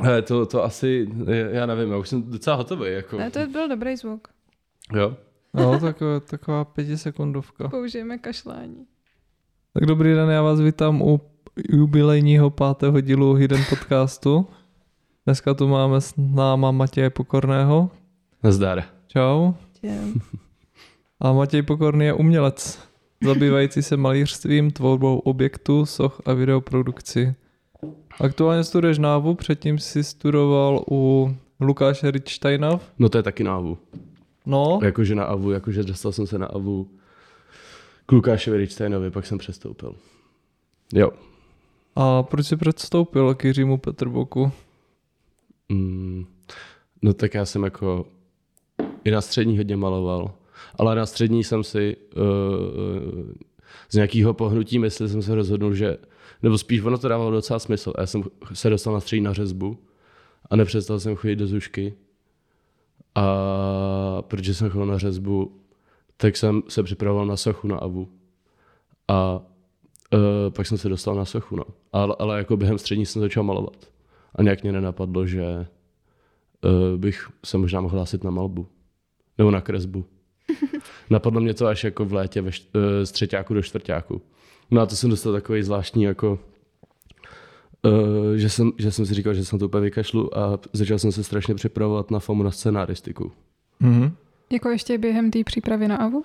Hele, to, to asi, já nevím, já už jsem docela hotový. Jako. Ne, to byl dobrý zvuk. Jo? No, taková, taková pětisekundovka. Použijeme kašlání. Tak dobrý den, já vás vítám u jubilejního pátého dílu Hidden podcastu. Dneska tu máme s náma Matěje Pokorného. Nazdar. Čau. Těm. A Matěj Pokorný je umělec, zabývající se malířstvím, tvorbou objektů, soch a videoprodukci. Aktuálně studuješ návu, předtím si studoval u Lukáše Richsteina. No to je taky na AVU. No, Jakože na AVU, jakože dostal jsem se na AVU k Lukášovi Richsteinovi, pak jsem přestoupil. Jo. a proč jsi předstoupil k Jiřímu Petrboku? Mm, no tak já jsem jako i na střední hodně maloval, ale na střední jsem si uh, z nějakého pohnutí mysli jsem se rozhodnul, že, nebo spíš ono to dávalo docela smysl. Já jsem se dostal na střední na řezbu a nepřestal jsem chodit do zušky. A protože jsem chodil na řezbu, tak jsem se připravoval na sochu na AVU. A uh, pak jsem se dostal na sochu, no. Ale, ale jako během střední jsem začal malovat. A nějak mě nenapadlo, že uh, bych se možná mohl hlásit na malbu. Nebo na kresbu. Napadlo mě to až jako v létě ve, št- uh, z třetíku do čtvrtáku. No a to jsem dostal takový zvláštní jako Uh, že, jsem, že jsem si říkal, že jsem to úplně vykašlu a začal jsem se strašně připravovat na FAMu na scenaristiku. Mhm. Jako ještě během té přípravy na AVU?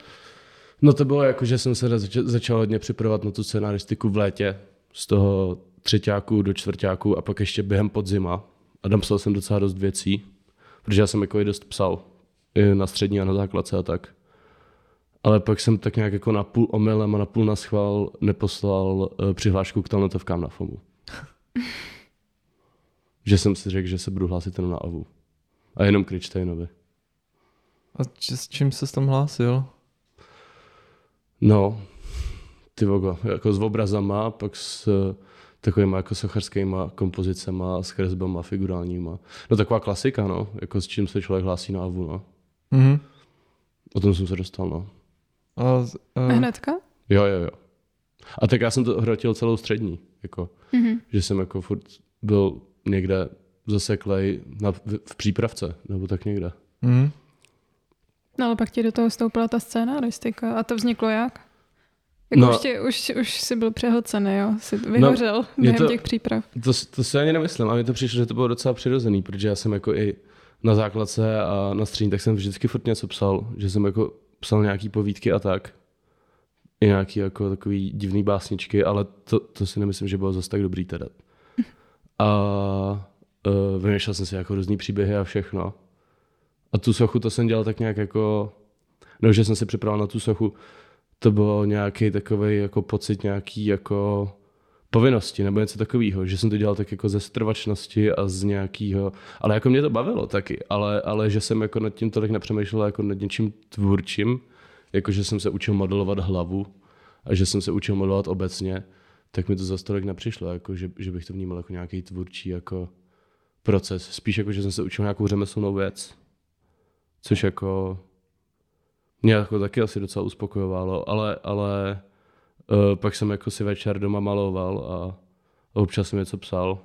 No to bylo jako, že jsem se zač- začal hodně připravovat na tu scenaristiku v létě, z toho třetíku do čtvrtáku a pak ještě během podzima. A tam psal jsem docela dost věcí, protože já jsem jako i dost psal i na střední a na základce a tak. Ale pak jsem tak nějak jako na půl omylem a na půl na schvál neposlal uh, přihlášku k talentovkám na FAMu. že jsem si řekl, že se budu hlásit jenom na AVU. A jenom k Richsteinovi. A či, s čím se tam hlásil? No, ty vogo, jako s obrazama, pak s eh, takovýma jako sochařskýma kompozicema, s kresbama figurálníma. No taková klasika, no, jako s čím se člověk hlásí na AVU, no. Mhm. O tom jsem se dostal, no. A, z- a, Hnedka? Jo, jo, jo. A tak já jsem to hrotil celou střední, jako, Mhm. že jsem jako furt byl někde zaseklej na, v, v přípravce, nebo tak někde. mhm. No ale pak ti do toho vstoupila ta scénaristika. A to vzniklo jak? Jako No. už, tě, už, už jsi byl přehlcený, jo? Jsi vyhořel no, během to- těch příprav. To, to si ani nemyslím, a mi to přišlo, že to bylo docela přirozený, protože já jsem jako i na základce a na střední, tak jsem vždycky furt něco psal, že jsem jako psal nějaký povídky a tak. I nějaký jako takový divný básničky, ale to, to si nemyslím, že bylo zase tak dobrý teda. A uh, vymýšlel jsem si jako různý příběhy a všechno. A tu sochu to jsem dělal tak nějak jako, no, že jsem si připravil na tu sochu, to bylo nějaký takový jako pocit nějaký jako povinnosti nebo něco takového, že jsem to dělal tak jako ze strvačnosti a z nějakého, ale jako mě to bavilo taky, ale, ale že jsem jako nad tím tolik nepřemýšlel jako nad něčím tvůrčím, jako že jsem se učil modelovat hlavu a že jsem se učil modelovat obecně, tak mi to za tolik nepřišlo, jako že, že bych to vnímal jako nějaký tvůrčí jako proces. Spíš jako, že jsem se učil nějakou řemeslnou věc, což jako mě jako taky asi docela uspokojovalo, ale, ale uh, pak jsem jako si večer doma maloval a občas jsem něco psal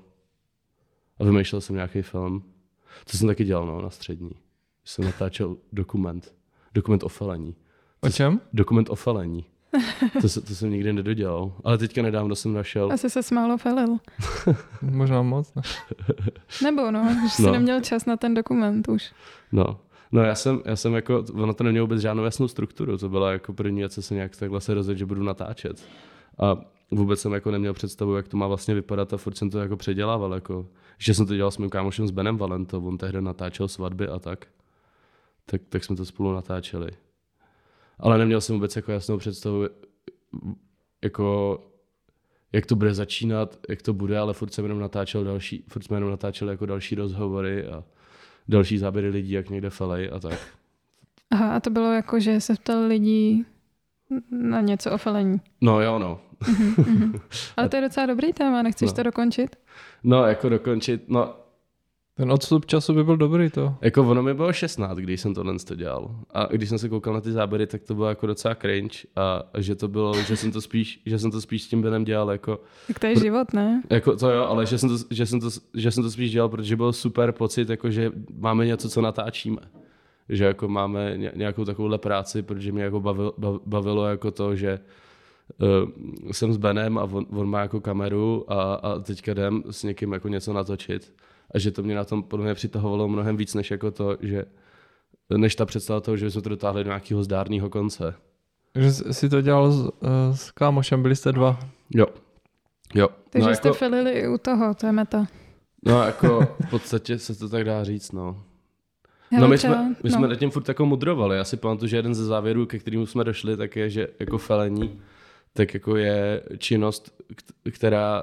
a vymýšlel jsem nějaký film. To jsem taky dělal no, na střední. Jsem natáčel dokument. Dokument o felení. O čem? Dokument o felení. To, se, to jsem nikdy nedodělal. Ale teďka nedávno jsem našel. Asi se smálo felil. Možná moc. Ne? Nebo no, že jsi No. neměl čas na ten dokument už. No. No já jsem, já jsem jako, ono to nemělo vůbec žádnou jasnou strukturu, to byla jako první věc, co jsem nějak takhle se rozhodl, že budu natáčet. A vůbec jsem jako neměl představu, jak to má vlastně vypadat a furt jsem to jako předělával, jako, že jsem to dělal s mým kámošem s Benem Valento, on tehdy natáčel svatby a tak. Tak, tak jsme to spolu natáčeli. Ale neměl jsem vůbec jako jasnou představu, jako jak to bude začínat, jak to bude, ale furt jsem jenom natáčel další, furt jsme jenom natáčeli jako další rozhovory a další záběry lidí, jak někde felej a tak. Aha, a to bylo jako, že se ptal lidí na něco o felení. No jo, no. Ale to je docela dobrý téma, nechceš No. to dokončit? No, jako dokončit, no, Ten odstup času by byl dobrý to. Jako ono mi bylo 16, když jsem tohle to dělal. A když jsem se koukal na ty záběry, tak to bylo jako docela cringe a že to bylo, že jsem to spíš, že jsem to spíš s tím Benem dělal jako, Tak to je život, ne? jako to jo, ale že jsem to, že jsem to, že jsem to spíš dělal, protože byl super pocit, jako že máme něco, co natáčíme. Že jako máme ně- nějakou takovouhle práci, protože mě jako bavilo, bav- bavilo jako to, že uh, jsem s Benem a on, on má jako kameru a, a teďka jdem s někým jako něco natočit. A že to mě na tom podle mě přitahovalo mnohem víc, než jako to, že než ta představa toho, že bychom to dotáhli do nějakého zdárného konce. Takže jsi to dělal s, eh, s kámošem, byli jste dva. Jo. Jo. Takže no, jste jako, filili i u toho, to je meta. no jako v podstatě se to tak dá říct, no. Hele, no my třeba- jsme, my no. jsme nad tím furt jako mudrovali. Já si pamatuju, že jeden ze závěrů, ke kterému jsme došli, tak je, že jako felení, tak jako je činnost, která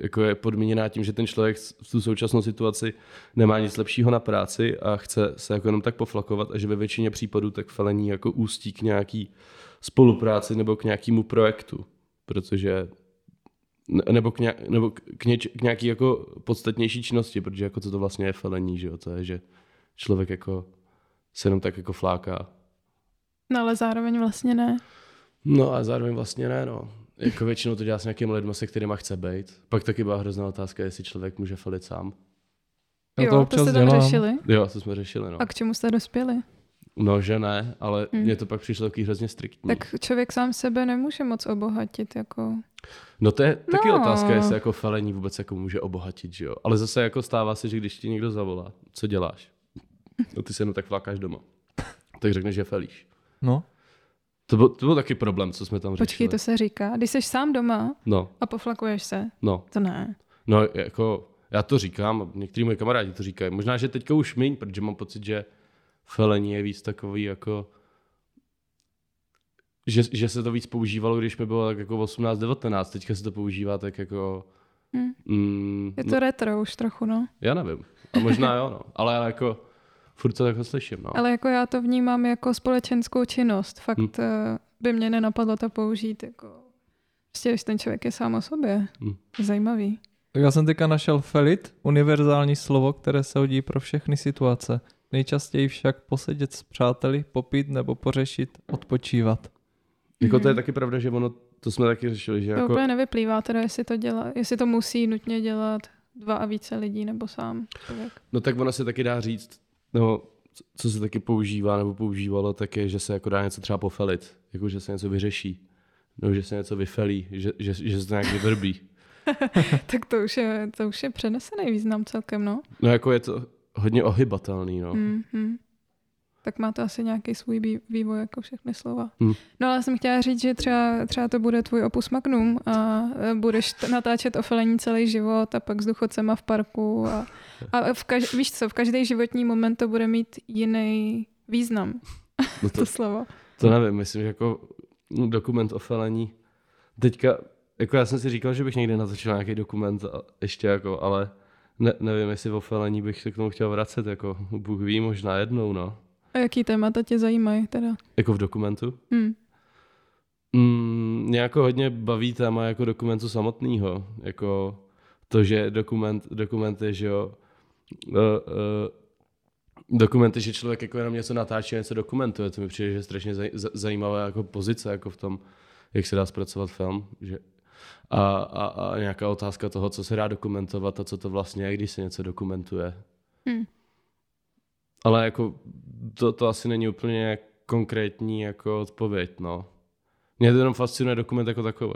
jako je podmíněná tím, že ten člověk v tu současnou situaci nemá nic lepšího na práci a chce se jako jenom tak poflakovat a že ve většině případů tak felení jako ústí k nějaký spolupráci nebo k nějakému projektu, protože ne- nebo k, nějak, nebo k, něč, k nějaký jako podstatnější činnosti, protože jako co to vlastně je felení, že jo, to je, že člověk jako se jenom tak jako fláká. No ale zároveň vlastně ne. No a zároveň vlastně ne, no. Jako většinou to dělá s nějakými lidmi, se kterými chce být. Pak taky byla hrozná otázka, jestli člověk může felit sám. Já jo, to to občas jste tam dělám. řešili. Jo, to jsme řešili, no. A k čemu jste dospěli? No, že ne, ale Hmm. mně to pak přišlo taky hrozně striktní. Tak člověk sám sebe nemůže moc obohatit, jako... No to je taky No. otázka, jestli jako felení vůbec jako může obohatit, že jo. Ale zase jako stává se, že když ti někdo zavolá, co děláš? No ty se jenom tak flákáš doma. Tak řekneš, že felíš. No, To byl, to byl taky problém, co jsme tam řešili. Počkej, to se říká. Když jsi sám doma No, a poflakuješ se, no. to ne. No, jako, já to říkám, některý moji kamarádi to říkají. Možná, že teďka už míň, protože mám pocit, že felení je víc takový jako že, že se to víc používalo, když mi bylo tak jako 18-19, teďka se to používá tak jako... Hm. Mm, Je to no, retro už trochu, no. já nevím. A možná jo, no. Ale jako furt to takhle slyším, no. Ale jako já to vnímám jako společenskou činnost. Fakt Hm. hm. by mě nenapadlo to použít jako... Prostě, když ten člověk je sám o sobě. Hm. Zajímavý. tak já jsem teďka našel felit, univerzální slovo, které se hodí pro všechny situace. Nejčastěji však posedět s přáteli, popít nebo pořešit, odpočívat. Jako to je Mhm. taky pravda, že ono, to jsme taky řešili, že To jako... úplně nevyplývá teda, jestli to, dělá, jestli to musí nutně dělat dva a více lidí nebo sám člověk. No tak ono se taky dá říct, no, co se taky používá nebo používalo, tak je, že se jako dá něco třeba pofelit, jako že se něco vyřeší, nebo že se něco vyfelí, že, že, že se to nějak vyvrbí. tak to už, je, to už je přenesený význam celkem, no. No jako je to hodně ohybatelný, no. Mm, mm. Tak má to asi nějaký svůj vývoj, jako všechny slova. Hmm. No ale jsem chtěla říct, že třeba, třeba to bude tvůj opus magnum a e, budeš t- natáčet o felení celý život a pak s duchocema v parku a, a v kaž- víš co, v každý životní moment to bude mít jiný význam, no to to, slovo. to nevím, myslím, že jako dokument o felení, teďka, jako já jsem si říkal, že bych někdy natočil nějaký dokument a ještě jako, ale ne, nevím, jestli o felení bych se k tomu chtěl vracet, jako Bůh ví, možná jednou, no. A jaký témata tě zajímají teda? Jako v dokumentu. Hmm. Mm, mě jako hodně baví téma jako dokumentu samotného. Jako to, že dokument, dokument je, že jo, uh, uh, dokument je, že člověk jako jenom něco natáčí, něco dokumentuje. To mi přijde, že je strašně zaj, za- zajímavá jako pozice jako v tom, jak se dá zpracovat film. Že a, a, a nějaká otázka toho, co se dá dokumentovat a co to vlastně je, když se něco dokumentuje. Hmm. Ale jako to, to asi není úplně konkrétní jako odpověď, no. Mě to jenom fascinuje dokument jako takový.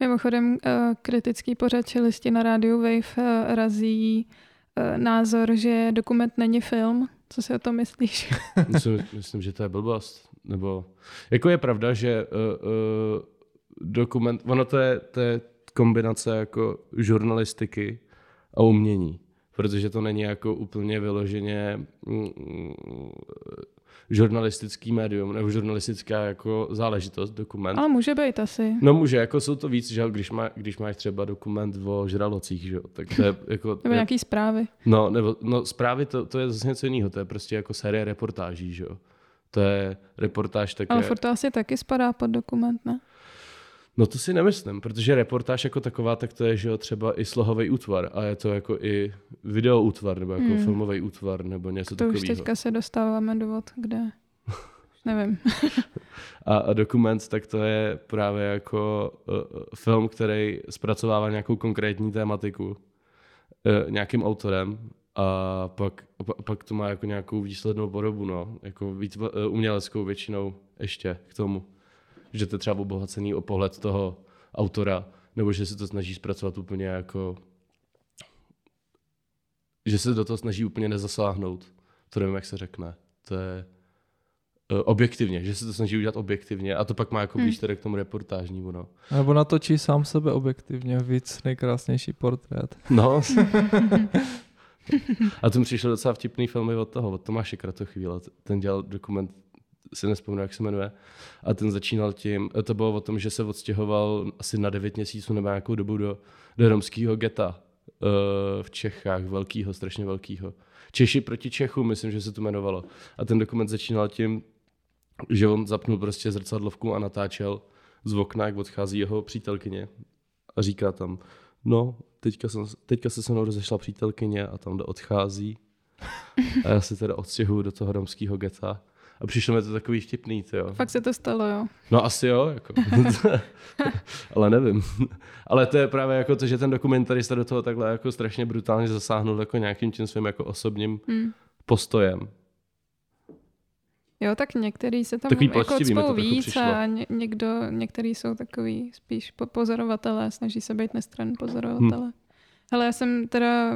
Mimochodem, eh, kritický pořad či listi na rádiu Wave eh, razí eh, názor, že dokument není film. Co si o tom myslíš? Myslím, myslím, že to je blbost. Nebo, jako je pravda, že uh, uh, dokument, ono to je, to je kombinace jako žurnalistiky a umění. Protože to není jako úplně vyloženě mm, mm, žurnalistický médium nebo žurnalistická jako záležitost, dokument. Ale může být asi. No může, jako jsou to víc, že když, má, když máš třeba dokument o žralocích, že jo, tak to je jako... Nebo nějaký zprávy. No, nebo, no zprávy to, to je zase něco jiného, to je prostě jako série reportáží, že jo. To je reportáž také... Ale furt to asi taky spadá pod dokument, ne? No to si nemyslím, protože reportáž jako taková, tak to je, že jo, třeba i slohový útvar a je to jako i video útvar, nebo jako Hmm. filmový útvar, nebo něco To už takového. teďka se dostáváme do vod, kde... Nevím. A, a dokument, tak to je právě jako uh, film, který zpracovává nějakou konkrétní tématiku uh, nějakým autorem a pak, pa, pak to má jako nějakou výslednou podobu, no, jako víc uh, uměleckou většinou ještě k tomu. Že to je třeba obohacený o pohled toho autora, nebo že se to snaží zpracovat úplně jako že se do toho snaží úplně nezasáhnout. To nevím, jak se řekne. To je eh, objektivně, že se to snaží udělat objektivně a to pak má jako Hmm. blíž tady k tomu reportážnímu, no. Nebo natočí sám sebe objektivně, víc nejkrásnější portrét. No. a to mi přišlo docela vtipný filmy od toho, od Tomáše Kratochvíle. Ten dělal dokument, si nespomínám, jak se jmenuje. A ten začínal tím, to bylo o tom, že se odstěhoval asi na 9 měsíců nebo nějakou dobu do, do romského geta eh, v Čechách, velkýho, strašně velkýho. Češi proti Čechům, myslím, že se to jmenovalo. A ten dokument začínal tím, že on zapnul prostě zrcadlovku a natáčel z okna, jak odchází jeho přítelkyně a říká tam, no, teďka, jsem, teďka se se mnou rozešla přítelkyně a tam odchází. A já se teda odstěhuju do toho romského geta. A přišlo mi to takový vtipný, ty jo. Fakt se to stalo, jo. No asi jo, jako. Ale nevím. Ale to je právě jako to, že ten dokumentarista do toho takhle jako strašně brutálně zasáhnul jako nějakým tím svým jako osobním Hm. postojem. Jo, tak některý se tam Takový jako cpou víc a ně, někdo, některý jsou takový spíš po- pozorovatelé, snaží se být nestran pozorovatele. Hm. Ale já jsem teda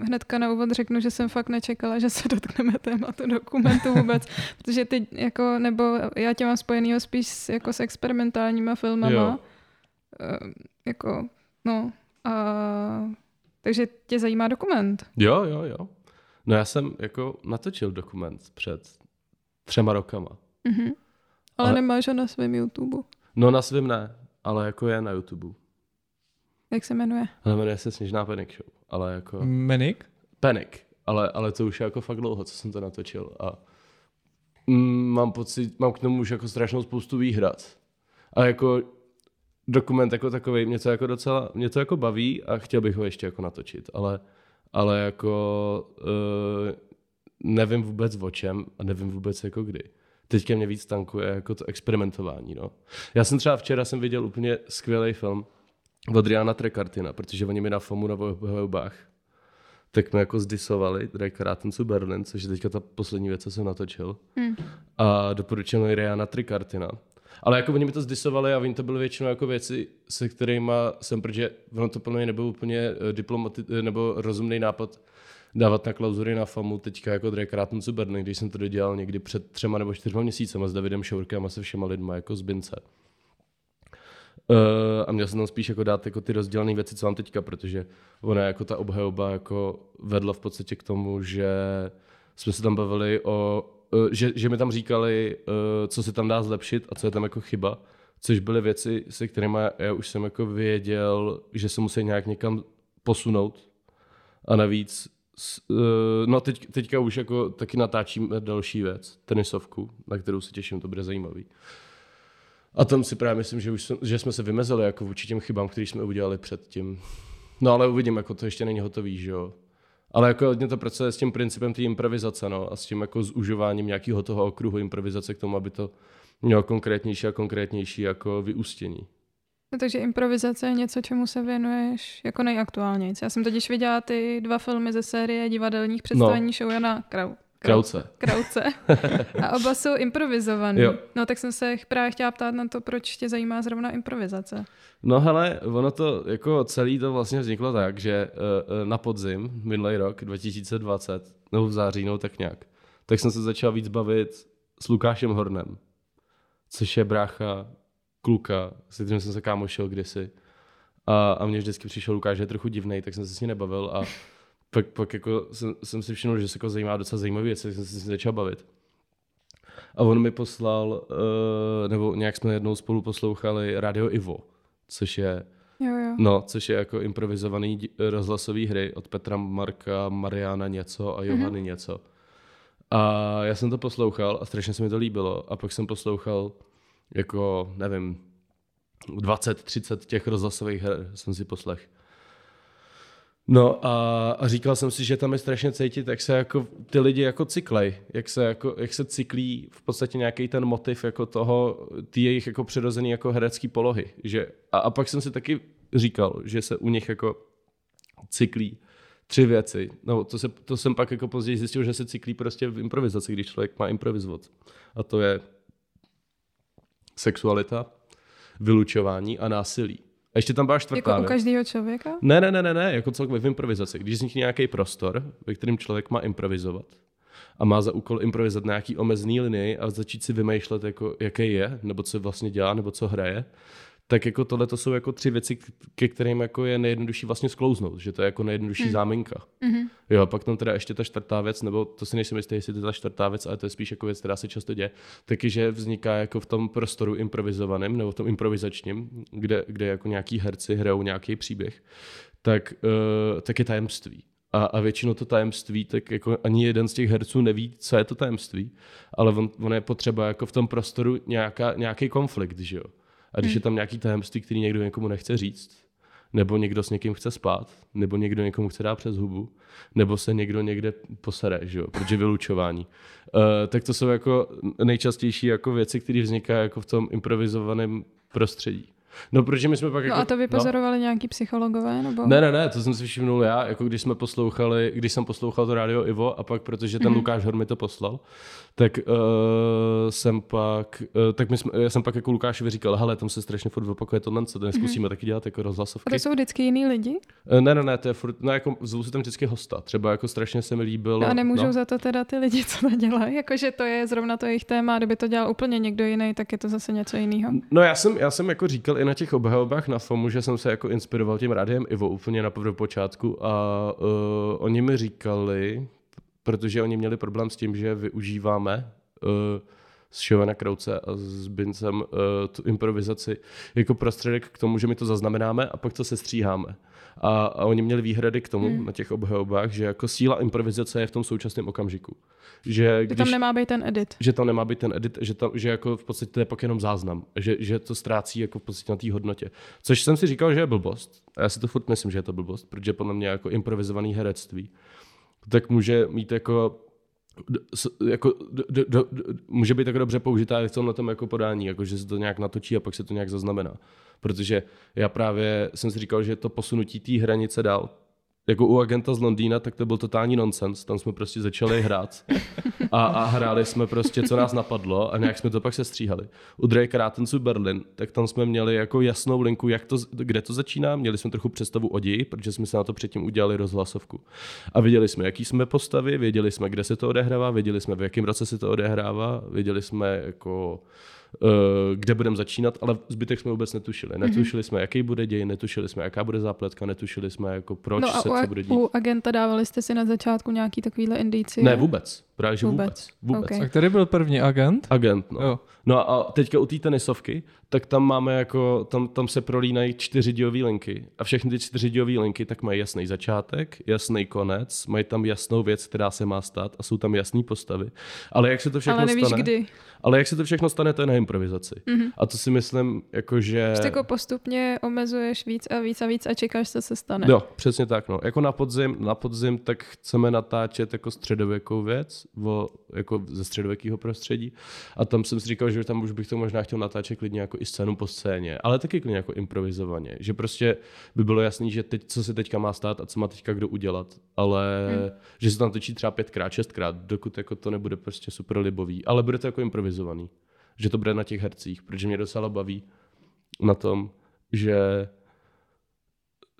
hnedka na úvod řeknu, že jsem fakt nečekala, že se dotkneme tématu dokumentu vůbec, protože ty jako, nebo já tě mám spojenýho spíš s, jako s experimentálníma filmama. Jo. Eh, jako, no, a takže tě zajímá dokument. Jo, jo, jo. No já jsem jako natočil dokument před třema rokama. Mhm. Ale, Ale- nemáš ho na svém YouTube. No na svým ne, ale jako je na YouTube. Jak se jmenuje? Ale jmenuje se Sněžná Panic Show. Ale jako... Menik? Panic, ale, ale to už je jako fakt dlouho, co jsem to natočil a mm, mám pocit, mám k tomu už jako strašnou spoustu výhrad. A jako dokument jako takový mě to jako docela, mě to jako baví a chtěl bych ho ještě jako natočit, ale, ale jako uh, nevím vůbec o čem a nevím vůbec jako kdy. Teďka mě víc tankuje jako to experimentování, no. Já jsem třeba včera jsem viděl úplně skvělý film od Riana Trekartina, protože oni mi na FOMu na obhajobách tak jsme jako zdisovali Dreikarten zu Berlin, což je teďka ta poslední věc, co jsem natočil. Hm. A doporučil mi Riana Trikartina. Ale jako oni mi to zdisovali a oni to byly většinou jako věci, se kterými jsem, protože ono to plně nebyl úplně eh, diplomati- eh, nebo rozumný nápad dávat na klauzury na FAMu teďka jako Dreikarten zu Berlin, když jsem to dodělal někdy před třema nebo čtyřma měsícema s Davidem Šourkem a se všema lidma jako z Bince. Uh, a měl jsem tam spíš jako dát jako ty rozdělené věci, co mám teďka, protože ona jako ta obhajoba jako vedla v podstatě k tomu, že jsme se tam bavili o, uh, že, že mi tam říkali, uh, co se tam dá zlepšit a co je tam jako chyba, což byly věci, se kterými já už jsem jako věděl, že se musí nějak někam posunout a navíc uh, no teď, teďka už jako taky natáčím další věc, tenisovku, na kterou se těším, to bude zajímavý. A tam si právě myslím, že, už jsem, že jsme se vymezili jako vůči těm chybám, které jsme udělali předtím. No ale uvidím, jako to ještě není hotový, že jo. Ale jako hodně to pracuje s tím principem té improvizace, no, a s tím jako zužováním nějakého toho okruhu improvizace k tomu, aby to mělo konkrétnější a konkrétnější jako vyústění. No, takže improvizace je něco, čemu se věnuješ jako nejaktuálněji. Já jsem totiž viděla ty dva filmy ze série divadelních představení no. show Jana Krau. Krauce. Krauce. A oba jsou improvizovaný. Jo. No tak jsem se právě chtěla ptát na to, proč tě zajímá zrovna improvizace. No hele, ono to jako celý to vlastně vzniklo tak, že uh, na podzim, minulý rok 2020, nebo v září, no tak nějak, tak jsem se začal víc bavit s Lukášem Hornem, což je brácha kluka, se kterým jsem se kámošil kdysi. A, a mně vždycky přišel Lukáš, že je trochu divný, tak jsem se s ním nebavil a pak, pak jako jsem, jsem si všiml, že se jako zajímá docela zajímavý věci, tak jsem se začal bavit. A on mi poslal, uh, nebo nějak jsme jednou spolu poslouchali Radio Ivo, což je, Jo, jo. no, což je jako improvizovaný rozhlasový hry od Petra Marka, Mariana něco a Johany mm-hmm. něco. A já jsem to poslouchal a strašně se mi to líbilo. A pak jsem poslouchal jako, nevím, 20-30 těch rozhlasových her jsem si poslech. No a, a říkal jsem si, že tam je strašně cítit, jak se jako ty lidi jako cyklej, jak se, jako, jak se cyklí v podstatě nějaký ten motiv jako toho, ty jejich jako přirozený jako herecký polohy. Že, a, a pak jsem si taky říkal, že se u nich jako cyklí tři věci. No, to, se, to jsem pak jako později zjistil, že se cyklí prostě v improvizaci, když člověk má improvizovat. A to je sexualita, vylučování a násilí. A ještě tam byla čtvrtá Jako u každého člověka? Ne, ne, ne, ne, ne, jako celkově v improvizaci. Když vznikne nějaký prostor, ve kterém člověk má improvizovat a má za úkol improvizovat nějaký omezený linii a začít si vymýšlet, jako, jaký je, nebo co vlastně dělá, nebo co hraje, tak jako tohle to jsou jako tři věci, ke kterým jako je nejjednodušší vlastně sklouznout, že to je jako nejjednodušší hmm. záminka. Mhm. Jo, a pak tam teda ještě ta čtvrtá věc, nebo to si nejsem jistý, jestli to je ta čtvrtá věc, ale to je spíš jako věc, která se často děje, taky, že vzniká jako v tom prostoru improvizovaném, nebo v tom improvizačním, kde, kde jako nějaký herci hrajou nějaký příběh, tak, uh, tak je tajemství. A, a většinou to tajemství, tak jako ani jeden z těch herců neví, co je to tajemství, ale on, on je potřeba jako v tom prostoru nějaká, nějaký konflikt, že jo. A když Hmm. je tam nějaký tajemství, který někdo někomu nechce říct, nebo někdo s někým chce spát, nebo někdo někomu chce dát přes hubu, nebo se někdo někde posere, že jo, protože vylučování. Uh, tak to jsou jako nejčastější jako věci, které vznikají jako v tom improvizovaném prostředí. No, protože my jsme pak No jako... a to vypozorovali nějaký psychologové? Nebo? Ne, ne, ne, to jsem si všimnul já, jako když jsme poslouchali, když jsem poslouchal to rádio Ivo a pak, protože ten Mhm. mm-hmm. Lukáš Hor mi to poslal, tak uh, jsem pak, uh, tak my jsme, já jsem pak jako Lukášovi říkal, hele, tam se strašně furt opakuje tohle, co dnes zkusíme taky dělat jako Mhm. A rozhlasovky. to jsou vždycky jiný lidi? Eh, Ne, ne, ne, to je furt, no jako zvu si tam vždycky hosta, třeba jako strašně se mi líbilo. No a nemůžou no. za to teda ty lidi, co to dělají? Jakože to je zrovna to jejich téma, kdyby to dělal úplně někdo jiný, tak je to zase něco jiného. No já jsem, já jsem jako říkal i na těch obhajobách na FOMu, že jsem se jako inspiroval tím rádiem Ivo úplně na počátku a uh, oni mi říkali, protože oni měli problém s tím, že využíváme uh, s Šovana Krauce a s Bincem uh, tu improvizaci jako prostředek k tomu, že my to zaznamenáme a pak to sestříháme. A, a oni měli výhrady k tomu Hmm. na těch obhajobách, že jako síla improvizace je v tom současném okamžiku. Že Že když, tam nemá být ten edit. že tam nemá být ten edit, že, tam, že jako v podstatě to je pak jenom záznam, že, že to ztrácí jako v podstatě na té hodnotě. Což jsem si říkal, že je blbost. A já si to furt myslím, že je to blbost, protože podle mě jako improvizovaný herectví tak může mít jako jako, d, d, d, d, může být jako dobře použitá i v tomhle tom jako podání, jako že se to nějak natočí a pak se to nějak zaznamená. Protože já právě jsem si říkal, že to posunutí té hranice dál, jako u agenta z Londýna, tak to byl totální nonsens. Tam jsme prostě začali hrát a, a hráli jsme prostě, co nás napadlo a nějak jsme to pak sestříhali. U Drake Ratensu Berlin, tak tam jsme měli jako jasnou linku, jak to, kde to začíná. Měli jsme trochu představu o ději, protože jsme se na to předtím udělali rozhlasovku. A viděli jsme, jaký jsme postavy, věděli jsme, kde se to odehrává, věděli jsme, v jakém roce se to odehrává, věděli jsme, jako, kde budeme začínat, ale zbytek jsme vůbec netušili. Netušili jsme, jaký bude děj, netušili jsme, jaká bude zápletka, netušili jsme, jako proč No a se u, co bude dít. u agenta dávali jste si na začátku nějaký takovýhle indicie? Ne, vůbec. Právě, že Vůbec. vůbec. Vůbec. Ok. A který byl první agent? Agent, no. Jo. No a teďka u té tenisovky, tak tam máme jako, tam, tam se prolínají čtyři dílové linky a všechny ty čtyři dílové linky tak mají jasný začátek, jasný konec, mají tam jasnou věc, která se má stát a jsou tam jasné postavy. Ale jak se to všechno Ale nevíš stane, kdy. ale jak se to všechno stane, to je na improvizaci. Mhm. A to si myslím, jako že... Prostě jako postupně omezuješ víc a víc a víc a čekáš, co se stane. Jo, přesně tak. No. Jako na podzim, na podzim tak chceme natáčet jako středověkou věc, o, jako ze středověkého prostředí. A tam jsem si říkal, že tam už bych to možná chtěl natáčet klidně jako i scénu po scéně, ale taky klidně jako improvizovaně. Že prostě by bylo jasný, že teď, co se teďka má stát a co má teďka kdo udělat. Ale Hmm. že se tam točí třeba pětkrát, šestkrát, dokud jako to nebude prostě super libový. Ale bude to jako improvizovaný. Že to bude na těch hercích, protože mě docela baví na tom, že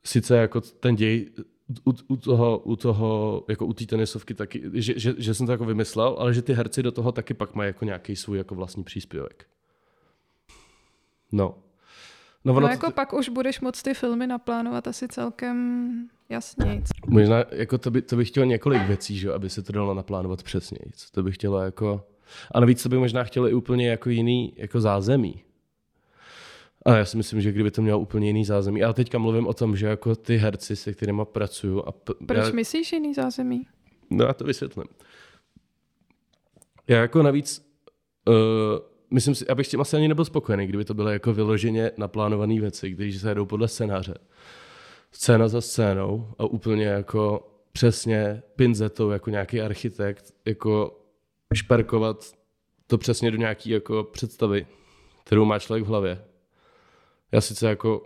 sice jako ten děj u, u toho, u toho, jako u té tenisovky taky, že, že, že, jsem to jako vymyslel, ale že ty herci do toho taky pak mají jako nějaký svůj jako vlastní příspěvek. No. No, No jako to, pak už budeš moc ty filmy naplánovat asi celkem jasně. možná, jako to, by, to bych chtěl několik věcí, že, aby se to dalo naplánovat přesně. To bych chtělo jako, a navíc to by možná chtělo i úplně jako jiný jako zázemí. A já si myslím, že kdyby to mělo úplně jiný zázemí. A teďka mluvím o tom, že jako ty herci, se kterými pracuju. A p- Proč já, myslíš jiný zázemí? No já to vysvětlím. Já jako navíc uh, myslím si, abych tím asi ani nebyl spokojený, kdyby to byly jako vyloženě naplánované věci, když se jedou podle scénáře. Scéna za scénou a úplně jako přesně pinzetou jako nějaký architekt, jako šperkovat to přesně do nějaký jako představy, kterou má člověk v hlavě. Já sice jako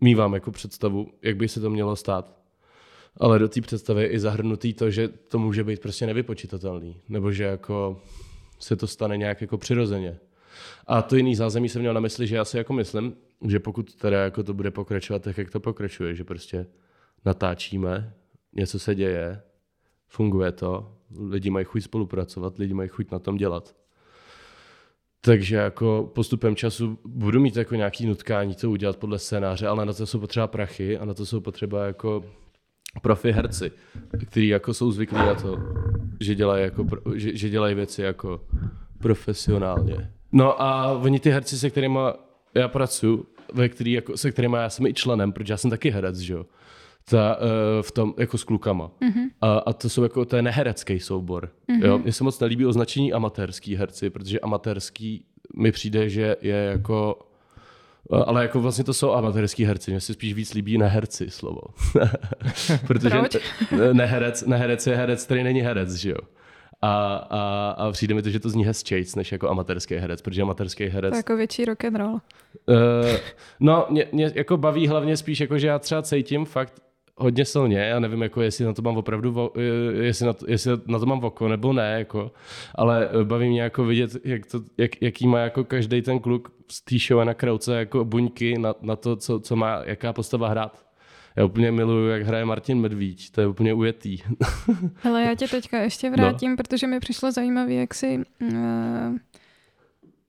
mývám jako představu, jak by se to mělo stát, ale do té představy je i zahrnutý to, že to může být prostě nevypočitatelný, nebo že jako se to stane nějak jako přirozeně. A to jiný zázemí jsem měl na mysli, že já si jako myslím, že pokud teda jako to bude pokračovat tak, jak to pokračuje, že prostě natáčíme, něco se děje, funguje to, lidi mají chuť spolupracovat, lidi mají chuť na tom dělat. Takže jako postupem času budu mít jako nějaký nutkání to udělat podle scénáře, ale na to jsou potřeba prachy a na to jsou potřeba jako profi herci, kteří jako jsou zvyklí na to, že dělají, jako, že, že dělají věci jako profesionálně. No a oni ty herci, se kterými já pracuji, ve který, jako, se kterými já jsem i členem, protože já jsem taky herec, že jo, ta, uh, v tom, jako s klukama. Mm-hmm. A, a to jsou jako, to je neherecký soubor. Mm-hmm. Jo? Mně se moc nelíbí označení amatérský herci, protože amatérský mi přijde, že je jako eh, ale jako vlastně to jsou amatérský herci, mně se spíš víc líbí neherci slovo. Protože Proč? neherec, neherec je herec, který není herec, že jo. A, a, a přijde mi to, že to zní hezčejc, než jako amatérský herec, protože amatérský herec... To jako větší rock and roll. Uh, no, mě, mě, jako baví hlavně spíš, jako, že já třeba cítím fakt hodně silně, já nevím, jako jestli na to mám opravdu, jestli na to, jestli na to mám oko nebo ne, jako, ale baví mě jako vidět, jak to, jak, jaký má jako každý ten kluk z té show na krauce jako buňky na, na to, co, co má, jaká postava hrát. Já úplně miluju, jak hraje Martin Medvíč, to je úplně ujetý. Hele, já tě teďka ještě vrátím, no. protože mi přišlo zajímavé, jak si uh,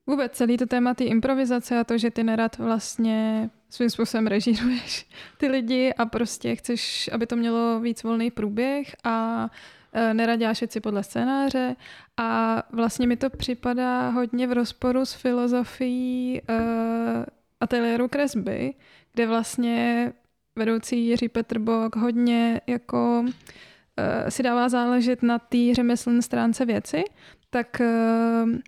vůbec celý to téma té improvizace a to, že ty nerad vlastně svým způsobem režíruješ ty lidi a prostě chceš, aby to mělo víc volný průběh a e, nerad děláš věci podle scénáře. A vlastně mi to připadá hodně v rozporu s filozofií uh, ateliéru kresby, kde vlastně vedoucí Jiří Petrbok hodně jako uh, si dává záležet na té řemeslné stránce věci, tak uh,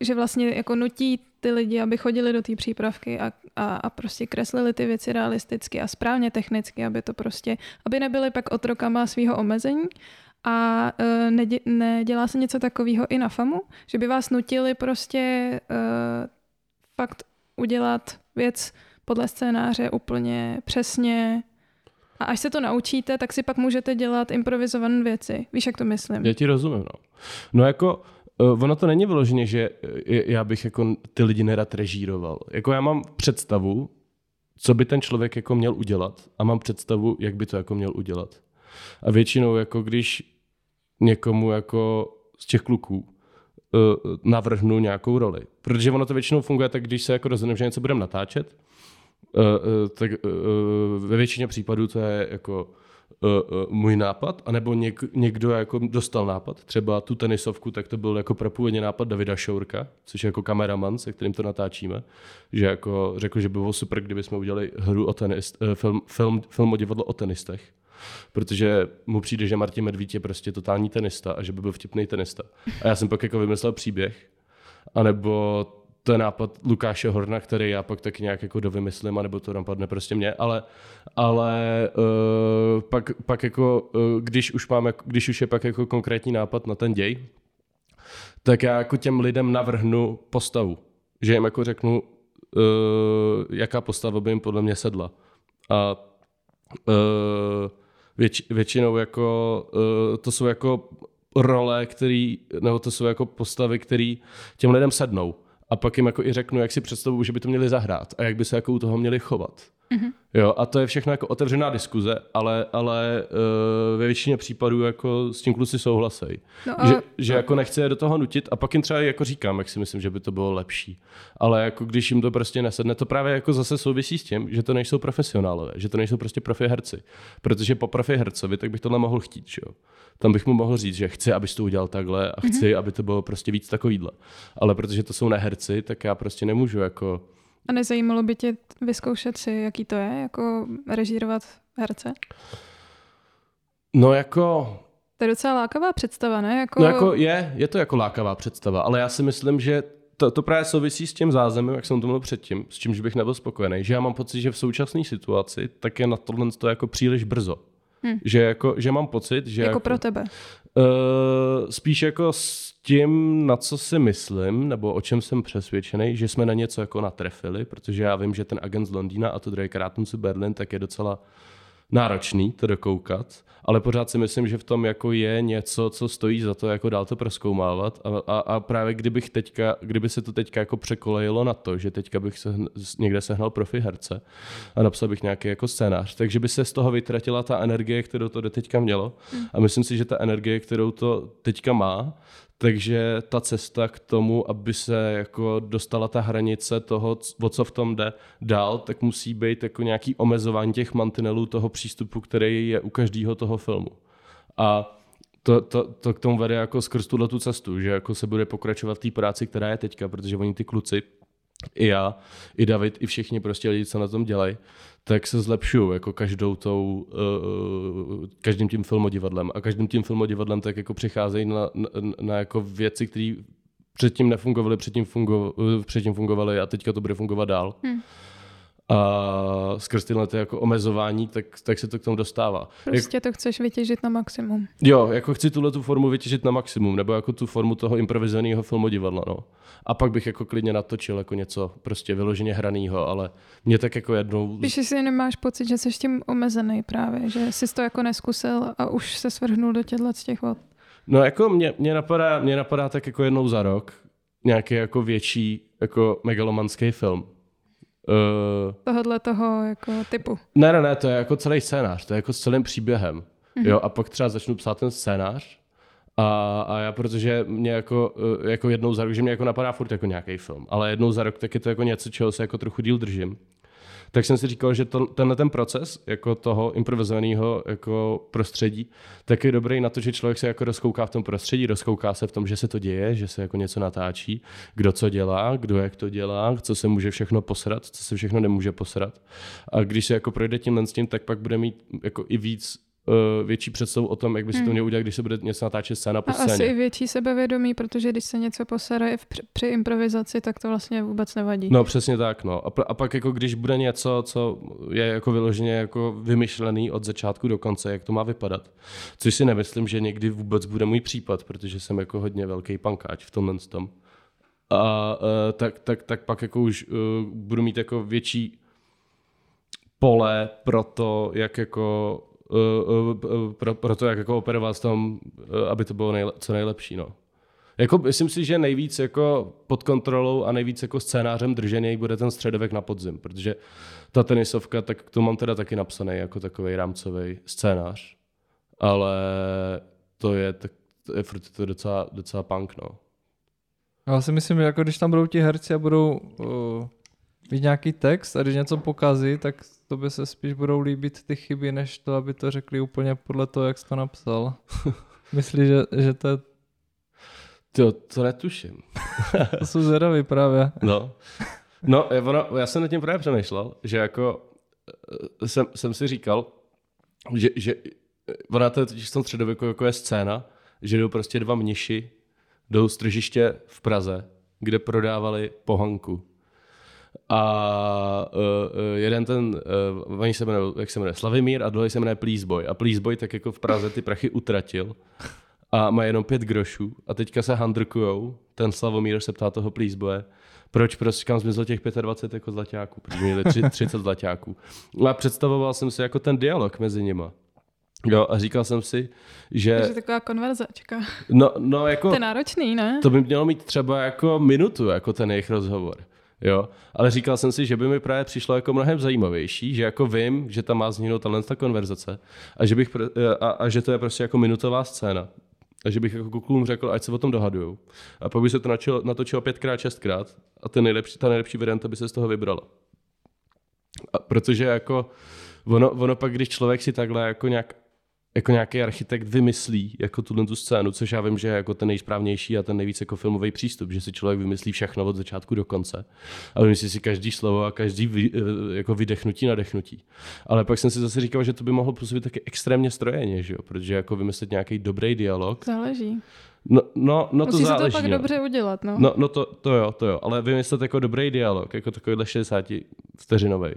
že vlastně jako nutí ty lidi, aby chodili do té přípravky a, a, a prostě kreslili ty věci realisticky a správně technicky, aby to prostě, aby nebyly pak otrokama svého omezení. A nedě, nedělá se něco takového i na FAMu, že by vás nutili prostě uh, fakt udělat věc podle scénáře úplně přesně. A až se to naučíte, tak si pak můžete dělat improvizované věci. Víš, jak to myslím? Já ti rozumím, no. No jako ono to není vyloženě, že já bych jako ty lidi nerad režíroval. Jako já mám představu, co by ten člověk jako měl udělat a mám představu, jak by to jako měl udělat. A většinou jako když někomu jako z těch kluků uh, navrhnu nějakou roli. Protože ono to většinou funguje tak, když se jako rozhodneme, že něco budeme natáčet, tak ve většině případů to je jako uh, můj nápad, anebo něk, někdo jako dostal nápad, třeba tu tenisovku, tak to byl jako prapůvodně nápad Davida Šourka, což je jako kameraman, se kterým to natáčíme, že jako řekl, že by bylo super, kdyby jsme udělali hru o tenist, uh, film, film, film o divadlo o tenistech, protože mu přijde, že Martin Medvíd je prostě totální tenista a že by byl vtipný tenista. A já jsem pak jako vymyslel příběh, anebo to je nápad Lukáše Horna, který já pak taky nějak jako dovymyslím, anebo to napadne prostě mě, ale, ale uh, pak, pak jako, uh, když už mám, když už je pak jako konkrétní nápad na ten děj, tak já jako těm lidem navrhnu postavu. Že jim jako řeknu, uh, jaká postava by jim podle mě sedla. A uh, věč, většinou jako, uh, to jsou jako role, který, nebo to jsou jako postavy, které těm lidem sednou a pak jim jako i řeknu, jak si představuju, že by to měli zahrát a jak by se jako u toho měli chovat. Mm-hmm. Jo, a to je všechno jako otevřená diskuze, ale, ale uh, ve většině případů jako s tím kluci souhlasej. No a... že, že jako nechce je do toho nutit a pak jim třeba jako říkám, jak si myslím, že by to bylo lepší. Ale jako když jim to prostě nesedne, to právě jako zase souvisí s tím, že to nejsou profesionálové, že to nejsou prostě profi herci. Protože po profi hercovi tak bych tohle mohl chtít, že jo. Tam bych mu mohl říct, že chci, abys to udělal takhle a chci, mm-hmm. aby to bylo prostě víc takovýhle. Ale protože to jsou neherci, tak já prostě nemůžu jako a nezajímalo by tě vyzkoušet si, jaký to je, jako režírovat herce? No jako... To je docela lákavá představa, ne? Jako... No jako je, je to jako lákavá představa, ale já si myslím, že to, to právě souvisí s tím zázemím, jak jsem to mluvil předtím, s čímž bych nebyl spokojený, že já mám pocit, že v současné situaci tak je na tohle to jako příliš brzo. Hmm. Že, jako, že mám pocit, že... Jako, jako pro tebe. Uh, spíš jako s tím, na co si myslím, nebo o čem jsem přesvědčený, že jsme na něco jako natrefili, protože já vím, že ten agent z Londýna a to Drake Ratumsu Berlin tak je docela náročný to dokoukat, ale pořád si myslím, že v tom jako je něco, co stojí za to jako dál to proskoumávat a, a, a právě kdybych teďka, kdyby se to teďka jako překolejilo na to, že teďka bych se někde sehnal profi herce a napsal bych nějaký jako scénář, takže by se z toho vytratila ta energie, kterou to do teďka mělo. A myslím si, že ta energie, kterou to teďka má, takže ta cesta k tomu, aby se jako dostala ta hranice toho, o co v tom jde dál, tak musí být jako nějaký omezování těch mantinelů toho přístupu, který je u každého toho filmu. A to, to, to k tomu vede jako skrz tuhle tu cestu, že jako se bude pokračovat v té práci, která je teďka, protože oni ty kluci, i já, i David, i všichni prostě lidi, co na tom dělají, tak se zlepšují jako každou tou, uh, každým tím filmodivadlem. A každým tím filmodivadlem tak jako přicházejí na, na, na jako věci, které předtím nefungovaly, předtím, fungo, předtím fungovaly a teďka to bude fungovat dál. Hmm a skrz tyhle ty jako omezování, tak, tak se to k tomu dostává. Prostě Jak, to chceš vytěžit na maximum. Jo, jako chci tuhle tu formu vytěžit na maximum, nebo jako tu formu toho improvizovaného filmu divadla, no. A pak bych jako klidně natočil jako něco prostě vyloženě hraného, ale mě tak jako jednou... Když si nemáš pocit, že jsi tím omezený právě, že jsi to jako neskusil a už se svrhnul do těchto z těch vod. No jako mě, mě, napadá, mě napadá tak jako jednou za rok nějaký jako větší jako megalomanský film Uh, Tohodle toho jako typu. Ne, ne, ne, to je jako celý scénář, to je jako s celým příběhem. Mm-hmm. Jo, a pak třeba začnu psát ten scénář a, a já, protože mě jako, eh, jako jednou za rok, že mě jako napadá furt jako nějaký film, ale jednou za rok tak je to jako něco, čeho se jako trochu díl držím tak jsem si říkal, že to, tenhle ten proces jako toho improvizovaného jako prostředí, tak je dobrý na to, že člověk se jako rozkouká v tom prostředí, rozkouká se v tom, že se to děje, že se jako něco natáčí, kdo co dělá, kdo jak to dělá, co se může všechno posrat, co se všechno nemůže posrat. A když se jako projde tímhle s tím, tak pak bude mít jako i víc uh, větší představu o tom, jak by se to hmm. mělo udělat, když se bude něco natáčet scéna po scéně. A asi i větší sebevědomí, protože když se něco posere při improvizaci, tak to vlastně vůbec nevadí. No přesně tak, no. A, a pak jako když bude něco, co je jako vyloženě jako vymyšlený od začátku do konce, jak to má vypadat. Což si nemyslím, že někdy vůbec bude můj případ, protože jsem jako hodně velký pankáč v tomhle tom. A uh, tak, tak, tak pak jako už uh, budu mít jako větší pole pro to, jak jako uh, uh, pro, pro to, jak jako operovat v tom, aby to bylo nejle, co nejlepší. No. Jako, myslím si, že nejvíc jako pod kontrolou a nejvíc jako scénářem držený bude ten středovek na podzim, protože ta tenisovka, tak to mám teda taky napsaný jako takový rámcový scénář, ale to je, tak, to je furt to docela, docela punk, no. Já si myslím, že jako když tam budou ti herci a budou uh, mít nějaký text a když něco pokazí, tak to by se spíš budou líbit ty chyby, než to, aby to řekli úplně podle toho, jak jsi to napsal. Myslíš, že, že to je... To, to netuším. to jsou zvědavý právě. No. No, ono, já jsem nad tím právě přemýšlel, že jako eh, jsem, jsem si říkal, že, že ona to je totiž v tom středověku jako je scéna, že jdou prostě dva mniši, jdou z tržiště v Praze, kde prodávali pohanku a uh, jeden ten, uh, oni se jmenuje, jak se jmenuje, Slavimír a druhý se jmenuje Pleaseboy. A Pleaseboy tak jako v Praze ty prachy utratil a má jenom pět grošů a teďka se handrkujou, ten Slavomír se ptá toho Pleaseboye, proč prostě kam zmizlo těch 25 jako zlaťáků, protože měli 30 zlaťáků. A představoval jsem si jako ten dialog mezi nima. Jo, a říkal jsem si, že... Takže taková konverzačka. No, no jako... To je náročný, ne? To by mělo mít třeba jako minutu, jako ten jejich rozhovor. Jo, ale říkal jsem si, že by mi právě přišlo jako mnohem zajímavější, že jako vím, že tam má zhnout talent ta konverzace a že, bych, a, a, že to je prostě jako minutová scéna. A že bych jako klukům řekl, ať se o tom dohadujou. A pak by se to načilo, natočilo pětkrát, šestkrát a ten nejlepší, ta nejlepší varianta by se z toho vybrala. A protože jako ono, ono pak, když člověk si takhle jako nějak jako nějaký architekt vymyslí jako tuhle tu scénu, což já vím, že je jako ten nejsprávnější a ten nejvíc jako filmový přístup, že si člověk vymyslí všechno od začátku do konce. A vymyslí si každý slovo a každý vy, eh, jako vydechnutí, nadechnutí. Ale pak jsem si zase říkal, že to by mohlo působit taky extrémně strojeně, že jo? protože jako vymyslet nějaký dobrý dialog. Záleží. No, no, no to Musí záleží. se to pak no. dobře udělat, no. No, no to, to jo, to jo, ale vymyslet jako dobrý dialog, jako takovýhle 60 vteřinový.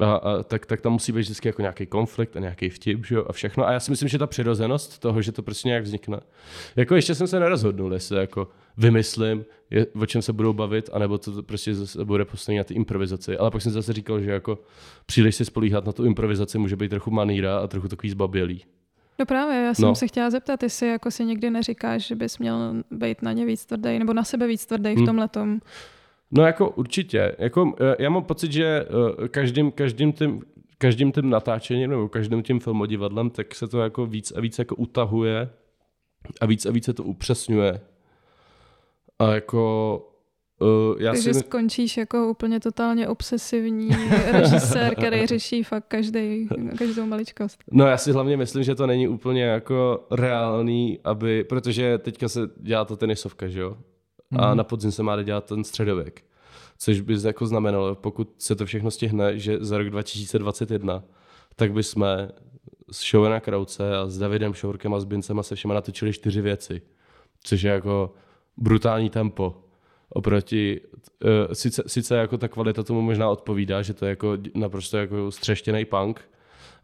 A, a tak, tak tam musí být vždycky jako nějaký konflikt a nějaký vtip, že jo, a všechno. A já si myslím, že ta přirozenost toho, že to prostě nějak vznikne. Jako ještě jsem se nerozhodnul, jestli jako vymyslím, je, o čem se budou bavit, anebo to prostě zase bude postavené na ty improvizaci. Ale pak jsem zase říkal, že jako příliš si spolíhat na tu improvizaci může být trochu maníra a trochu takový zbabělý. No právě, já jsem No. se chtěla zeptat, jestli jako si někdy neříkáš, že bys měl být na ně víc tvrdý, nebo na sebe víc tvrdý Hmm. v tomhle tom. No jako určitě. Jako, eh, já mám pocit, že eh, každým, každým tím každým tím natáčením nebo každým tím filmodivadlem, tak se to jako víc a víc jako utahuje a víc a víc se to upřesňuje. A jako uh, já Takže si... skončíš jako úplně totálně obsesivní režisér, který řeší fakt každý, každou maličkost. No já si hlavně myslím, že to není úplně jako reálný, aby, protože teďka se dělá to tenisovka, že jo? A Mhm. na podzim se má dělat ten středověk. Což by jako znamenalo, pokud se to všechno stihne, že za rok 2021, tak bychom s Showem na Krauce a s Davidem Šourkem a s Bincem a se všema natočili čtyři věci. Což je jako brutální tempo. Oproti, uh, sice, sice jako ta kvalita tomu možná odpovídá, že to je jako naprosto jako střeštěný punk,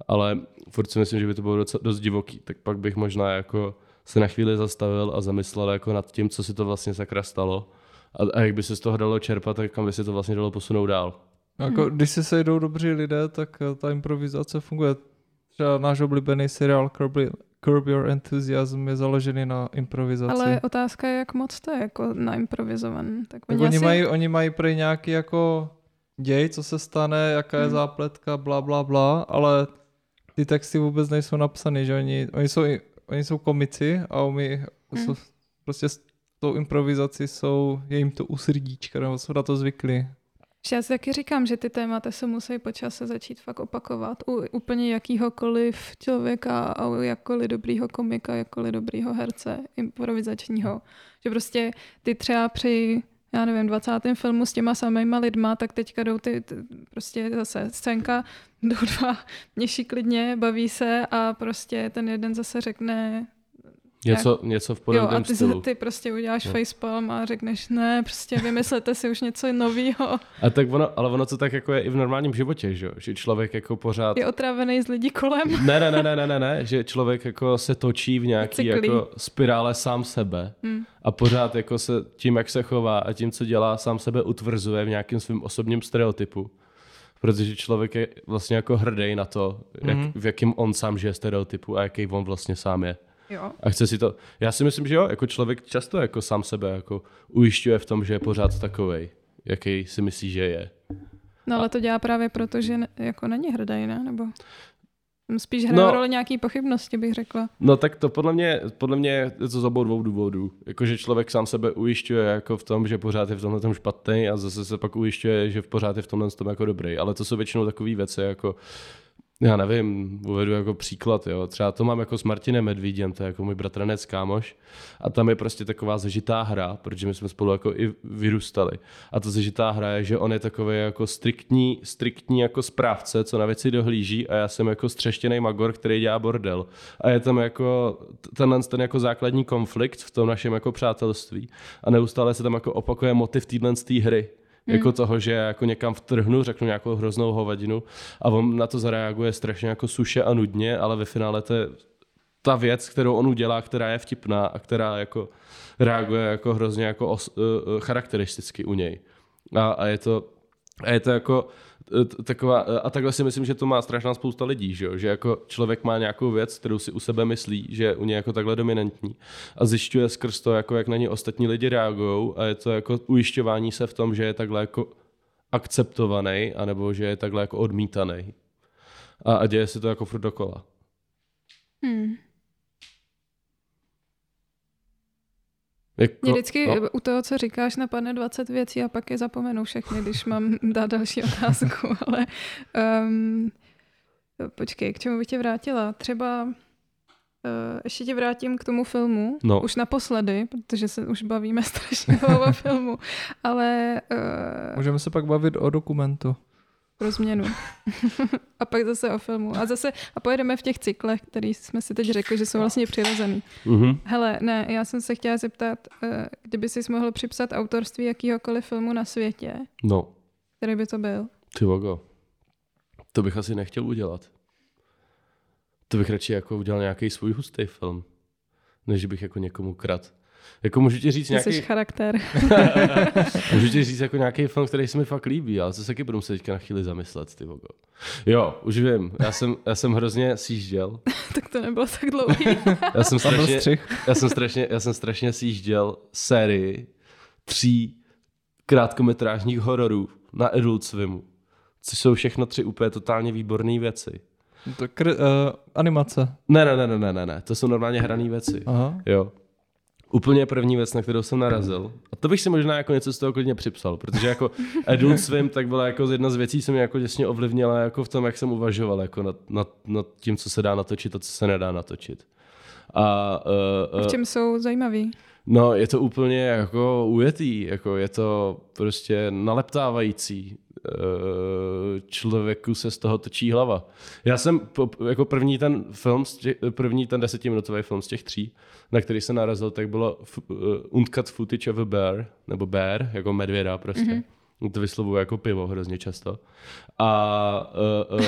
ale furt si myslím, že by to bylo docela, dost divoký, tak pak bych možná jako se na chvíli zastavil a zamyslel jako nad tím, co si to vlastně sakra stalo a, a jak by se z toho dalo čerpat, tak kam by se to vlastně dalo posunout dál. Jako, Hmm. když se sejdou dobří lidé, tak eh, ta improvizace funguje. Třeba náš oblíbený seriál Curb, Curb Your Enthusiasm je založený na improvizaci. Ale otázka je, jak moc to je jako naimprovizovan. Tak tak oni, oni, asi... mají, oni mají prý nějaký jako děj, co se stane, jaká je Hmm. zápletka, bla, bla, bla, ale ty texty vůbec nejsou napsané, že oni, oni, jsou, i- oni jsou komici a umí, Hmm. jsou, prostě s tou improvizací jsou, je jim to u srdíčka, nebo jsou na to zvyklí. Já si taky říkám, že ty témata se musí po čase začít fakt opakovat u úplně jakýhokoliv člověka a u jakkoliv dobrýho komika, jakkoliv dobrýho herce improvizačního. Že prostě ty třeba při já nevím, 20. filmu s těma samýma lidma, tak teďka jdou ty, ty prostě zase scénka, jdou dva měší klidně, baví se a prostě ten jeden zase řekne Něco, něco v Jo, podobném a ty, stylu. ty prostě uděláš No. facepalm a řekneš, ne, prostě vymyslete si už něco nového. A tak ono, ale ono to tak jako je i v normálním životě, že, jo? že člověk jako pořád... Je otravený z lidí kolem. Ne, ne, ne, ne, ne, ne, ne, že člověk jako se točí v nějaký Cyklí. jako spirále sám sebe Hmm. a pořád jako se tím, jak se chová a tím, co dělá, sám sebe utvrzuje v nějakém svém osobním stereotypu. Protože člověk je vlastně jako hrdý na to, jak, Mhm. v jakém on sám žije stereotypu a jaký on vlastně sám je. Jo. A chce si to... Já si myslím, že jo, jako člověk často jako sám sebe jako ujišťuje v tom, že je pořád takovej, jaký si myslí, že je. No ale to dělá právě proto, že ne, jako není hrdý, ne? Nebo spíš hraje No. roli nějaký pochybnosti, bych řekla. No tak to podle mě, podle mě je to z obou dvou důvodů. Jakože člověk sám sebe ujišťuje jako v tom, že pořád je v tomhle tom špatný a zase se pak ujišťuje, že pořád je v tomhle tom jako dobrý. Ale to jsou většinou takové věci jako já nevím, uvedu jako příklad, jo. Třeba to mám jako s Martinem Medvídem, to je jako můj bratranec kámoš. A tam je prostě taková zažitá hra, protože my jsme spolu jako i vyrůstali. A ta zažitá hra je, že on je takový jako striktní, striktní jako správce, co na věci dohlíží a já jsem jako střeštěný magor, který dělá bordel. A je tam jako tenhle ten jako základní konflikt v tom našem jako přátelství. A neustále se tam jako opakuje motiv téhle hry. Jako toho, že jako někam vtrhnu, řeknu nějakou hroznou hovadinu a on na to zareaguje strašně jako suše a nudně, ale ve finále to je ta věc, kterou on udělá, která je vtipná a která jako reaguje jako hrozně jako os, uh, charakteristicky u něj. A, a je to a je to jako taková, eh, a takhle si myslím, že to má strašná spousta lidí, že, jo? že jako člověk má nějakou věc, kterou si u sebe myslí, že je u něj jako takhle dominantní a zjišťuje skrz to, jako jak na ní ostatní lidi reagují a je to jako ujišťování se v tom, že je takhle jako akceptovaný, anebo že je takhle jako odmítaný. A, a děje se to jako furt dokola. Hmm. Jako, Mě vždycky no, no. u toho, co říkáš, napadne 20 věcí a pak je zapomenu všechny, když mám dát další otázku, ale um, počkej, k čemu bych tě vrátila? Třeba uh, ještě tě vrátím k tomu filmu, No. už naposledy, protože se už bavíme strašně o filmu, ale uh, Můžeme se pak bavit o dokumentu. Pro změnu. a pak zase o filmu. A zase a pojedeme v těch cyklech, který jsme si teď řekli, že jsou vlastně přirozený. Mhm. Hele, ne, já jsem se chtěla zeptat, eh, kdyby jsi mohl připsat autorství jakýhokoliv filmu na světě, No, který by to byl? ty vogo. To bych asi nechtěl udělat. To bych radši jako udělal nějaký svůj hustý film, než bych jako někomu krat. Jako můžu ti říct Ty nějaký, jsi charakter. můžu ti říct jako nějaký film, který se mi fakt líbí, ale to se taky budu muset teďka na chvíli zamyslet, ty vogo. Jo, už vím, já jsem, já jsem hrozně sjížděl. tak to nebylo tak dlouhý. Já jsem strašně, střih. já jsem strašně, já jsem strašně sjížděl sérii tří krátkometrážních hororů na Adult Swimu, což jsou všechno tři úplně totálně výborné věci. To kr- uh, animace. Ne, ne, ne, ne, ne, ne, ne, to jsou normálně hrané věci. Aha. Jo. Úplně první věc, na kterou jsem narazil, a to bych si možná jako něco z toho klidně připsal, protože jako Adult Swim tak byla jako jedna z věcí, co mě jako těsně ovlivnila jako v tom, jak jsem uvažoval jako nad, nad, nad tím, co se dá natočit a co se nedá natočit. A, uh, v čem jsou zajímavý? No, je to úplně jako ujetý, jako je to prostě naleptávající. Eh, Člověku se z toho točí hlava. Já jsem po, jako první ten film, z těch, první ten desetiminutový film z těch tří, na který jsem narazil, tak bylo uh, Uncut Footage of a Bear, nebo Bear, jako medvěda prostě. Mm-hmm. To vyslovuju jako pivo hrozně často. A uh, uh,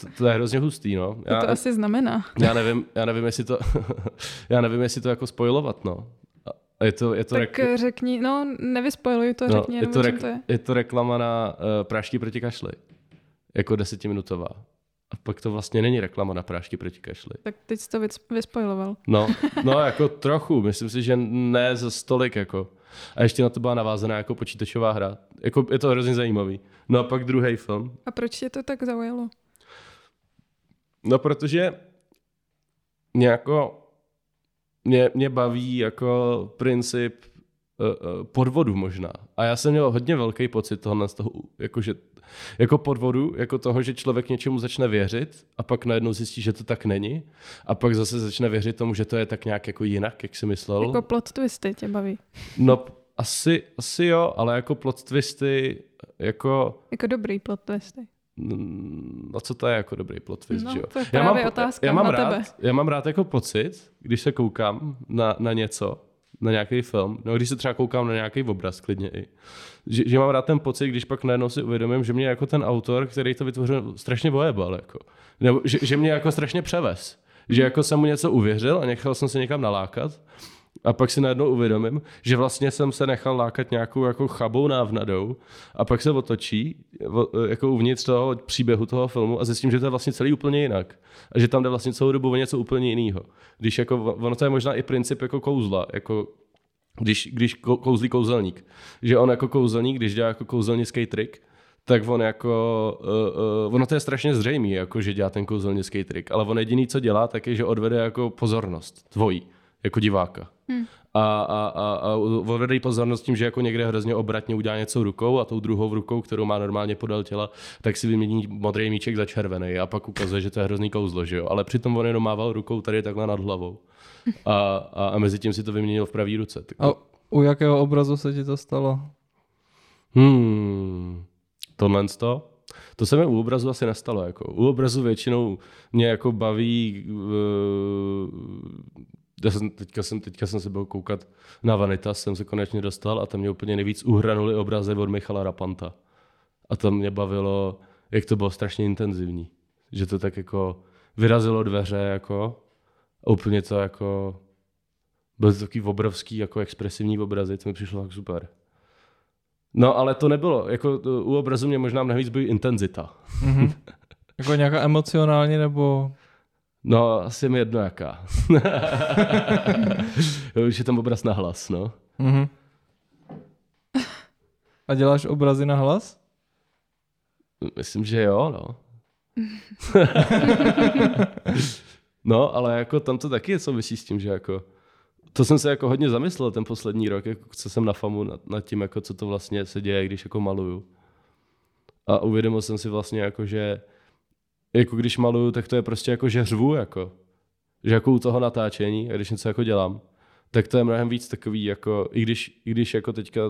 to, to je hrozně hustý, no. Co to asi znamená? Já nevím, já nevím, jestli to, já nevím, jestli to jako spojovat, no. Je to, je to, Tak rek- řekni, no nevyspojluj to, no, řekni je, to rek- to je. je to reklama na uh, prášky proti kašli. Jako desetiminutová. A pak to vlastně není reklama na prášky proti kašli. Tak teď jsi to vys- vyspojloval. No, no jako trochu, myslím si, že ne za stolik jako. A ještě na to byla navázaná jako počítačová hra. Jako, je to hrozně zajímavý. No a pak druhý film. A proč tě to tak zaujalo? No protože mě jako mě, mě baví jako princip uh, uh, podvodu možná. A já jsem měl hodně velký pocit tohle z toho, jako, že, jako podvodu, jako toho, že člověk něčemu začne věřit a pak najednou zjistí, že to tak není a pak zase začne věřit tomu, že to je tak nějak jako jinak, jak si myslel. Jako plot twisty tě baví. No asi, asi jo, ale jako plot twisty, jako Jako dobrý plot twisty. A co to je jako dobrý plot twist, No, že jo? to je právě otázka já mám na rád, tebe. Já mám rád jako pocit, když se koukám na, na něco, na nějaký film, no když se třeba koukám na nějaký obraz klidně i, že, že mám rád ten pocit, když pak najednou si uvědomím, že mě jako ten autor, který to vytvořil, strašně vojebal, jako. Nebo že, že mě jako strašně převez. Že jako jsem mu něco uvěřil a nechal jsem se někam nalákat a pak si najednou uvědomím, že vlastně jsem se nechal lákat nějakou jako chabou návnadou a pak se otočí jako uvnitř toho příběhu toho filmu a zjistím, že to je vlastně celý úplně jinak. A že tam jde vlastně celou dobu o něco úplně jiného. Když jako, ono to je možná i princip jako kouzla, jako když, když kou- kouzlí kouzelník. Že on jako kouzelník, když dělá jako kouzelnický trik, tak on jako, uh, uh, ono to je strašně zřejmý, jako že dělá ten kouzelnický trik, ale on jediný, co dělá, tak je, že odvede jako pozornost tvojí, jako diváka. Hmm. A, a, a, a odvede jí pozornost tím, že jako někde hrozně obratně udělá něco rukou a tou druhou rukou, kterou má normálně podél těla, tak si vymění modrý míček za červený a pak ukazuje, že to je hrozný kouzlo, že jo? Ale přitom on jenom mával rukou tady takhle nad hlavou. A, a, a mezi tím si to vyměnil v pravý ruce. Tak A u jakého obrazu se ti to stalo? Hmm, tohle to? To se mi u obrazu asi nestalo. Jako. U obrazu většinou mě jako baví... Uh, já jsem, teďka, jsem, teďka jsem se byl koukat na Vanitas, jsem se konečně dostal a tam mě úplně nejvíc uhranuli obrazy od Michala Rapanta. A to mě bavilo, jak to bylo strašně intenzivní. Že to tak jako vyrazilo dveře jako a úplně to jako... Byl takový obrovský jako expresivní obrazy, to mi přišlo tak super. No, ale to nebylo. Jako u obrazu mě možná mnohem víc bojí intenzita. Mhm. jako nějaká emocionální nebo... No, asi mi jedno jaká. Už je tam obraz na hlas, no. Mhm. A děláš obrazy na hlas? Myslím, že jo, no. no, ale jako tam to taky souvisí s tím, že jako to jsem se jako hodně zamyslel ten poslední rok, jako co jsem na FAMu nad, nad tím, jako co to vlastně se děje, když jako maluju. A uvědomil jsem si vlastně jako, že jako když maluju, tak to je prostě jako, že řvu, jako. Že jako u toho natáčení, a když něco jako dělám, tak to je mnohem víc takový, jako, i když, i když jako teďka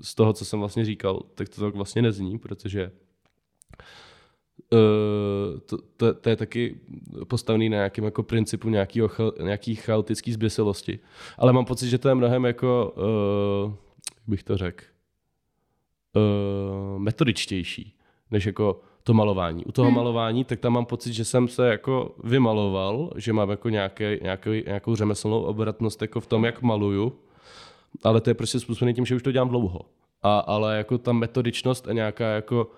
z toho, co jsem vlastně říkal, tak to tak vlastně nezní, protože Uh, to, to, to, je taky postavený na nějakém jako principu nějakýho, nějaký chaotický zběsilosti. Ale mám pocit, že to je mnohem jako, uh, jak bych to řekl, uh, metodičtější, než jako to malování. U toho hmm. malování, tak tam mám pocit, že jsem se jako vymaloval, že mám jako nějaké, nějaký, nějakou řemeslnou obratnost jako v tom, jak maluju, ale to je prostě způsobené tím, že už to dělám dlouho. A, ale jako ta metodičnost a nějaká jako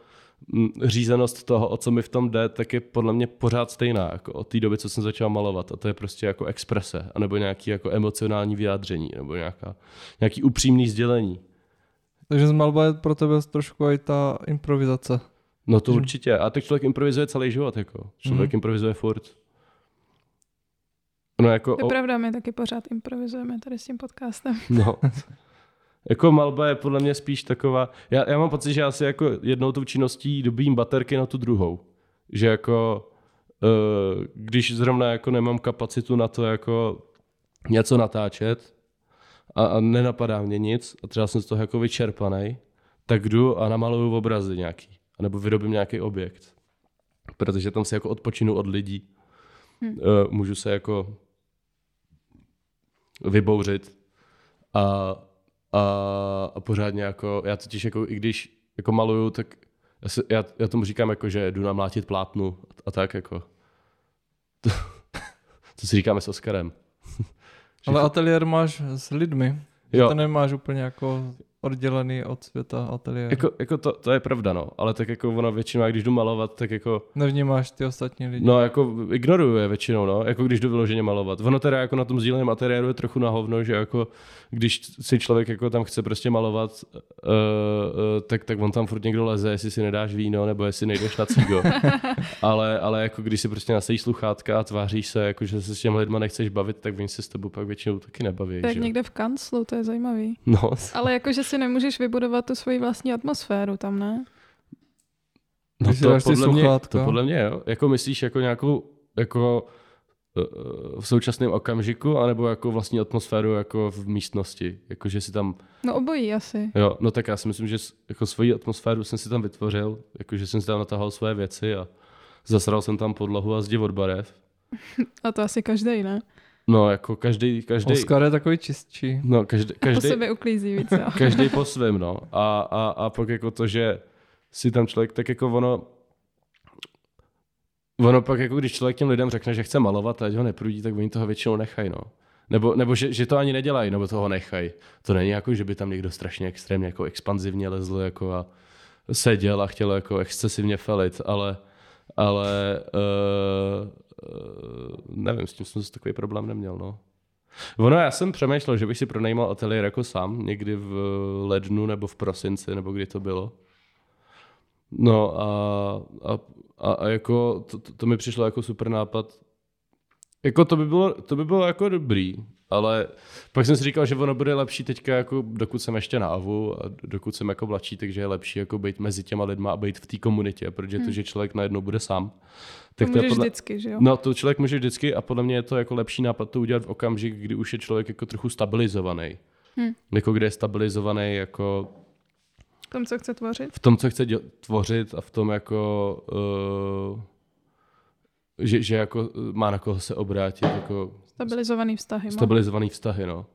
řízenost toho, o co mi v tom jde, tak je podle mě pořád stejná, jako od té doby, co jsem začal malovat. A to je prostě jako exprese, anebo nějaký jako emocionální vyjádření, nebo nějaká, nějaký upřímný sdělení. Takže malba je pro tebe trošku i ta improvizace. No to určitě. A tak člověk improvizuje celý život, jako. Člověk mm. improvizuje furt. No jako... To je o... pravda, my taky pořád improvizujeme tady s tím podcastem. No. Jako malba je podle mě spíš taková, já, já mám pocit, že asi jako jednou tou činností dobím baterky na tu druhou. Že jako, uh, když zrovna jako nemám kapacitu na to jako něco natáčet a, a nenapadá mě nic a třeba jsem z toho jako vyčerpaný, tak jdu a namaluju obrazy nějaký. Nebo vyrobím nějaký objekt. Protože tam se jako odpočinu od lidí. Hmm. Uh, můžu se jako vybouřit a a, a pořádně jako, já totiž jako, i když jako maluju, tak já, si, já, já tomu říkám jako, že jdu namlátit plátnu a, a tak jako. To, to si říkáme s Oskarem. Ale ateliér máš s lidmi. Jo. To nemáš úplně jako oddělený od světa ateliér. Jako, jako to, to, je pravda, no. Ale tak jako ono většinou, když jdu malovat, tak jako... Nevnímáš ty ostatní lidi. No, jako ignoruju je většinou, no. Jako když jdu vyloženě malovat. Ono teda jako na tom sdíleném ateliéru je trochu na hovno, že jako když si člověk jako tam chce prostě malovat, uh, uh, tak, tak on tam furt někdo leze, jestli si nedáš víno, nebo jestli nejdeš na cigo. ale, ale jako když si prostě nasejí sluchátka a tváříš se, jako že se s těmi lidma nechceš bavit, tak oni se s tebou pak většinou taky nebaví. Tak že? někde v kanclu, to je zajímavý. No. Ale jako, že si nemůžeš vybudovat tu svoji vlastní atmosféru tam, ne? No to podle, mě, to podle mě, jo. Jako myslíš jako nějakou, jako eh, v současném okamžiku, anebo jako vlastní atmosféru jako v místnosti, jako že si tam... No obojí asi. Jo, no tak já si myslím, že jako svoji atmosféru jsem si tam vytvořil, jako že jsem si tam natahal své věci a zasral jsem tam podlahu a zdi od barev. A to asi každý, ne? No, jako každý, každý. Oscar je takový čistší. No, každý, každý, po sebe uklízí víc, jo. každý po svém, no. A, a, a pak jako to, že si tam člověk, tak jako ono, ono pak jako když člověk těm lidem řekne, že chce malovat a ať ho neprudí, tak oni toho většinou nechají, no. Nebo, nebo že, že, to ani nedělají, nebo toho nechají. To není jako, že by tam někdo strašně extrémně jako expanzivně lezl jako a seděl a chtěl jako excesivně felit, ale, ale uh, uh, nevím, s tím jsem takový problém neměl, no. Ono, já jsem přemýšlel, že bych si pronajímal ateliér jako sám, někdy v lednu nebo v prosinci, nebo kdy to bylo. No a, a, a, a jako to, to, to mi přišlo jako super nápad. Jako to by bylo, to by bylo jako dobrý, ale pak jsem si říkal, že ono bude lepší teďka, jako dokud jsem ještě na AVU a dokud jsem jako mladší, takže je lepší jako být mezi těma lidma a být v té komunitě, protože hmm. to, že člověk najednou bude sám. Tak to, to můžeš podle... vždycky, že jo? No, to člověk může vždycky a podle mě je to jako lepší nápad to udělat v okamžik, kdy už je člověk jako trochu stabilizovaný. Hmm. Jako kde je stabilizovaný jako v tom, co chce tvořit? V tom, co chce děl- tvořit a v tom jako uh, že, že jako má na koho se obrátit. Jako stabilizovaný vztahy. Stabilizovaný vztahy, no.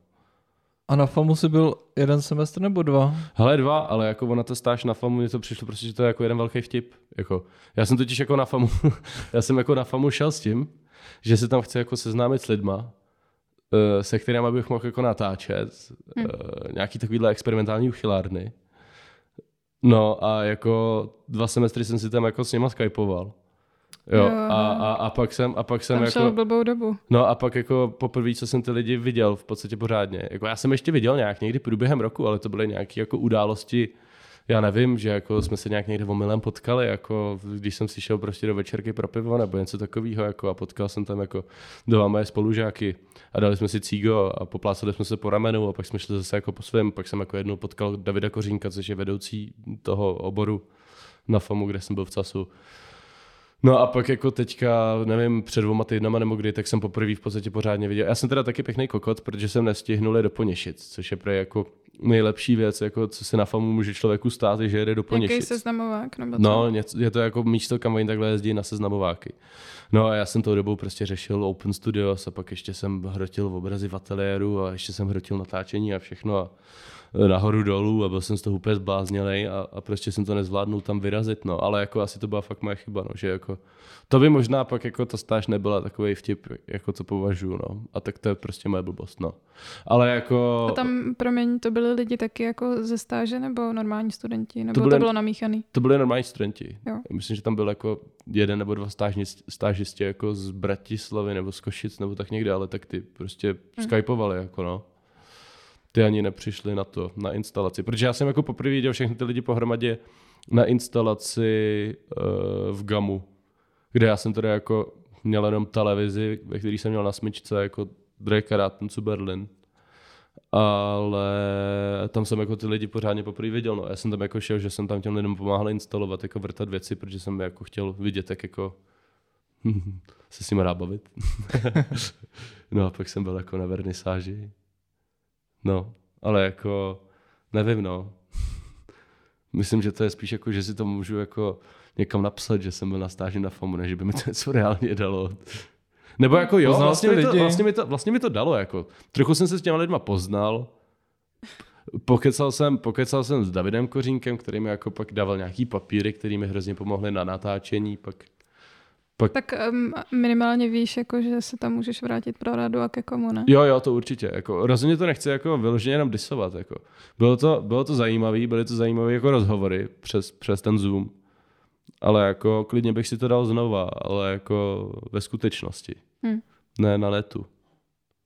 A na FAMu jsi byl jeden semestr nebo dva? Hele, dva, ale jako ona to stáž na FAMu, mně to přišlo prostě, že to je jako jeden velký vtip. Jako, já jsem totiž jako na FAMu, já jsem jako na FAMu šel s tím, že se tam chci jako seznámit s lidma, eh, se kterými bych mohl jako natáčet, hmm. nějaký takovýhle experimentální uchylárny. No a jako dva semestry jsem si tam jako s nima skypoval. Jo, jo. A, a, a, pak jsem, a pak jsem jako... blbou dobu. No a pak jako poprvé, co jsem ty lidi viděl v podstatě pořádně. Jako já jsem ještě viděl nějak někdy průběhem roku, ale to byly nějaké jako události, já nevím, že jako jsme se nějak někde omylem potkali, jako když jsem si šel prostě do večerky pro pivo nebo něco takového, jako a potkal jsem tam jako dva moje spolužáky a dali jsme si cígo a poplácali jsme se po ramenu a pak jsme šli zase jako po svém, pak jsem jako jednou potkal Davida Kořínka, což je vedoucí toho oboru na FAMu, kde jsem byl v CASu. No a pak jako teďka, nevím, před dvoma týdnama nebo kdy, tak jsem poprvé v podstatě pořádně viděl. Já jsem teda taky pěkný kokot, protože jsem nestihnul je do Poněšic, což je pro jako nejlepší věc, jako co se na FAMu může člověku stát, je, že jede do Jaký Plněšic. seznamovák? Nebo co? No, něco, je to jako místo, kam oni takhle jezdí na seznamováky. No a já jsem tou dobou prostě řešil Open Studios a pak ještě jsem hrotil obrazy v ateliéru a ještě jsem hrotil natáčení a všechno a nahoru dolů a byl jsem z toho úplně zbláznělej a, a prostě jsem to nezvládnul tam vyrazit, no, ale jako asi to byla fakt moje chyba, no, že jako to by možná pak jako ta stáž nebyla takový vtip, jako co považuji, no, a tak to je prostě moje blbost, no. Ale jako... A tam, promiň, to byli lidi taky jako ze stáže nebo normální studenti? Nebo to, byly- to bylo namíchaný? To byli normální studenti. Jo. Myslím, že tam byl jako jeden nebo dva stážnisti, stážisti jako z Bratislavy nebo z Košic nebo tak někde, ale tak ty prostě Hmm. skypovali jako no. Ty ani nepřišli na to, na instalaci. Protože já jsem jako poprvé viděl všechny ty lidi pohromadě na instalaci uh, v GAMu, kde já jsem teda jako měl jenom televizi, ve který jsem měl na smyčce jako Dreikarten zu Berlin. Ale tam jsem jako ty lidi pořádně poprvé viděl. No. Já jsem tam jako šel, že jsem tam těm lidem pomáhal instalovat, jako vrtat věci, protože jsem jako chtěl vidět, jak jako se s nimi dá bavit. no a pak jsem byl jako na vernisáži. No, ale jako nevím, no. Myslím, že to je spíš jako, že si to můžu jako někam napsat, že jsem byl na stáži na FAMu, než by mi to něco reálně dalo. Nebo jako jo, Poznal vlastně mi, to, vlastně, mi to, vlastně mi to dalo, jako. Trochu jsem se s těma lidma poznal, Pokecal jsem, pokecal jsem s Davidem Kořínkem, který mi jako pak dával nějaký papíry, který mi hrozně pomohly na natáčení, pak Tak um, minimálně víš, jako, že se tam můžeš vrátit pro radu a ke komu, ne? Jo, jo, to určitě. Jako, rozhodně to nechci jako vyloženě jenom disovat. Jako. Bylo to, bylo to zajímavé, byly to zajímavé jako rozhovory přes, přes ten Zoom. Ale jako klidně bych si to dal znova, ale jako ve skutečnosti. Hm. Ne na netu.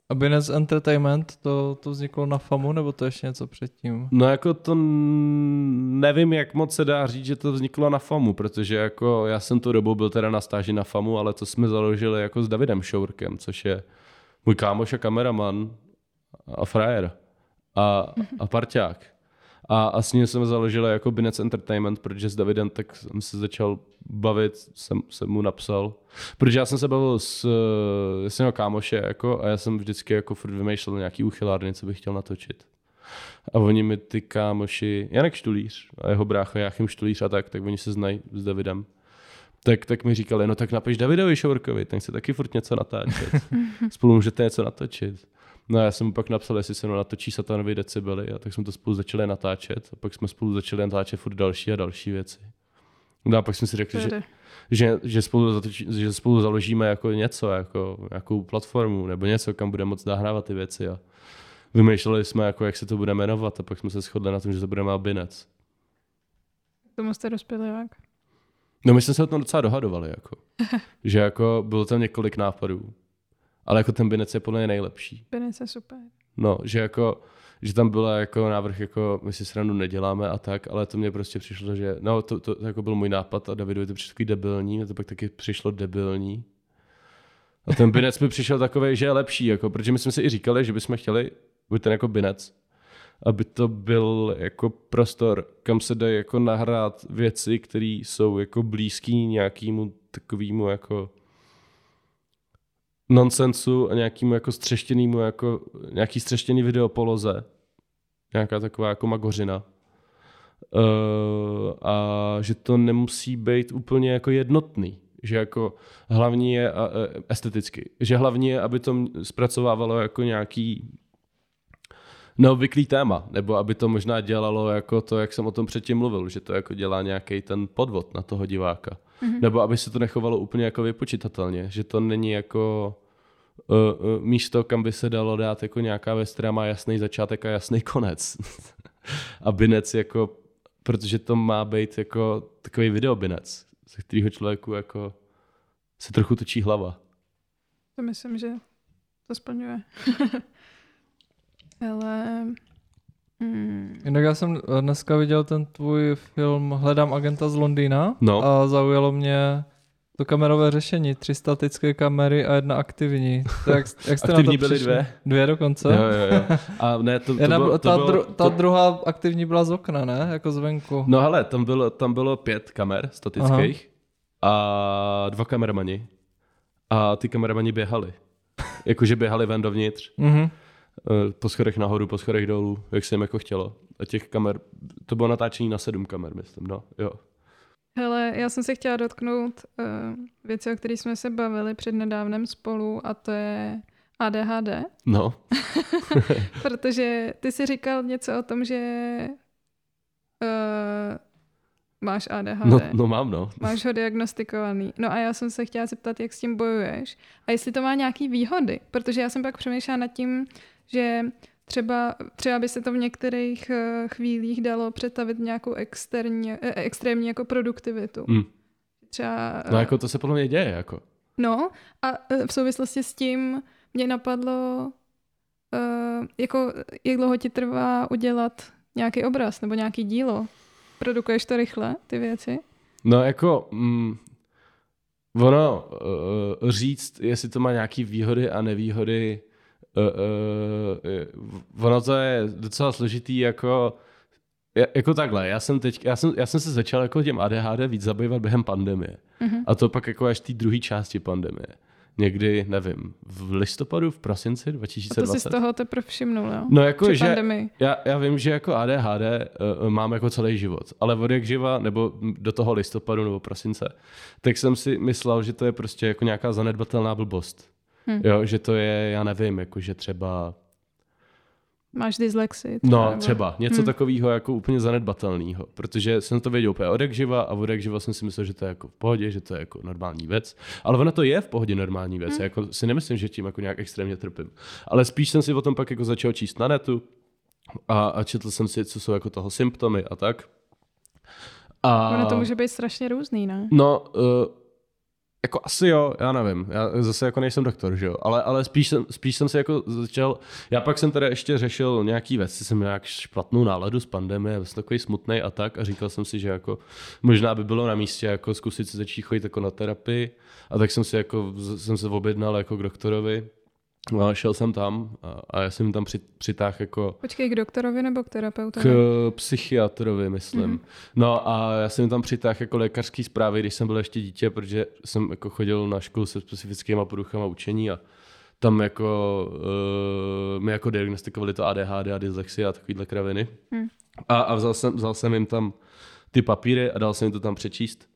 A Binance Entertainment, to, to vzniklo na FAMu, nebo to ještě něco předtím? No jako to nevím, jak moc se dá říct, že to vzniklo na FAMu, protože jako já jsem tu dobu byl teda na stáži na FAMu, ale to jsme založili jako s Davidem Šourkem, což je můj kámoš a kameraman a frajer a, a parťák. A, a s ním jsem založil jako Binec Entertainment, protože s Davidem tak jsem se začal bavit, jsem, jsem mu napsal. Protože já jsem se bavil s, eh, s jeho kámoše jako, a já jsem vždycky jako furt vymýšlel nějaký uchylárny, co bych chtěl natočit. A oni mi ty kámoši, Janek Štulíř a jeho brácha Jáchym Štulíř a tak, tak oni se znají s Davidem. Tak, tak mi říkali, no tak napiš Davidovi Šourkovi, ten chce taky furt něco natáčet. Spolu můžete něco natočit. No a já jsem mu pak napsal, jestli se mnou natočí satanový decibely a tak jsme to spolu začali natáčet a pak jsme spolu začali natáčet furt další a další věci. No a pak jsme si řekli, že, že, že, spolu, zatočí, že spolu založíme jako něco, jako nějakou platformu nebo něco, kam bude moc nahrávat ty věci a vymýšleli jsme, jako, jak se to bude jmenovat a pak jsme se shodli na tom, že to bude Albinec. K tomu jste dospěli jak? No my jsme se o tom docela dohadovali, jako. že jako bylo tam několik nápadů, ale jako ten Binec je podle mě nejlepší. Binice super. No, že jako, že tam byla jako návrh, jako my si srandu neděláme a tak, ale to mě prostě přišlo, že, no to, to, to jako byl můj nápad a Davidovi to přišlo takový debilní, a to pak taky přišlo debilní. A ten binec mi přišel takový, že je lepší, jako, protože my jsme si i říkali, že bychom chtěli být ten jako binec, aby to byl jako prostor, kam se dají jako nahrát věci, které jsou jako blízký nějakému takovému jako nonsensu a nějakému jako střeštěnému, jako nějaký střeštěný videopoloze. Nějaká taková jako magořina. Uh, a že to nemusí být úplně jako jednotný. Že jako hlavní je a, e, esteticky. Že hlavní je, aby to zpracovávalo jako nějaký neobvyklý téma, nebo aby to možná dělalo jako to, jak jsem o tom předtím mluvil, že to jako dělá nějaký ten podvod na toho diváka. Mm-hmm. Nebo aby se to nechovalo úplně jako vypočitatelně, že to není jako uh, uh, místo, kam by se dalo dát jako nějaká věc, která má jasný začátek a jasný konec. a binec jako, protože to má být jako takový videobinec, ze kterého člověku jako se trochu točí hlava. To myslím, že to splňuje. Ale... Hmm. Jinak já jsem eh, dneska viděl ten tvůj film Hledám agenta z Londýna No. a zaujalo mě to kamerové řešení. Tři statické kamery a jedna aktivní. To jak, jak jste Aktivní na to byly přišli? dvě. Dvě dokonce? Jo, jo, jo. A ne, to, to, Jedna, bylo, bylo, to ta, bylo, dru, ta to, druhá aktivní byla z okna, ne? Jako zvenku. No hele, tam bylo, tam bylo pět kamer statických a dva kameramani. A ty kameramani běhali. Jakože běhali ven dovnitř. Mhm. Eh, po schodech nahoru, po schodech dolů, jak se jim jako chtělo. A těch kamer, to bylo natáčení na sedm kamer, myslím, no, jo. Hele, já jsem se chtěla dotknout uh, věci, o kterých jsme se bavili před nedávnem spolu a to je ADHD. No, Protože ty si říkal něco o tom, že uh, máš ADHD. no, no mám, no. Máš ho diagnostikovaný. No a já jsem se chtěla zeptat, jak s tím bojuješ a jestli to má nějaký výhody, protože já jsem pak přemýšlela nad tím, že třeba, třeba by se to v některých eh, chvílích dalo představit nějakou externí, eh, extrémní jako produktivitu. Mm. Třeba, No jako to se podle mě děje, jako. no a eh, v souvislosti s tím mě napadlo, eh, jako jak dlouho ti trvá udělat nějaký obraz nebo nějaký dílo. Produkuješ to rychle, ty věci? No jako, mm, ono uh, říct, jestli to má nějaký výhody a nevýhody, uh, uh, ono to je docela složitý jako, ja- jako takhle, já jsem teď, já jsem, já jsem se začal jako těm ADHD víc zabývat během pandemie. Mhm. A to pak jako až té druhé části pandemie. Někdy, nevím, v listopadu, v prosinci A to 2020. si z toho teprve všimnul, jo? No jako, Při že pandemii. já, já vím, že jako ADHD uh, mám jako celý život, ale od jak živa, nebo do toho listopadu nebo prosince, tak jsem si myslel, že to je prostě jako nějaká zanedbatelná blbost. Hm. Jo, že to je, já nevím, jako že třeba, Máš dyslexii. no nebo- třeba něco Hm. takového jako úplně zanedbatelného, protože jsem to věděl úplně od jak živa a od jak živa jsem si myslel, že to je jako v pohodě, že to je jako normální věc, ale ono to je v pohodě normální věc, Hm. jako si nemyslím, že tím jako nějak extrémně trpím, ale spíš jsem si o tom pak jako začal číst na netu, a, a četl jsem si, co jsou jako toho symptomy a tak. A, Ono to může být strašně různý, ne? No, uh, jako asi jo, já nevím, já zase jako nejsem doktor, že jo, ale, ale spíš, jsem, spíš jsem si jako začal, já pak jsem teda ještě řešil nějaký věci, jsem nějak špatnou náladu z pandemie, jsem takový smutný a tak. A říkal jsem si, že jako možná by bylo na místě jako zkusit si začít chodit jako na terapii. A tak jsem si jako, jsem se objednal jako k doktorovi No, šel jsem tam a, a já jsem tam při, přitáhl jako Počkej, k doktorovi nebo k terapeutovi? k psychiatrovi, myslím. Mhm. Mm-hmm. No a já jsem tam přitáhl jako lékařský zprávy, když jsem byl ještě dítě, protože jsem jako chodil na školu se specifickýma poruchama učení a tam jako uh, mi jako diagnostikovali to ADHD a dyslexie a takovýhle kraviny. Hm. A, a vzal, jsem, vzal jsem jim tam ty papíry a dal jsem jim to tam přečíst.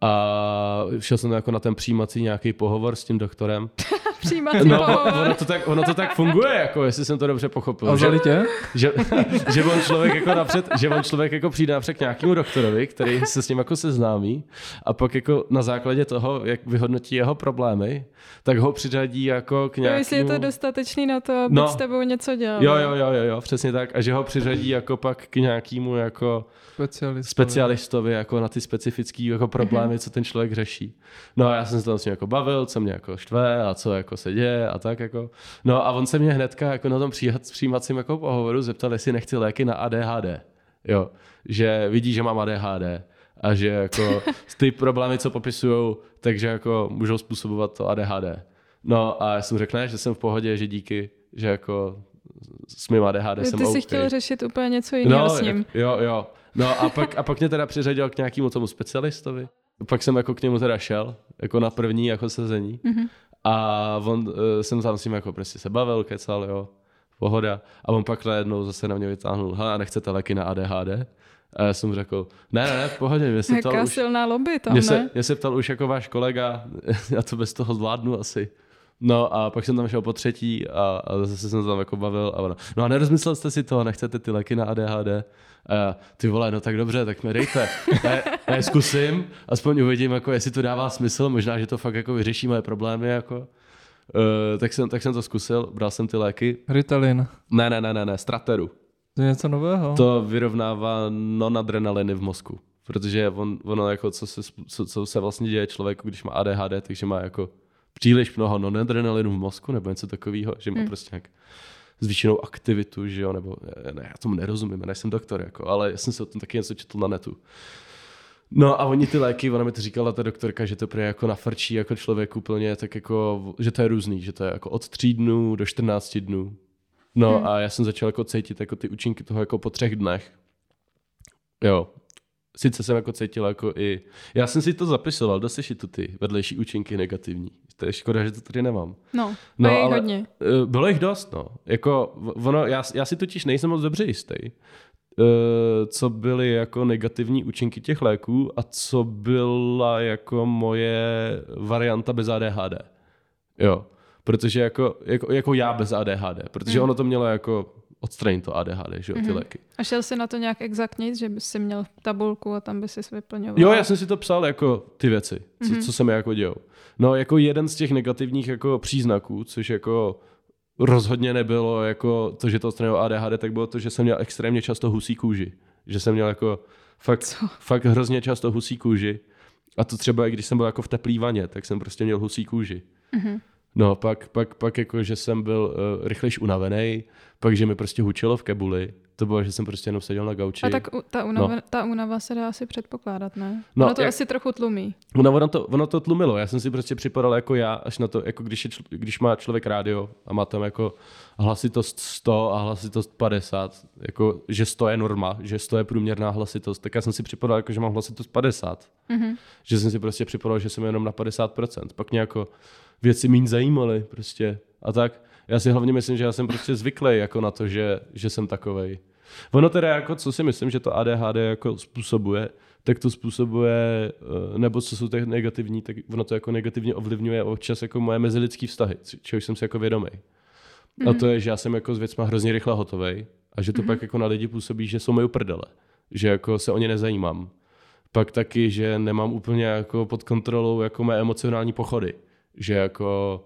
A šel jsem jako na ten přijímací nějaký pohovor s tím doktorem. Přijímací No, pohovor. ono to, tak, ono to tak funguje, jako jestli jsem to dobře pochopil. A že- vzali tě? že, že on člověk jako napřed, že on člověk jako přijde napřed k nějakému doktorovi, který se s ním jako seznámí a pak jako na základě toho, jak vyhodnotí jeho problémy, tak ho přiřadí jako k Jo, nějakému... jestli je to dostatečný na to, aby No. s tebou něco dělal. Jo, jo, jo, jo, jo, přesně tak. A že ho přiřadí jako pak k nějakému jako Specialist. specialistovi jako na ty specifické jako problémy, co ten člověk řeší. No a já jsem se tam s ním jako bavil, co mě jako štve a co jako se děje a tak jako. No a on se mě hnedka jako na tom přijímacím jako pohovoru zeptal, jestli nechci léky na ADHD. Jo, že vidí, že mám ADHD a že jako ty problémy, co popisujou, takže jako můžou způsobovat to ADHD. No a já jsem řekl, ne, že jsem v pohodě, že díky, že jako s mým ADHD Ty jsem jsi OK. chtěl řešit úplně něco jiného s ním. jo, jo. No a pak, a pak mě teda přiřadil k nějakému tomu specialistovi. Pak jsem jako k němu teda šel, jako na první jako sezení. Mhm. A on, uh, jsem tam s ním jako prostě se bavil, kecal, jo, pohoda. A on pak najednou zase na mě vytáhnul, a nechcete léky na ADHD? A já jsem mu řekl, ne, ne, ne, v pohodě, mě se ptal Jaká už, silná lobby tam, mě ne? se, mě se ptal už jako váš kolega, já to bez toho zvládnu asi. No a pak jsem tam šel po třetí a, a zase jsem se tam jako bavil a ono, no a nerozmyslel jste si to, nechcete ty léky na ADHD? A já, ty vole, no tak dobře, tak mi dejte. Já, já je zkusím, aspoň uvidím, jako jestli to dává smysl, možná, že to fakt jako vyřeší moje problémy, jako. Uh, tak, jsem, tak jsem to zkusil, bral jsem ty léky. Ritalin. Ne, ne, ne, ne, ne, Strateru. To je něco nového? To vyrovnává non-adrenaliny v mozku. Protože on, ono jako, co se, co, co se vlastně děje člověku, když má ADHD, takže má jako příliš mnoho non-adrenalinu v mozku, nebo něco takového, že má Hmm. prostě nějak zvýšenou aktivitu, že jo, nebo ne, já tomu nerozumím, já nejsem doktor, jako, ale já jsem se o tom taky něco četl na netu. No a oni ty léky, ona mi to říkala ta doktorka, že to prý jako nafrčí jako člověk úplně, tak jako, že to je různý, že to je jako od 3 dnů do 14 dnů. No Hmm. a já jsem začal jako cítit jako ty účinky toho jako po třech dnech. Jo. Sice jsem jako cítil jako i... Já jsem si to zapisoval do sešitu ty vedlejší účinky negativní. To je škoda, že to tady nemám. No, No, ale- hodně. Eh, Bylo jich dost, no. Jako, ono, já, já si totiž nejsem moc dobře jistý, eh, co byly jako negativní účinky těch léků a co byla jako moje varianta bez ADHD. Jo. Protože jako, jako, jako já bez ADHD, protože Mm. ono to mělo jako odstranit to ADHD, že jo, ty Mhm. léky. A šel jsi na to nějak exaktně, že bys si měl tabulku a tam by si vyplňoval? Jo, já jsem si to psal jako ty věci, co, Mhm. co jsem jako dělal. No jako jeden z těch negativních jako příznaků, což jako rozhodně nebylo jako to, že to odstranilo ADHD, tak bylo to, že jsem měl extrémně často husí kůži. Že jsem měl jako fakt, Co? fakt hrozně často husí kůži. A to třeba i když jsem byl jako v teplý vaně, tak jsem prostě měl husí kůži. Mhm. No, pak, pak, pak jako, že jsem byl uh, rychlejš unavený, pak, že mi prostě hučilo v kebuli. To bylo, že jsem prostě jenom seděl na gauči. A tak ta únava, no. ta únava se dá asi předpokládat, ne? No, No, ono to jak- asi trochu tlumí. No, ono to, ono to tlumilo. Já jsem si prostě připadal jako já, až na to, jako když, je, čl- když má člověk rádio a má tam jako hlasitost 100 a hlasitost 50, jako, že 100 je norma, že 100 je průměrná hlasitost, tak já jsem si připadal jako, že mám hlasitost 50. Mhm. Že jsem si prostě připadal, že jsem jenom na 50%. Pak mě jako věci méně zajímaly prostě a tak. Já si hlavně myslím, že já jsem prostě zvyklý jako na to, že, že jsem takovej. Ono teda jako, co si myslím, že to ADHD jako způsobuje, tak to způsobuje, eh, nebo co jsou těch negativní, tak ono to jako negativně ovlivňuje občas jako moje mezilidský vztahy, čehož jsem si jako vědomý. A to je, že já jsem jako s věcma hrozně rychle hotovej a že to pak jako na lidi působí, že jsou mi uprdele. Že jako se o ně nezajímám. Pak taky, že nemám úplně jako pod kontrolou jako mé emocionální pochody. Že jako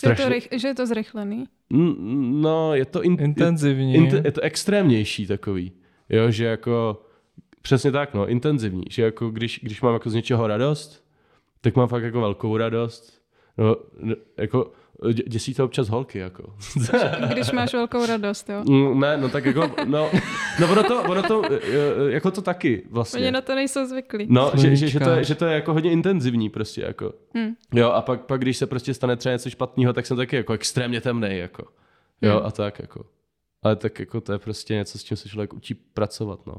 Že, je to strašně... rych, že je to zrychlený. No, je to, in, Intenzivní. je, je to extrémnější takový. Jo, že jako přesně tak, no, intenzivní. Že jako když, když mám jako z něčeho radost, tak mám fakt jako velkou radost. No, jako dě- děsí to občas holky, jako. Když máš velkou radost, jo. Mm, ne, no tak jako, no, no ono to, ono to, eh, eh, jako to taky Oni vlastně. na to nejsou zvyklí. No, že, že, že, to je, že to je jako hodně intenzivní prostě jako. Hm. Jo, a pak, pak když se prostě stane třeba něco špatného, tak jsem taky jako extrémně temnej, jako. Jo, Hmm. a tak jako. Ale tak jako to je prostě něco, s čím se člověk učí pracovat, no.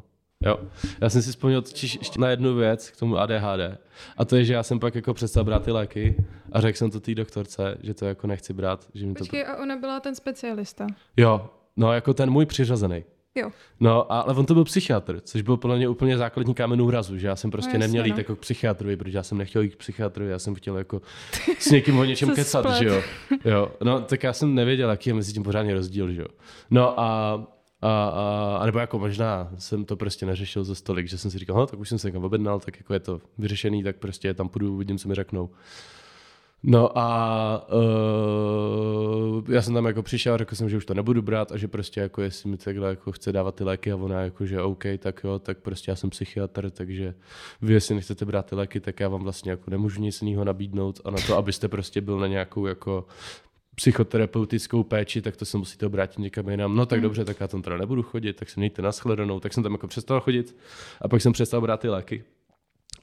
Jo. Já jsem si vzpomněl totiž ještě na jednu věc k tomu ADHD. A to je, že já jsem pak jako přestal brát ty léky a řekl jsem to té doktorce, že to jako nechci brát. Že mi to... Počkej, a ona byla ten specialista. Jo, no jako ten můj přiřazený. Jo. No, ale on to byl psychiatr, což byl podle mě úplně základní kámen úrazu, že já jsem prostě No, jasně, neměl jít no. jako k psychiatrovi, protože já jsem nechtěl jít k psychiatrovi, já jsem chtěl jako s někým o něčem kecat, splet. že jo. jo. No, tak já jsem nevěděl, jaký je mezi tím pořádně rozdíl, že jo. No a, a, a, a nebo jako možná jsem to prostě neřešil za stolik, že jsem si říkal, no, tak už jsem se někam objednal, tak jako je to vyřešený, tak prostě tam půjdu, uvidím, co mi řeknou. No a uh, já jsem tam jako přišel a řekl jsem, že už to nebudu brát a že prostě jako jestli mi takhle jako chce dávat ty léky a ona jako, že OK, tak jo, tak prostě já jsem psychiatr, takže vy jestli nechcete brát ty léky, tak já vám vlastně jako nemůžu nic jiného nabídnout a na to, abyste prostě byl na nějakou jako psychoterapeutickou péči, tak to se musíte obrátit někam jinam. No tak dobře, tak já tam teda nebudu chodit, tak se mějte nashledanou, tak jsem tam jako přestal chodit a pak jsem přestal brát ty léky.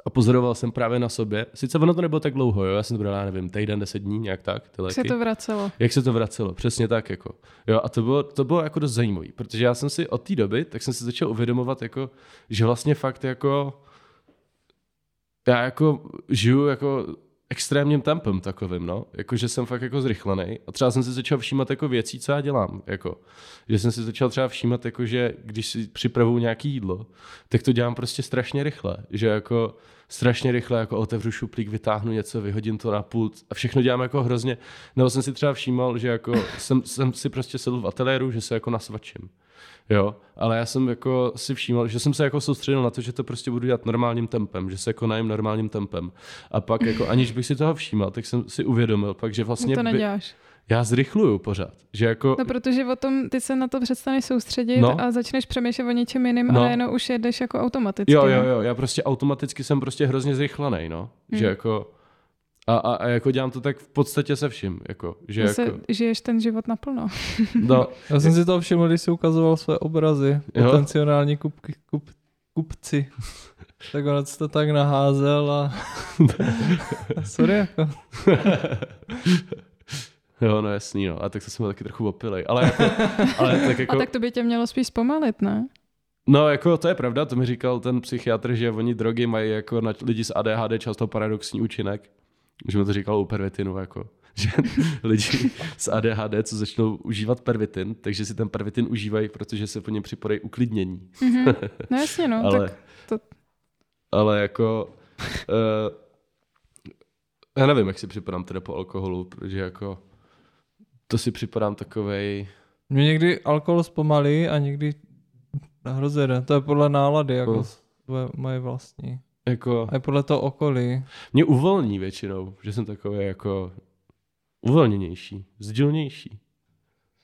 A pozoroval jsem právě na sobě. Sice ono to nebylo tak dlouho, jo? já jsem to bral, já nevím, týden, deset dní, nějak tak, ty Jak léky. se to vracelo. Jak se to vracelo, přesně tak. Jako. Jo, a to bylo, to bylo jako dost zajímavé, protože já jsem si od té doby, tak jsem si začal uvědomovat, jako, že vlastně fakt jako já jako žiju jako extrémním tempem takovým, no. Jako, že jsem fakt jako zrychlený. A třeba jsem si začal všímat jako věcí, co já dělám. Jako, že jsem si začal třeba všímat, jako, že když si připravuju nějaký jídlo, tak to dělám prostě strašně rychle. Že jako strašně rychle jako otevřu šuplík, vytáhnu něco, vyhodím to na pult a všechno dělám jako hrozně. Nebo jsem si třeba všímal, že jako jsem, jsem si prostě sedl v ateliéru, že se jako nasvačím. Jo, ale já jsem jako si všímal, že jsem se jako soustředil na to, že to prostě budu dělat normálním tempem, že se jako najím normálním tempem. A pak jako aniž bych si toho všímal, tak jsem si uvědomil pak, že vlastně to by, neděláš. já zrychluju pořád. Že jako, No, protože o tom ty se na to přestaneš soustředit No. a začneš přemýšlet o něčem jiným No. a najednou už jedeš jako automaticky. jo, no. jo, jo, já prostě automaticky jsem prostě hrozně zrychlený, no. Hmm. Že jako, a, a, a, jako dělám to tak v podstatě se vším, jako, že Zase jako, žiješ ten život naplno. no, Já jsem si to všiml, když si ukazoval své obrazy. Jo. Potenciální kupky, kup, kupci. tak on to tak naházel a... Sorry, jako. jo, no jasný, no, a tak to jsem byl taky trochu opilej, ale, jako, ale tak jako, A tak to by tě mělo spíš zpomalit, ne? No, jako to je pravda, to mi říkal ten psychiatr, že oni drogy mají jako na lidi s ADHD často paradoxní účinek. Že mi to říkal u pervitinu, jako že lidi s ADHD, co začnou užívat pervitin, takže si ten pervitin užívají, protože se po něm připodají uklidnění. Mm-hmm. No jasně, no. ale, tak to... ale jako... Uh, já nevím, jak si připadám teda po alkoholu, protože jako to si připadám takovej... Mě někdy alkohol zpomalí a někdy hrozně To je podle nálady, jako no. moje vlastní. Jako... A je podle toho okolí. Mě uvolní většinou, že jsem takový jako uvolněnější, vzdělnější.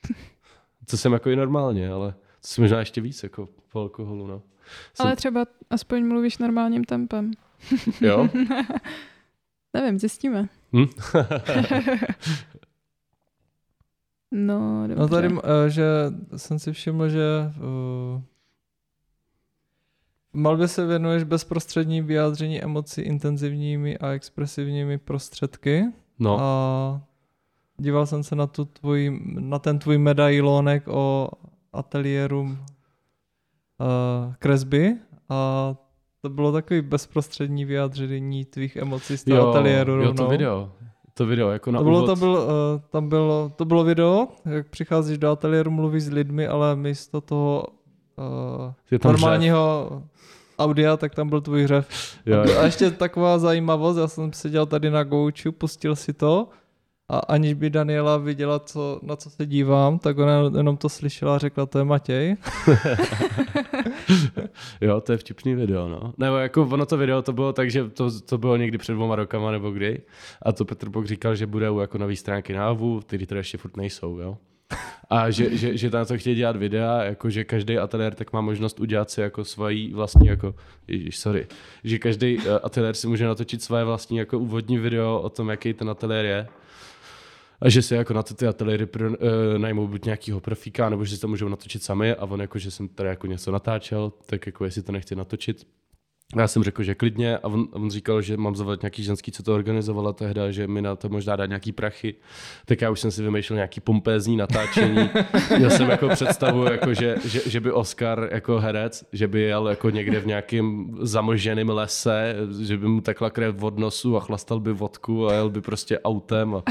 Co jsem jako i normálně, ale to jsem možná ještě víc jako po alkoholu, no. Jsem... Ale třeba aspoň mluvíš normálním tempem. Jo? Nevím, zjistíme. Hm? no, dobře. No tady, uh, že jsem si všiml, že uh, malbě se věnuješ bezprostřední vyjádření emocí intenzivními a expresivními prostředky. No. A díval jsem se na, tu tvůj, na ten tvůj medailonek o ateliéru uh, kresby a to bylo takový bezprostřední vyjádření tvých emocí z toho jo, ateliéru. Jo, to video. To video, jako na to bylo, úvod. To, byl, uh, tam bylo, to bylo video, jak přicházíš do ateliéru, mluvíš s lidmi, ale místo toho uh, normálního řev. Audia, tak tam byl tvůj hřev. Jo, jo. A ještě taková zajímavost, já jsem seděl tady na Gouču, pustil si to a aniž by Daniela viděla, co, na co se dívám, tak ona jenom to slyšela a řekla, to je Matěj. jo, to je vtipný video, no. Nebo jako ono to video, to bylo tak, že to, to bylo někdy před dvoma rokama nebo kdy. A to Petr Bok říkal, že budou jako nový stránky návu, které teda ještě furt nejsou, jo. A že, že, že tam to chtějí dělat videa, jako že každý ateliér tak má možnost udělat si jako svoji vlastní, jako, ježiš, sorry, že každý uh, ateliér si může natočit své vlastní jako úvodní video o tom, jaký ten ateliér je. A že si jako na ty ateliéry pro, uh, najmou buď nějakýho profíka, nebo že si to můžou natočit sami a on jako, že jsem tady jako něco natáčel, tak jako jestli to nechci natočit, já jsem řekl, že klidně a on, on říkal, že mám zavolat nějaký ženský, co to organizovala tehda, že mi na to možná dá nějaký prachy. Tak já už jsem si vymýšlel nějaký pompézní natáčení. Měl jsem jako představu, jako že, že, že, by Oscar jako herec, že by jel jako někde v nějakém zamlženém lese, že by mu tekla krev od nosu a chlastal by vodku a jel by prostě autem a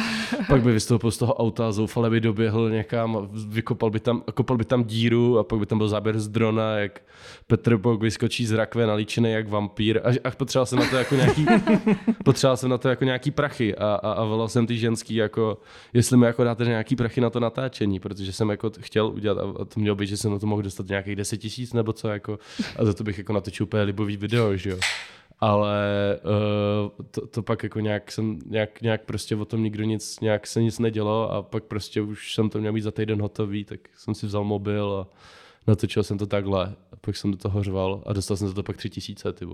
pak by vystoupil z toho auta a zoufale by doběhl někam a vykopal by tam, kopal by tam díru a pak by tam byl záběr z drona, jak Petr Bok vyskočí z rakve nalíčený jak vampír. A, a potřeboval jsem na to jako nějaký, potřeboval jsem na to jako nějaký prachy a, a, a volal jsem ty ženský jako, jestli mi jako dáte nějaký prachy na to natáčení, protože jsem jako chtěl udělat a to mělo být, že jsem na to mohl dostat nějakých 10 tisíc nebo co jako a za to bych jako natočil úplně libový video, že jo. Ale uh, to, to, pak jako nějak jsem, nějak, nějak prostě o tom nikdo nic, nějak se nic nedělo a pak prostě už jsem to měl mít za týden hotový, tak jsem si vzal mobil a natočil jsem to takhle, a pak jsem do toho řval a dostal jsem za to pak tři tisíce, ty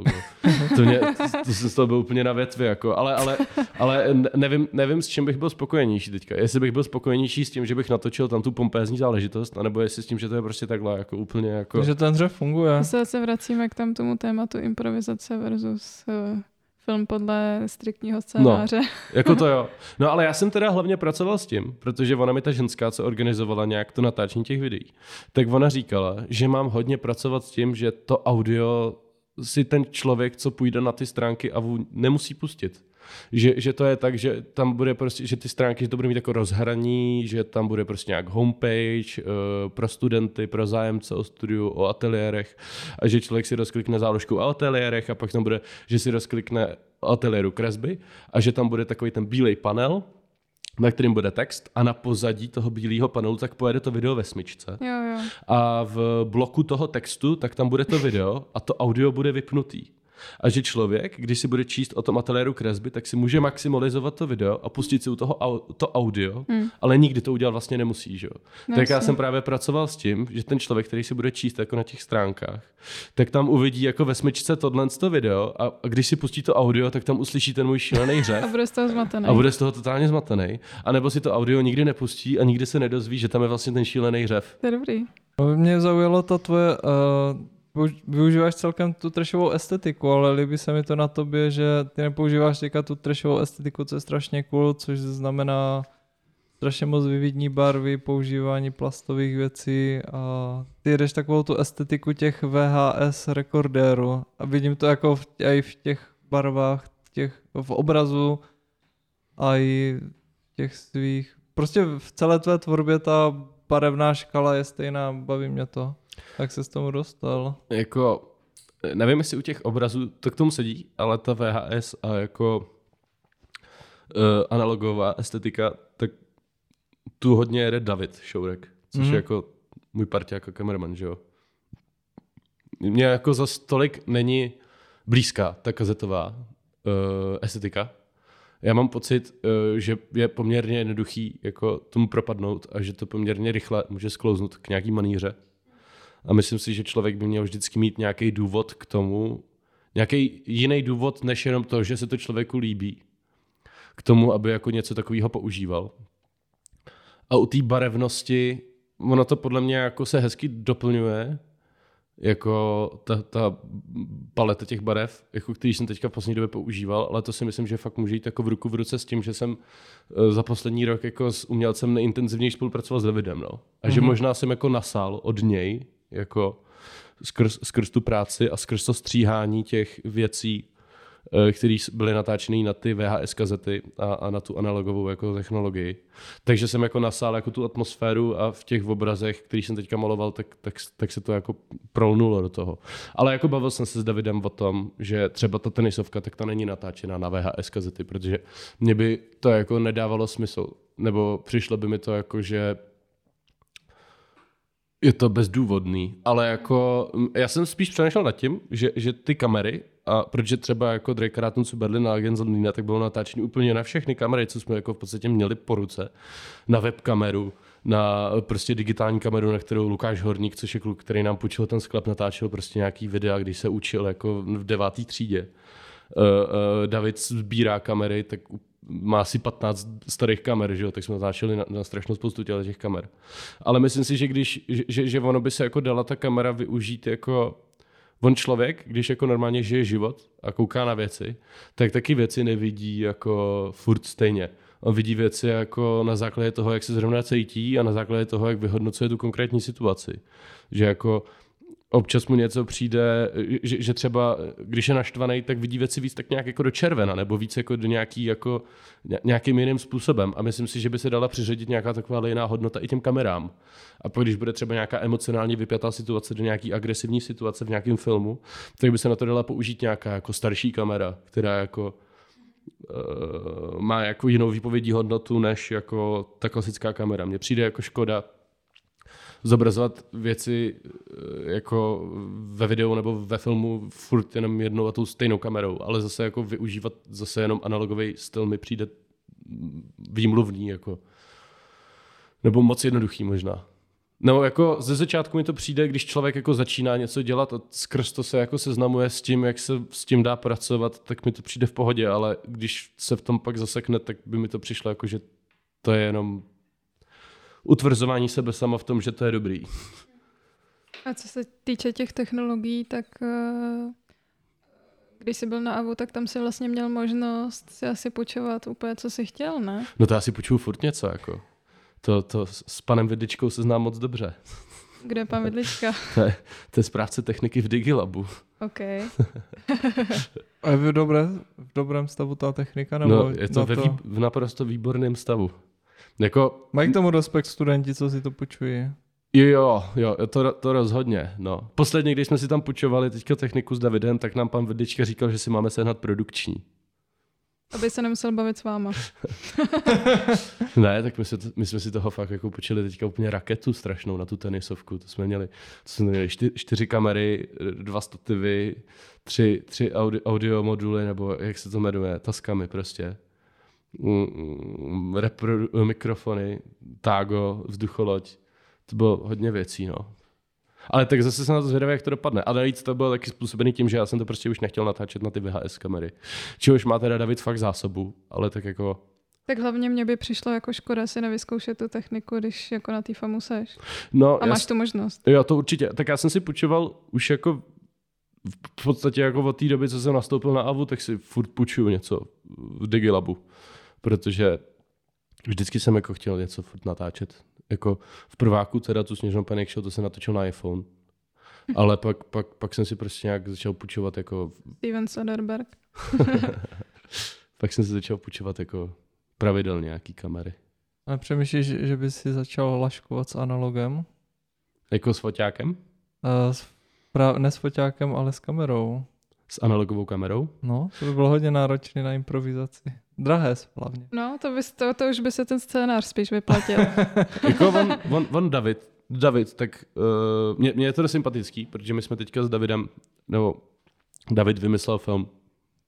to, mě, to, to, jsem z toho byl úplně na větvi, jako, ale, ale, ale nevím, nevím, s čím bych byl spokojenější teďka. Jestli bych byl spokojenější s tím, že bych natočil tam tu pompézní záležitost, anebo jestli s tím, že to je prostě takhle, jako úplně jako... Že ten dřev funguje. Se, se vracíme k tam tomu tématu improvizace versus uh film podle striktního scénáře. No, jako to jo. No ale já jsem teda hlavně pracoval s tím, protože ona mi ta ženská, co organizovala nějak to natáčení těch videí, tak ona říkala, že mám hodně pracovat s tím, že to audio si ten člověk, co půjde na ty stránky a nemusí pustit že, že to je tak, že tam bude prostě, že ty stránky, že to bude mít jako rozhraní, že tam bude prostě nějak homepage uh, pro studenty, pro zájemce o studiu, o ateliérech a že člověk si rozklikne záložku o ateliérech a pak tam bude, že si rozklikne ateliéru kresby a že tam bude takový ten bílej panel, na kterým bude text a na pozadí toho bílého panelu tak pojede to video ve smyčce. Jo, jo. A v bloku toho textu tak tam bude to video a to audio bude vypnutý. A že člověk, když si bude číst o tom ateliéru kresby, tak si může maximalizovat to video a pustit si u toho to audio, hmm. ale nikdy to udělat vlastně nemusí. Že? No, tak já jsem právě pracoval s tím, že ten člověk, který si bude číst jako na těch stránkách, tak tam uvidí jako ve smyčce tohle to video a, a když si pustí to audio, tak tam uslyší ten můj šílený řev. a bude z toho zmatený. A bude z toho totálně zmatený. A nebo si to audio nikdy nepustí a nikdy se nedozví, že tam je vlastně ten šílený řev. To je dobrý. Mě zaujalo ta tvoje uh využíváš celkem tu trešovou estetiku, ale líbí se mi to na tobě, že ty nepoužíváš teďka tu trešovou estetiku, co je strašně cool, což znamená strašně moc vyvidní barvy, používání plastových věcí a ty jdeš takovou tu estetiku těch VHS rekordérů a vidím to jako v, i v těch barvách, těch, v obrazu a i těch svých, prostě v celé tvé tvorbě ta barevná škala je stejná, baví mě to. Tak se s tomu dostal. Jako, nevím, jestli u těch obrazů to k tomu sedí, ale ta VHS a jako uh, analogová estetika, tak tu hodně jede David Šourek, což mm-hmm. je jako můj parťák jako kameraman, že jo. Mně jako za tolik není blízká ta kazetová uh, estetika. Já mám pocit, uh, že je poměrně jednoduchý jako tomu propadnout a že to poměrně rychle může sklouznout k nějaký maníře. A myslím si, že člověk by měl vždycky mít nějaký důvod k tomu, nějaký jiný důvod, než jenom to, že se to člověku líbí, k tomu, aby jako něco takového používal. A u té barevnosti, ono to podle mě jako se hezky doplňuje, jako ta, ta paleta těch barev, jako který jsem teďka v poslední době používal, ale to si myslím, že fakt může jít jako v ruku v ruce s tím, že jsem eh, za poslední rok jako s umělcem nejintenzivněji spolupracoval s Davidem, no. A mm-hmm. že mhm. možná jsem jako nasál od něj, jako skrz, skrz tu práci a skrz to stříhání těch věcí, Eh, který byly natáčený na ty VHS kazety a, a na tu analogovou jako technologii. Takže jsem jako nasál jako tu atmosféru a v těch obrazech, který jsem teďka maloval, tak, tak, tak se to jako prolnulo do toho. Ale jako bavil jsem se s Davidem o tom, že třeba ta tenisovka, tak ta není natáčená na VHS kazety, protože mě by to jako nedávalo smysl. Nebo přišlo by mi to jako, že je to bezdůvodný, ale jako já jsem spíš přemýšlel nad tím, že, že ty kamery, a protože třeba jako Drake Ratuncu Berlin a Agent tak bylo natáčení úplně na všechny kamery, co jsme jako v podstatě měli po ruce, na webkameru, na prostě digitální kameru, na kterou Lukáš Horník, což je kluk, který nám půjčil ten sklep, natáčel prostě nějaký videa, když se učil jako v devátý třídě. Uh, uh, David sbírá kamery, tak má asi 15 starých kamer, že jo? tak jsme natáčeli na, na strašnou spoustu těch kamer. Ale myslím si, že, když, že, že ono by se jako dala ta kamera využít jako on člověk, když jako normálně žije život a kouká na věci, tak taky věci nevidí jako furt stejně. On vidí věci jako na základě toho, jak se zrovna cítí a na základě toho, jak vyhodnocuje tu konkrétní situaci. Že jako občas mu něco přijde, že, že třeba, když je naštvaný, tak vidí věci víc tak nějak jako do červena, nebo víc jako do nějaký jako nějakým jiným způsobem. A myslím si, že by se dala přiřadit nějaká taková jiná hodnota i těm kamerám. A pak, když bude třeba nějaká emocionálně vypjatá situace do nějaký agresivní situace v nějakém filmu, tak by se na to dala použít nějaká jako starší kamera, která jako uh, má jako jinou výpovědní hodnotu než jako ta klasická kamera. Mně přijde jako škoda, zobrazovat věci eh, jako ve videu nebo ve filmu furt jenom jednou a tou stejnou kamerou, ale zase jako využívat zase jenom analogový styl mi přijde výmluvný, jako. Nebo moc jednoduchý možná. No jako ze začátku mi to přijde, když člověk jako začíná něco dělat a skrz to se jako seznamuje s tím, jak se s tím dá pracovat, tak mi to přijde v pohodě, ale když se v tom pak zasekne, tak by mi to přišlo jako, že to je jenom utvrzování sebe sama v tom, že to je dobrý. A co se týče těch technologií, tak eh, když jsi byl na AVU, tak tam si vlastně měl možnost si asi počovat úplně, co jsi chtěl, ne? No to já si počuju furt něco, jako. To, to s panem Vidličkou se znám moc dobře. Kde je pan Vidlička? to, je, to je správce techniky v Digilabu. OK. A je v, dobré, v dobrém stavu ta technika? Nebo no, je to, ve to... Vý, v naprosto výborném stavu. Jako, Mají k tomu respekt studenti, co si to počují? Jo, jo, to, to rozhodně. No. Posledně, když jsme si tam půjčovali teďka techniku s Davidem, tak nám pan Vidlička říkal, že si máme sehnat produkční. Aby se nemusel bavit s váma. ne, tak my, se, my jsme si toho fakt jako počili teďka úplně raketu strašnou na tu tenisovku. To jsme měli, to jsme měli čty, čtyři kamery, dva stativy, tři, tři audio, audio moduly, nebo jak se to jmenuje, taskami prostě. Repro, mikrofony, tágo, vzducholoď. To bylo hodně věcí, no. Ale tak zase se na to zvědavě, jak to dopadne. A navíc to bylo taky způsobený tím, že já jsem to prostě už nechtěl natáčet na ty VHS kamery. Čehož má teda David fakt zásobu, ale tak jako... Tak hlavně mě by přišlo jako škoda si nevyzkoušet tu techniku, když jako na té famu seš. No, A máš já, tu možnost. Jo, to určitě. Tak já jsem si půjčoval už jako v podstatě jako od té doby, co jsem nastoupil na AVU, tak si furt půjčuju něco v Digilabu protože vždycky jsem jako chtěl něco furt natáčet. Jako v prváku teda tu Sněžnou Panic Show, to jsem natočil na iPhone. Ale pak, pak, pak jsem si prostě nějak začal půjčovat jako... Steven Soderbergh. pak jsem si začal půjčovat jako pravidelně nějaký kamery. A přemýšlíš, že by si začal laškovat s analogem? Jako s foťákem? Uh, s, pra, ne s foťákem, ale s kamerou. S analogovou kamerou? No, to by bylo hodně náročné na improvizaci. Drahé hlavně. No, to, bys, to, to už by se ten scénář spíš vyplatil. jako on, on, on David, David, tak uh, mě, mě je to sympatický, protože my jsme teďka s Davidem, nebo David vymyslel film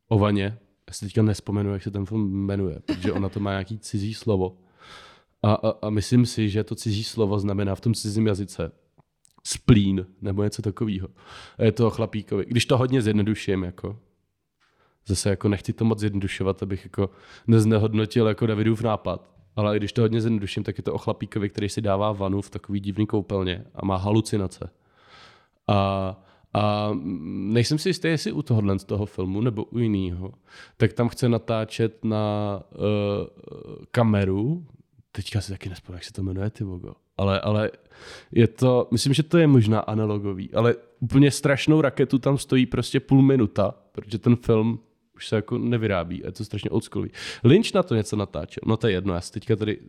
o vaně. Já si teďka nespomenu, jak se ten film jmenuje, protože ona to má nějaký cizí slovo. A, a, a myslím si, že to cizí slovo znamená v tom cizím jazyce splín nebo něco takového. Je to chlapíkovi. Když to hodně zjednoduším, jako, zase jako nechci to moc zjednodušovat, abych jako neznehodnotil jako Davidův nápad, ale když to hodně zjednoduším, tak je to o chlapíkovi, který si dává vanu v takový divný koupelně a má halucinace. A, a nejsem si jistý, jestli u tohohle z toho filmu nebo u jiného, tak tam chce natáčet na uh, kameru, teďka si taky nespomínám, jak se to jmenuje, ty vogo. Ale, ale je to, myslím, že to je možná analogový, ale úplně strašnou raketu tam stojí prostě půl minuta, protože ten film už se jako nevyrábí a je to strašně oldschoolový. Lynch na to něco natáčel, no to je jedno, já si teďka tady,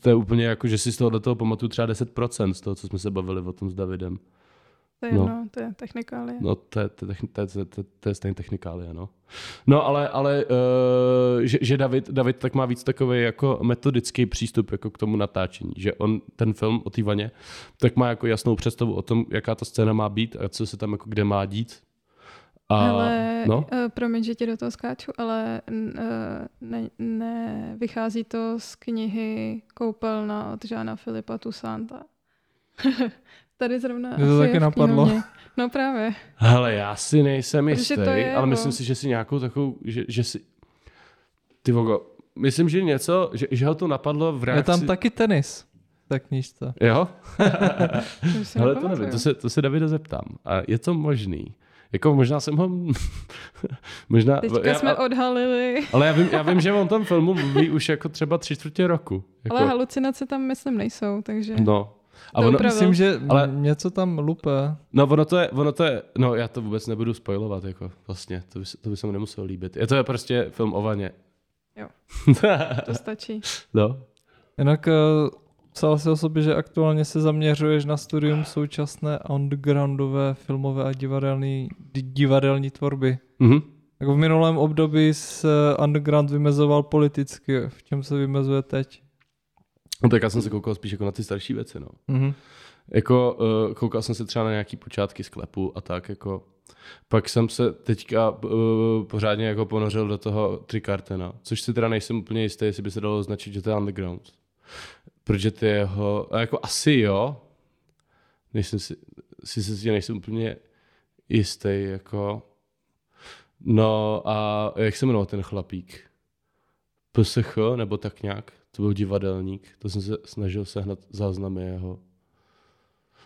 to je úplně jako, že si z toho toho pamatuju třeba 10% z toho, co jsme se bavili o tom s Davidem. To je, no. no, to je technikálie. No, to je, to, je, to, je, to, je, to je stejně technikálie, no. No, ale, ale uh, že, že David, David tak má víc takový jako metodický přístup jako k tomu natáčení, že on ten film o té vaně, tak má jako jasnou představu o tom, jaká ta scéna má být a co se tam jako kde má dít. A, ale, no? uh, promiň, že ti do toho skáču, ale uh, ne, ne, vychází to z knihy Koupelna od Žána Filipa Toussainta. Tady zrovna to taky napadlo. No právě. Hele, já si nejsem jistý, ale jako... myslím si, že si nějakou takovou, že, že si... Ty vogo, myslím, že něco, že, že ho to napadlo v reakci... Je tam taky tenis. Tak knížce. Jo? Ale to nevím, to se, to se Davida zeptám. A je to možný? Jako možná jsem ho... možná, Teďka já, jsme odhalili. Ale já vím, já vím, že on tam filmu mluví už jako třeba tři čtvrtě roku. Jako... Ale halucinace tam myslím nejsou, takže... No, a ono, myslím, že ale, něco tam lupe. No ono to, je, ono to je, no já to vůbec nebudu spojovat, jako vlastně, to by, to by se mu nemuselo líbit. Je to je prostě film o vaně. Jo, to stačí. No. Jinak uh, psal si o sobě, že aktuálně se zaměřuješ na studium současné undergroundové filmové a divadelní, divadelní tvorby. Mm-hmm. Jako v minulém období se underground vymezoval politicky. V čem se vymezuje teď? No tak já jsem se koukal spíš jako na ty starší věci, no. Mm-hmm. Jako uh, koukal jsem se třeba na nějaký počátky sklepu a tak jako. Pak jsem se teďka uh, pořádně jako ponořil do toho Trikartena, což si teda nejsem úplně jistý, jestli by se dalo označit, že to je underground. Protože ty jeho, jako asi jo, nejsem si, si si nejsem úplně jistý, jako. No a jak se jmenoval ten chlapík? PSH nebo tak nějak? to byl divadelník, to jsem se snažil sehnat záznamy jeho.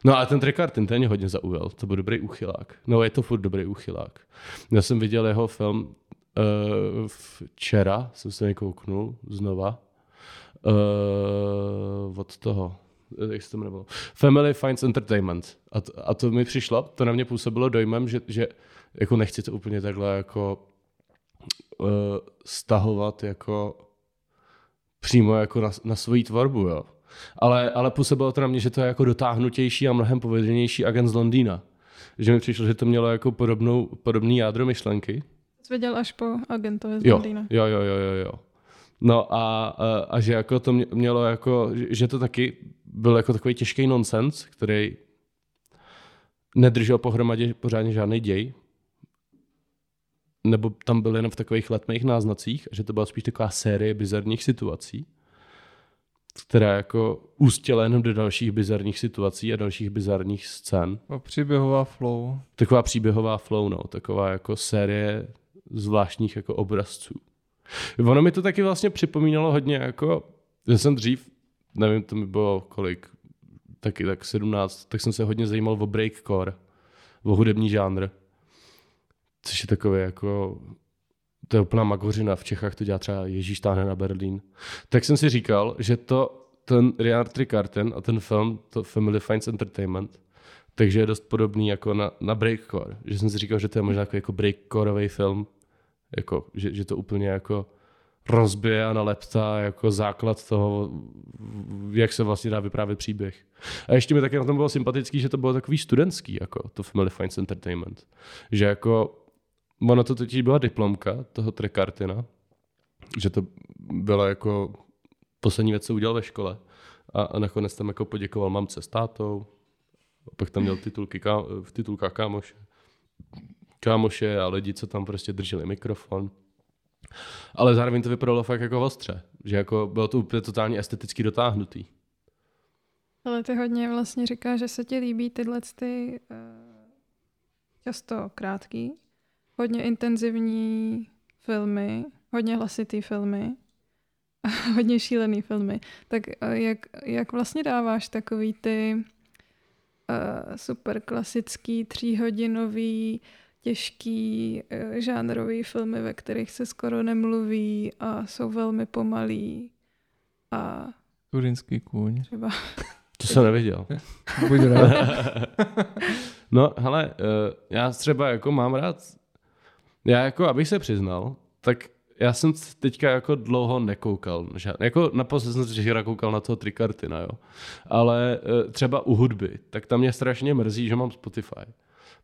No a ten Trekartin, ten mě hodně zaujal, to byl dobrý úchylák. No je to furt dobrý úchylák. Já jsem viděl jeho film uh, včera, jsem se něj kouknul znova, uh, od toho, jak se to jmenovalo, Family Finds Entertainment. A to, a to mi přišlo, to na mě působilo dojmem, že, že jako nechci to úplně takhle jako uh, stahovat jako přímo jako na, na svoji tvorbu, jo. Ale, ale působilo to na mě, že to je jako dotáhnutější a mnohem povedenější agent z Londýna. Že mi přišlo, že to mělo jako podobnou, podobný jádro myšlenky. Zvěděl až po agentovi z jo, Londýna. Jo, jo, jo, jo, jo. No a, a, že jako to mělo jako, že to taky byl jako takový těžký nonsens, který nedržel pohromadě pořádně žádný děj, nebo tam byl jenom v takových letmých náznacích, že to byla spíš taková série bizarních situací, která jako ústěla jenom do dalších bizarních situací a dalších bizarních scén. A příběhová flow. Taková příběhová flow, no. Taková jako série zvláštních jako obrazců. Ono mi to taky vlastně připomínalo hodně jako, že jsem dřív, nevím, to mi bylo kolik, taky tak 17, tak jsem se hodně zajímal o breakcore, o hudební žánr což je takové jako to je úplná magořina. V Čechách to dělá třeba Ježíš táhne na Berlín. Tak jsem si říkal, že to ten Richard Ricarten a ten film, to Family Finds Entertainment, takže je dost podobný jako na, na Breakcore. Že jsem si říkal, že to je možná jako, jako breakcoreový film, jako, že, že to úplně jako rozbije a naleptá jako základ toho, jak se vlastně dá vyprávět příběh. A ještě mi také na tom bylo sympatický, že to bylo takový studentský, jako to Family Finds Entertainment. Že jako, ono to totiž byla diplomka toho Trekartina, že to bylo jako poslední věc, co udělal ve škole. A, a nakonec tam jako poděkoval mamce s tátou, a pak tam měl titulky, ká, v titulkách kámoše. Kámoše a lidi, co tam prostě drželi mikrofon. Ale zároveň to vypadalo fakt jako ostře, že jako bylo to úplně totálně esteticky dotáhnutý. Ale ty hodně vlastně říkáš, že se ti líbí tyhle ty uh, často krátký, hodně intenzivní filmy, hodně hlasitý filmy, hodně šílený filmy. Tak uh, jak, jak vlastně dáváš takový ty uh, super klasický tříhodinový těžký uh, žánrový filmy, ve kterých se skoro nemluví a jsou velmi pomalý a Turínský kůň. třeba To jsem neviděl. Buď rád. no, hele, uh, já třeba jako mám rád, já jako, abych se přiznal, tak já jsem teďka jako dlouho nekoukal. Žád, jako naposled jsem včera koukal na toho Trikartina, jo. Ale uh, třeba u hudby, tak tam mě strašně mrzí, že mám Spotify.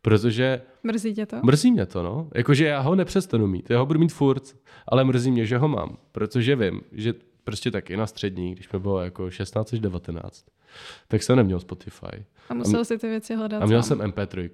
Protože mrzí tě to? mrzí mě to, no. Jakože já ho nepřestanu mít, já ho budu mít furt, ale mrzí mě, že ho mám. Protože vím, že prostě taky na střední, když mi bylo jako 16 až 19, tak jsem neměl Spotify. A musel si ty věci hledat A měl sám. jsem MP3.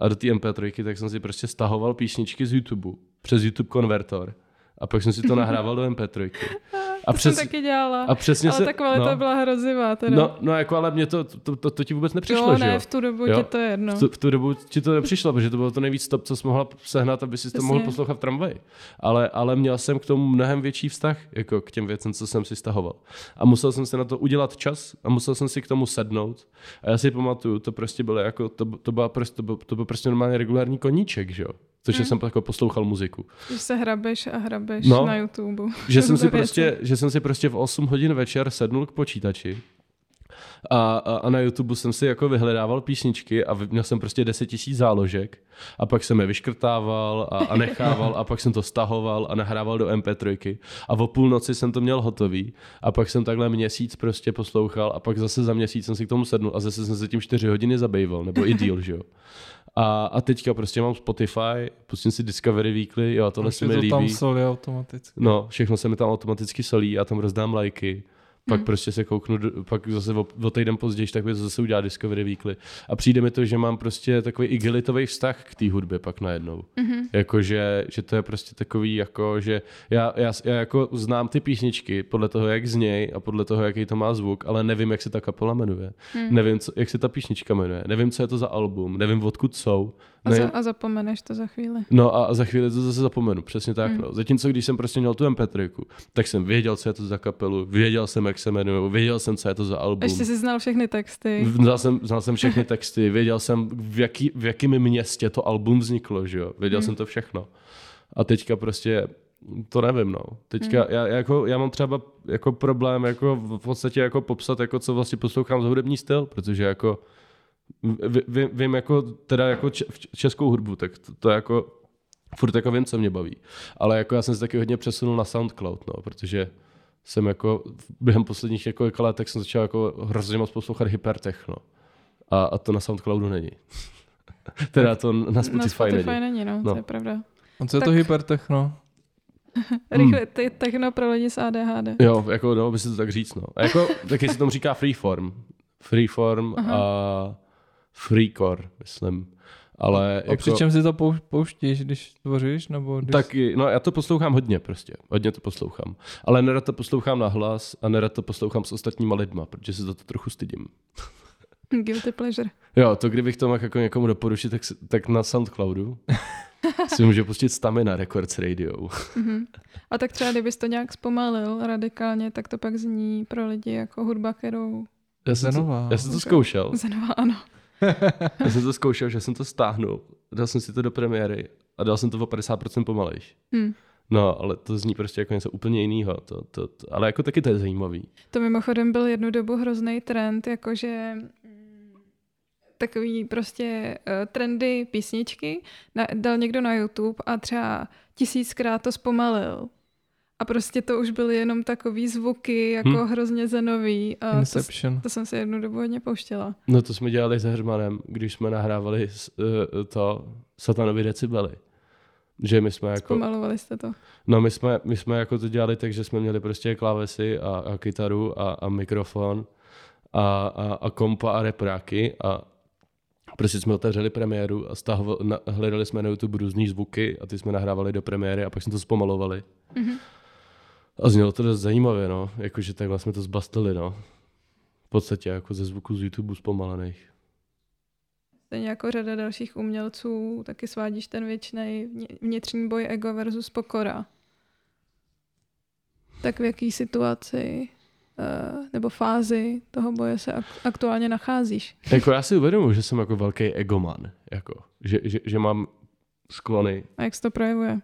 A do té MP3 tak jsem si prostě stahoval písničky z YouTube přes YouTube konvertor. A pak jsem si to nahrával do MP3. A, to přes, jsem taky dělala. a přesně ale se... ta kvalita no, byla hrozivá teda. no, no, jako ale mě to, to, to, to ti vůbec nepřišlo, jo, že ne, jo? v tu dobu Jo. ti to je jedno. V tu, v tu dobu ti to nepřišlo, protože to bylo to nejvíc top, co jsi mohla sehnat, aby si to mohl poslouchat v tramvaji. Ale, ale měl jsem k tomu mnohem větší vztah, jako k těm věcem, co jsem si stahoval. A musel jsem se na to udělat čas a musel jsem si k tomu sednout. A já si pamatuju, to prostě bylo jako, to, to, byla prostě, to, byl, to byl prostě normálně regulární koníček, že jo? Což Hmm. jsem jako poslouchal muziku. Že se hrabeš a hrabeš No. na YouTube. Že jsem, si prostě, že jsem si prostě v 8 hodin večer sednul k počítači a, a, a na YouTube jsem si jako vyhledával písničky a měl jsem prostě 10 tisíc záložek a pak jsem je vyškrtával a, a nechával a pak jsem to stahoval a nahrával do MP3 a o půlnoci jsem to měl hotový a pak jsem takhle měsíc prostě poslouchal a pak zase za měsíc jsem si k tomu sednul a zase jsem se tím 4 hodiny zabýval, nebo i díl, že jo. A, a teďka prostě mám Spotify, pustím si Discovery Weekly, jo, tohle Už se mi to líbí. tam solí automaticky. No, všechno se mi tam automaticky solí, já tam rozdám lajky, pak Hmm. prostě se kouknu, pak zase o, o týden později, tak mi to zase udělá Discovery Weekly. A přijde mi to, že mám prostě takový igelitový vztah k té hudbě pak najednou. Mhm. Jakože, že to je prostě takový, jako, že já, já, já jako znám ty písničky podle toho, jak zněj a podle toho, jaký to má zvuk, ale nevím, jak se ta kapela jmenuje. Hmm. Nevím, co, jak se ta písnička jmenuje. Nevím, co je to za album. Nevím, odkud jsou. A, Ne, za, a zapomeneš to za chvíli. No a za chvíli to zase zapomenu, přesně tak. Mm. No. Zatímco když jsem prostě měl tu MP3, tak jsem věděl, co je to za kapelu, věděl jsem, jak se jmenuje, věděl jsem, co je to za album. Ještě si znal všechny texty. Znal jsem, znal jsem všechny texty, věděl jsem, v, jaký, v jakém městě to album vzniklo, že jo? Věděl Mm. jsem to všechno. A teďka prostě to nevím, no. Teďka Mm. já, jako, já mám třeba jako problém jako v podstatě jako popsat, jako co vlastně poslouchám za hudební styl, protože jako vím, vím jako teda jako českou hudbu, tak to, to jako furt jako vím, co mě baví. Ale jako já jsem se taky hodně přesunul na SoundCloud, no, protože jsem jako během posledních několika let tak jsem začal jako hrozně moc poslouchat hypertechno. A, a to na SoundCloudu není. teda to na Spotify, na Spotify není. není, no, No. to je pravda. A co je to Tak- hypertechno? Rychle, ty techno pro lidi s ADHD. Jo, jako dalo by se to tak říct, no. A jako, taky se tomu říká freeform. Freeform a freecore, myslím. Ale A jako, při čem si to pou- pouštíš, když tvoříš? Nebo když... Taky, no já to poslouchám hodně prostě, hodně to poslouchám. Ale nerad to poslouchám na hlas a nerad to poslouchám s ostatníma lidma, protože se za to trochu stydím. Guilty pleasure. Jo, to kdybych to mohl jako někomu doporučit, tak, tak na Soundcloudu si může pustit Stamina Records Radio. Mhm. A tak třeba kdybys to nějak zpomalil radikálně, tak to pak zní pro lidi jako hudba, kterou Já jsem, to, Zenová. já jsem to zkoušel. Zenová, ano. Já jsem to zkoušel, že jsem to stáhnul, dal jsem si to do premiéry a dal jsem to o 50% pomalejš. Hm. No, ale to zní prostě jako něco úplně jiného. To, to, to, ale jako taky to je zajímavý. To mimochodem byl jednu dobu hrozný trend, jakože takový prostě uh, trendy písničky na, dal někdo na YouTube a třeba tisíckrát to zpomalil. A prostě to už byly jenom takový zvuky, jako hmm. hrozně zenový. A Inception. To, to jsem si jednu dobu hodně pouštěla. No to jsme dělali s Hermanem, když jsme nahrávali uh, to Satanovi decibely. Že my jsme jako... Zpomalovali jste to. No my jsme, my jsme jako to dělali tak, že jsme měli prostě klávesy a, a kytaru a, a mikrofon a, a, a kompa a repráky a prostě jsme otevřeli premiéru a stahoval, na, hledali jsme na YouTube různý zvuky a ty jsme nahrávali do premiéry a pak jsme to zpomalovali. Mm-hmm. A znělo to dost zajímavě, no. Jakože takhle jsme to zbastili, no. V podstatě jako ze zvuku z YouTube zpomalených. Stejně jako řada dalších umělců, taky svádíš ten věčný vnitřní boj ego versus pokora. Tak v jaký situaci uh, nebo fázi toho boje se ak- aktuálně nacházíš? Jako já si uvědomuji, že jsem jako velký egoman. Jako, že, že, že mám sklony. A jak se to projevuje?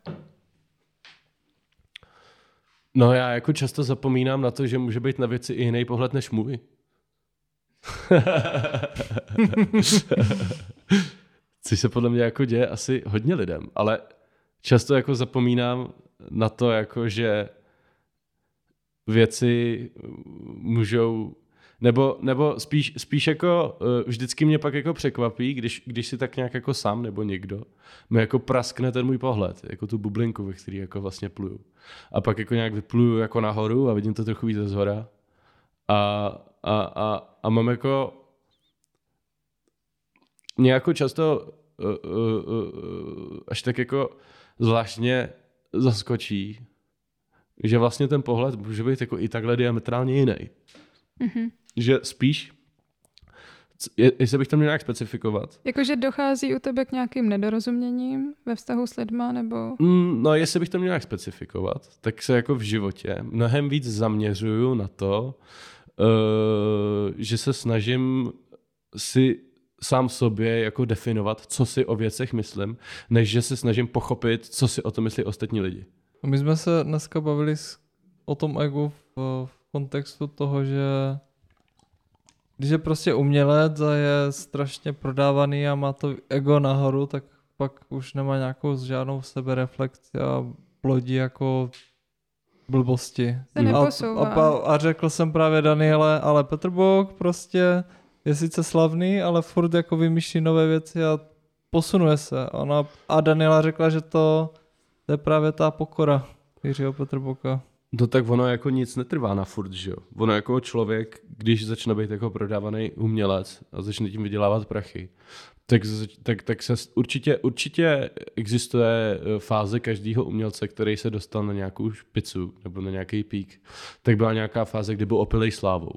No já jako často zapomínám na to, že může být na věci i jiný pohled než můj. Což se podle mě jako děje asi hodně lidem, ale často jako zapomínám na to, jako že věci můžou nebo, nebo spíš, spíš jako uh, vždycky mě pak jako překvapí, když, když si tak nějak jako sám nebo někdo mi jako praskne ten můj pohled, jako tu bublinku, ve který jako vlastně pluju. A pak jako nějak vypluju jako nahoru a vidím to trochu víc zhora. A, a, a, a mám jako mě jako často uh, uh, uh, až tak jako zvláštně zaskočí, že vlastně ten pohled může být jako i takhle diametrálně jiný. Mm-hmm. Že spíš, je, jestli bych to měl nějak specifikovat. Jakože dochází u tebe k nějakým nedorozuměním ve vztahu s lidma, nebo? Mm, no, jestli bych to měl nějak specifikovat, tak se jako v životě mnohem víc zaměřuju na to, uh, že se snažím si sám sobě jako definovat, co si o věcech myslím, než že se snažím pochopit, co si o tom myslí ostatní lidi. My jsme se dneska bavili o tom egu v, v kontextu toho, že když je prostě umělec a je strašně prodávaný a má to ego nahoru, tak pak už nemá nějakou žádnou sebereflexi a plodí jako blbosti. Se a, a, a řekl jsem právě Daniele, ale Petr Bok prostě je sice slavný, ale furt jako vymýšlí nové věci a posunuje se. Ona, a Daniela řekla, že to, to je právě ta pokora Jiřího Petrboka. No tak ono jako nic netrvá na furt, že jo. Ono jako člověk, když začne být jako prodávaný umělec a začne tím vydělávat prachy, tak, tak, tak se určitě, určitě existuje eh, fáze každého umělce, který se dostal na nějakou špicu nebo na nějaký pík. Tak byla nějaká fáze, kdy byl opilej slávou.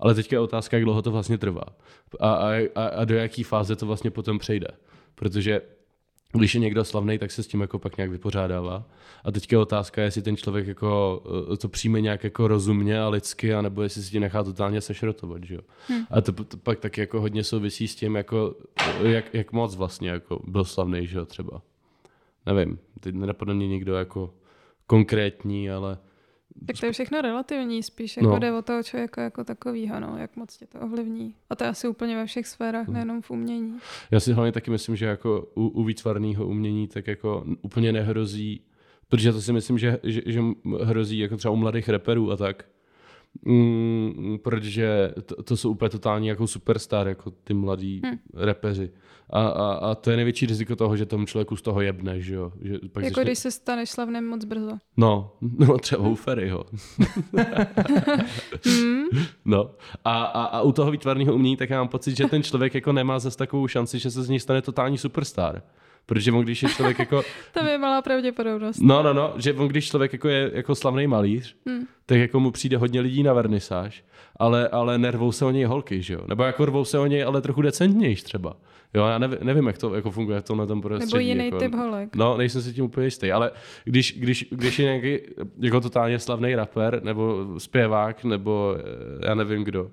Ale teďka je otázka, jak dlouho to vlastně trvá. A, a, a do jaký fáze to vlastně potom přejde. Protože když je někdo slavný, tak se s tím jako pak nějak vypořádává. A teďka je otázka, jestli ten člověk jako eh, to přijme nějak jako rozumně a lidsky, anebo jestli si ti nechá totálně sešrotovat, že jo. Hmm. A to, to, pak taky jako hodně souvisí s tím, jako, jak, jak moc vlastně jako byl slavný, že jo, třeba. Nevím, teď nenapadne mě někdo jako konkrétní, ale tak to je všechno relativní, spíš jako no. jde o toho člověka jako takovýho, no, jak moc tě to ovlivní. A to je asi úplně ve všech sférách, hmm. nejenom v umění. Já si hlavně taky myslím, že jako u, u výtvarného umění tak jako úplně nehrozí, protože to si myslím, že, že, že hrozí jako třeba u mladých reperů a tak, Mm, protože to, to jsou úplně totální jako superstar, jako ty mladí hmm. repeři. A, a, a to je největší riziko toho, že tomu člověku z toho jebne, že jo. Že pak jako začne... když se staneš slavným moc brzo. No, no třeba u Ferryho. hmm. No a, a, a u toho výtvarného umění tak já mám pocit, že ten člověk jako nemá zase takovou šanci, že se z něj stane totální superstar. Protože on, když je člověk jako... to je malá pravděpodobnost. No, no, no, že on, když člověk jako je jako slavný malíř, hmm. tak jako mu přijde hodně lidí na vernisáž, ale, ale nervou se o něj holky, že jo? Nebo jako rvou se o něj, ale trochu decentnějš třeba. Jo, já nevím, nevím jak to jako funguje to na tom prostředí. Nebo jiný jako, typ holek. No, nejsem si tím úplně jistý, ale když, když, když je nějaký jako totálně slavný rapper, nebo zpěvák, nebo eh, já nevím kdo,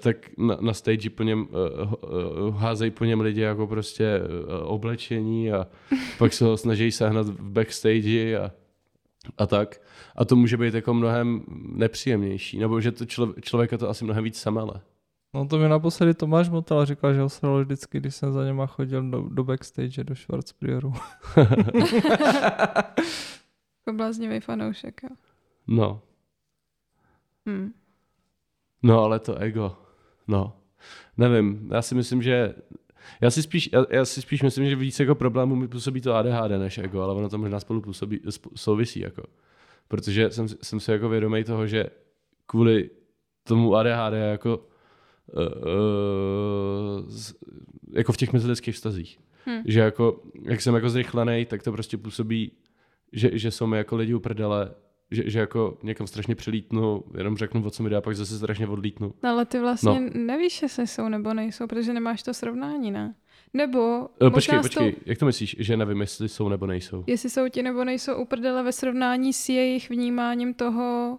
tak na, na stage po něm uh, uh, házejí po něm lidi jako prostě uh, oblečení a pak se ho snaží sehnat v backstage a a tak. A to může být jako mnohem nepříjemnější, nebo že to člo, člověka to asi mnohem víc samele. No to mi naposledy Tomáš Motel říkal, že ho sral vždycky, když jsem za něma chodil do, do backstage, do Schwarzprioru. Jako bláznivý fanoušek, jo. No, Hm. No ale to ego, no. Nevím, já si myslím, že já si spíš, já, já si spíš myslím, že víc jako problémů mi působí to ADHD než ego, ale ono to možná spolu působí, souvisí jako. Protože jsem, jsem si jako vědomý toho, že kvůli tomu ADHD jako uh, jako v těch mezilidských vztazích. Hm. Že jako, jak jsem jako zrychlený, tak to prostě působí, že, že jsou mi jako lidi uprdele, že, že jako někam strašně přilítnu, jenom řeknu, o co mi dá, pak zase strašně odlítnu. No, ale ty vlastně no. nevíš, jestli jsou nebo nejsou, protože nemáš to srovnání, ne? Nebo Eh, Počkej, počkej, jak to myslíš, že nevím, jestli jsou nebo nejsou? jestli jsou ti nebo nejsou uprdele ve srovnání s jejich vnímáním toho,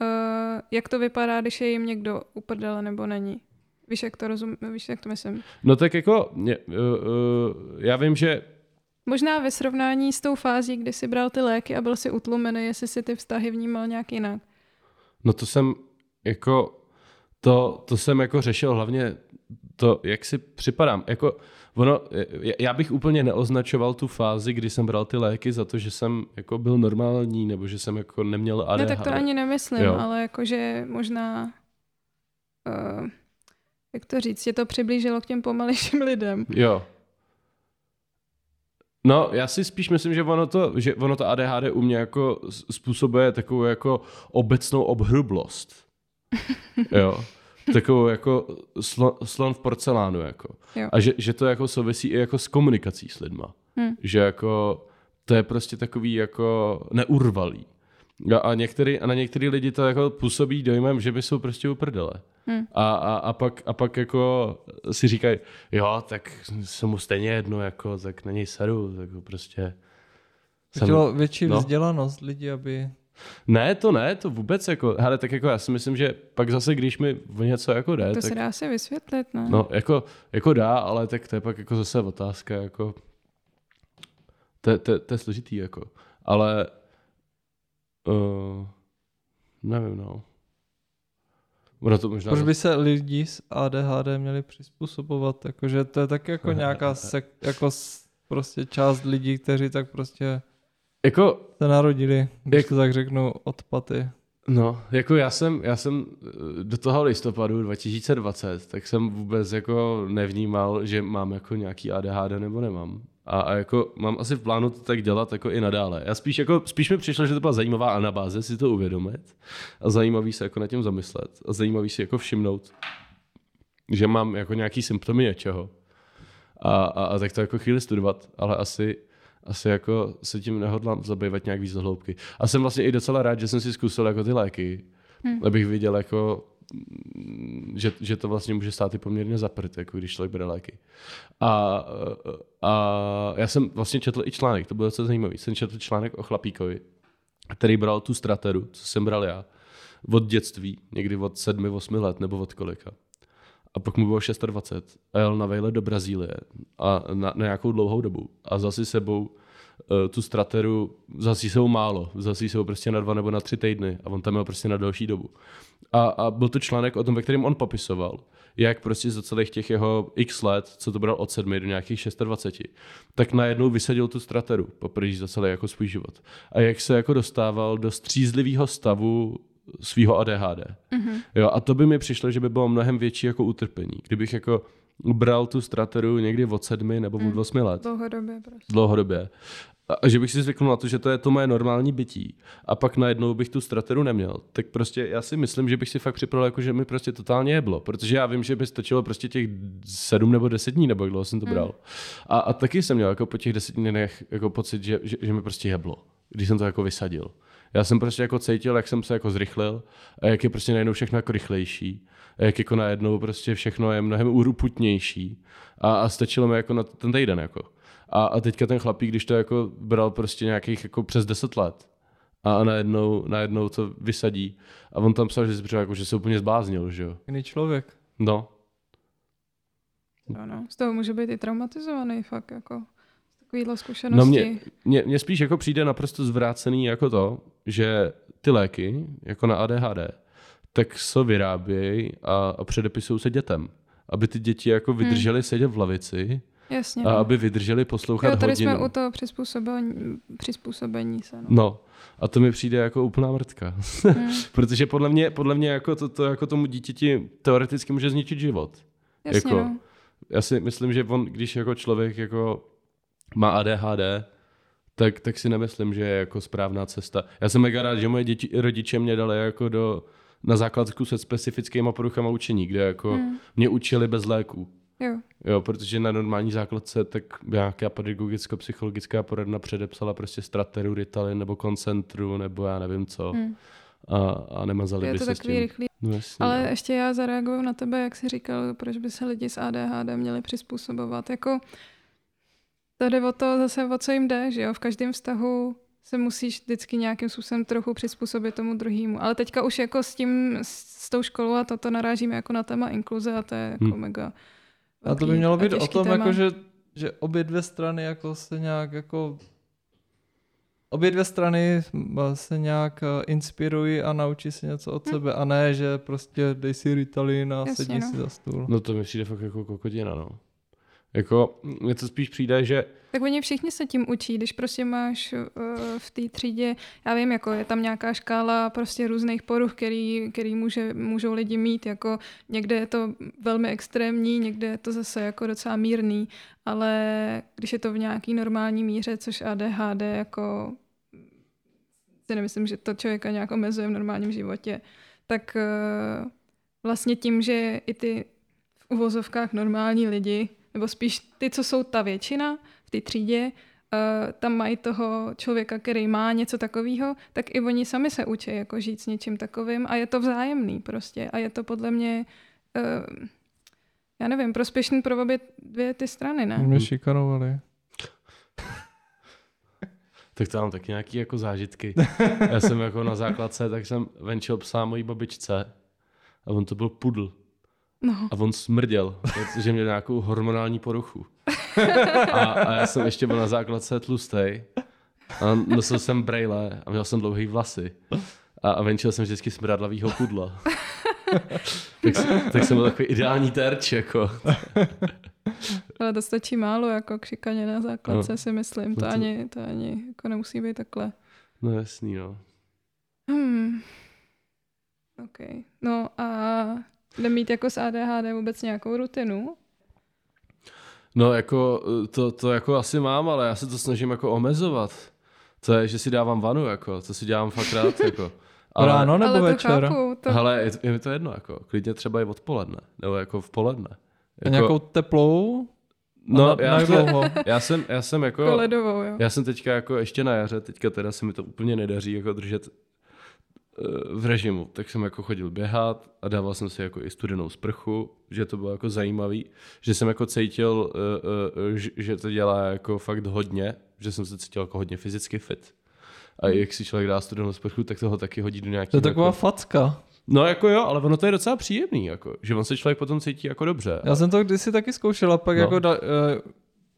uh, jak to vypadá, když je jim někdo uprdele nebo není. Víš, jak to rozum, víš, jak to myslím? No tak jako, mě, uh, uh, já vím, že Možná ve srovnání s tou fází, kdy jsi bral ty léky a byl si utlumený, jestli si ty vztahy vnímal nějak jinak. No to jsem jako, to, to jsem jako řešil hlavně to, jak si připadám. Jako, ono, já- bych úplně neoznačoval tu fázi, kdy jsem bral ty léky za to, že jsem jako byl normální, nebo že jsem jako neměl ADHD. Ne, tak to ani nemyslím, Jo. ale jakože možná, uh, jak to říct, tě to přiblížilo k těm pomalejším lidem. Jo. No, já si spíš myslím, že ono to, že ono to ADHD u mě jako způsobuje takovou jako obecnou obhrublost. Jo. Takovou jako slon, slon v porcelánu. Jako. Jo. A že, že to jako souvisí i jako s komunikací s lidma. Hm. Že jako to je prostě takový jako neurvalý. A, a, některý, a na některý lidi to jako působí dojmem, že by jsou prostě uprdele. Hm. A, a, a, pak, a pak jako si říkají, jo, tak se mu stejně jedno, jako, tak na něj seru, tak prostě... jsem- Chtělo větší no. vzdělanost lidí, aby... Ne, to ne, to vůbec jako, hele, tak jako já si myslím, že pak zase, když mi o něco jako jde, To tak, se dá si vysvětlit, ne? no, jako, jako dá, ale tak to je pak jako zase otázka, jako, to, to, to je složitý, jako, ale, uh, nevím, no. Ono to možná... Proč by se lidi s ADHD měli přizpůsobovat? Jakože to je tak jako nějaká sek, jako prostě část lidí, kteří tak prostě Jako, se narodili, když Jak- to tak řeknu, od paty. No, jako já jsem, já jsem eh, do toho listopadu 2020, tak jsem vůbec jako nevnímal, že mám jako nějaký ADHD nebo nemám. A, a jako mám asi v plánu to tak dělat jako i nadále. Já spíš, jako, spíš mi přišlo, že to byla zajímavá anabáze si to uvědomit a zajímavý se jako nad tím zamyslet a zajímavý si jako všimnout, že mám jako nějaký symptomy něčeho. A, a, a tak to jako chvíli studovat, ale asi, asi jako se tím nehodlám zabývat nějak víc do hloubky. A jsem vlastně i docela rád, že jsem si zkusil jako ty léky, Hm. abych viděl jako že, že to vlastně může stát i poměrně zaprt, jako když člověk bere léky. A, a já jsem vlastně četl i článek, to bylo docela zajímavý. Jsem četl článek o chlapíkovi, který bral tu strateru, co jsem bral já, od dětství, někdy od sedmi, osmi let, nebo od kolika. A pak mu bylo 26 a jel na vejlet do Brazílie a na, na nějakou dlouhou dobu. A vzal si sebou uh, tu strateru, si sebou málo, si sebou prostě na dva nebo na tři týdny a on tam měl prostě na další dobu. A, a byl to článek o tom, ve kterém on popisoval, jak prostě za celých těch jeho x let, co to bral od sedmi do nějakých 26, tak najednou vysadil tu strateru poprvé za celý jako svůj život. A jak se jako dostával do střízlivého stavu svého ADHD. Mhm. Jo, a to by mi přišlo, že by bylo mnohem větší jako utrpení. Kdybych jako bral tu strateru někdy od sedmi nebo od Mm. osmi let, Dlouhodobě prostě. dlouhodobě. A- že bych si zvyknul na to, že to je to moje normální bytí a pak najednou bych tu strateru neměl, tak prostě já si myslím, že bych si fakt připadal jako, že mi prostě totálně jeblo, protože já vím, že by stačilo prostě těch sedm nebo deset dní, nebo jak dlouho jsem to Hmm. bral. A, a taky jsem měl jako po těch deseti dnech jako pocit, že, že, že mi prostě jeblo, když jsem to jako vysadil. Já jsem prostě jako cítil, jak jsem se jako zrychlil a jak je prostě najednou všechno jako rychlejší a jak jako najednou prostě všechno je mnohem uruputnější a, a stačilo mi jako na ten týden jako. A, a teďka ten chlapík, když to jako bral prostě nějakých jako přes 10 let a, a najednou, najednou to vysadí a on tam psal, že, si přišel jako, že se úplně zbláznil, že jo. Jiný člověk. No, No, no. Z toho může být i traumatizovaný fakt, jako. Z Takovýhle zkušenosti. No mě, mě, mě spíš jako přijde naprosto zvrácený jako to, že ty léky, jako na ADHD, tak se vyrábějí a, a předepisují se dětem. Aby ty děti jako vydržely hmm. sedět v lavici Jasně. a no. aby vydrželi poslouchat Jo, tady hodinu. jsme u toho přizpůsobení, přizpůsobení se. No. No, a to mi přijde jako úplná mrtka. Hmm. Protože podle mě, podle mě jako to, to jako tomu dítěti teoreticky může zničit život. Jasně, Jako- no. Já si myslím, že on, když jako člověk jako má ADHD, tak, tak si nemyslím, že je jako správná cesta. Já jsem mega rád, že moje děti, rodiče mě dali jako do, na základku se specifickými poruchama učení, kde jako Hmm. mě učili bez léků. Jo. Jo, protože na normální základce tak nějaká pedagogicko-psychologická poradna předepsala prostě strateru, ritalin nebo koncentru nebo já nevím co. Hmm. A, a nemazali Je by to se s tím. rychlý. No, jasně, Ale no. ještě já zareaguju na tebe, jak jsi říkal, proč by se lidi s ADHD měli přizpůsobovat. Jako tady o to zase, o co jim jde, že jo? V každém vztahu se musíš vždycky nějakým způsobem trochu přizpůsobit tomu druhému. Ale teďka už jako s tím, s s tou školou a toto narážíme jako na téma inkluze a to je jako Hmm. mega A to by mělo být o tom, téma. jako, že, že obě dvě strany jako se nějak jako obě dvě strany se nějak eh, inspirují a naučí se něco od Hm. sebe a ne, že prostě dej si Ritalin a Jasně, sedni no. si za stůl. no to mi přijde fakt jako kokodina, no. Jako, mně to spíš přijde, že Tak oni všichni se tím učí, když prostě máš uh, v té třídě, já vím, jako je tam nějaká škála prostě různých poruch, který, který může, můžou lidi mít, jako někde je to velmi extrémní, někde je to zase jako docela mírný, ale když je to v nějaký normální míře, což ADHD jako si nemyslím, že to člověka nějak omezuje v normálním životě, tak uh, vlastně tím, že i ty v uvozovkách normální lidi, nebo spíš ty, co jsou ta většina v té třídě, uh, tam mají toho člověka, který má něco takového, tak i oni sami se učí jako žít s něčím takovým a je to vzájemný prostě a je to podle mě uh, já nevím, prospěšný pro obě dvě ty strany, ne? Mě šikanovali. tak to mám taky nějaký jako zážitky. Já jsem jako na základce, tak jsem venčil psa mojí babičce a on to byl pudl. No, A on smrděl, protože měl nějakou hormonální poruchu. A, a já jsem ještě byl na základce tlustej. A nosil jsem brejle a měl jsem dlouhý vlasy. A, a venčil jsem vždycky smradlavýho pudla. tak, jsem- tak jsem byl takový ideální terč, jako. ale to stačí málo jako k šikaně na základce, No. si myslím. To, No to- ani, to ani jako nemusí být takhle. No jasný, no. Hmm. OK. No a nemít jako s ADHD vůbec nějakou rutinu? No jako, to, to jako asi mám, ale já se to snažím jako omezovat. To je, že si dávám vanu, jako, to si dělám fakt rád, jako. Ale, Ráno nebo ale to večer? chápu. To, Ale je, je mi to jedno, jako, klidně třeba i odpoledne, nebo jako v poledne. A Jako, nějakou teplou? no, a na, já, dlouho? já, jsem, já jsem jako, jako ledovou, jo. já jsem teďka jako ještě na jaře, teďka teda se mi to úplně nedaří jako držet v režimu, tak jsem jako chodil běhat a dával jsem si jako i studenou sprchu, že to bylo jako zajímavý, že jsem jako cítil, eh, eh, že- to dělá jako fakt hodně, že jsem se cítil jako hodně fyzicky fit. A jak si člověk dá studenou sprchu, tak toho taky hodí do To nějakého... je taková jako... facka. No jako jo, ale ono to je docela příjemný, jako, že on se člověk potom cítí jako dobře. Já jsem to kdysi taky zkoušel a pak No. jako da, eh,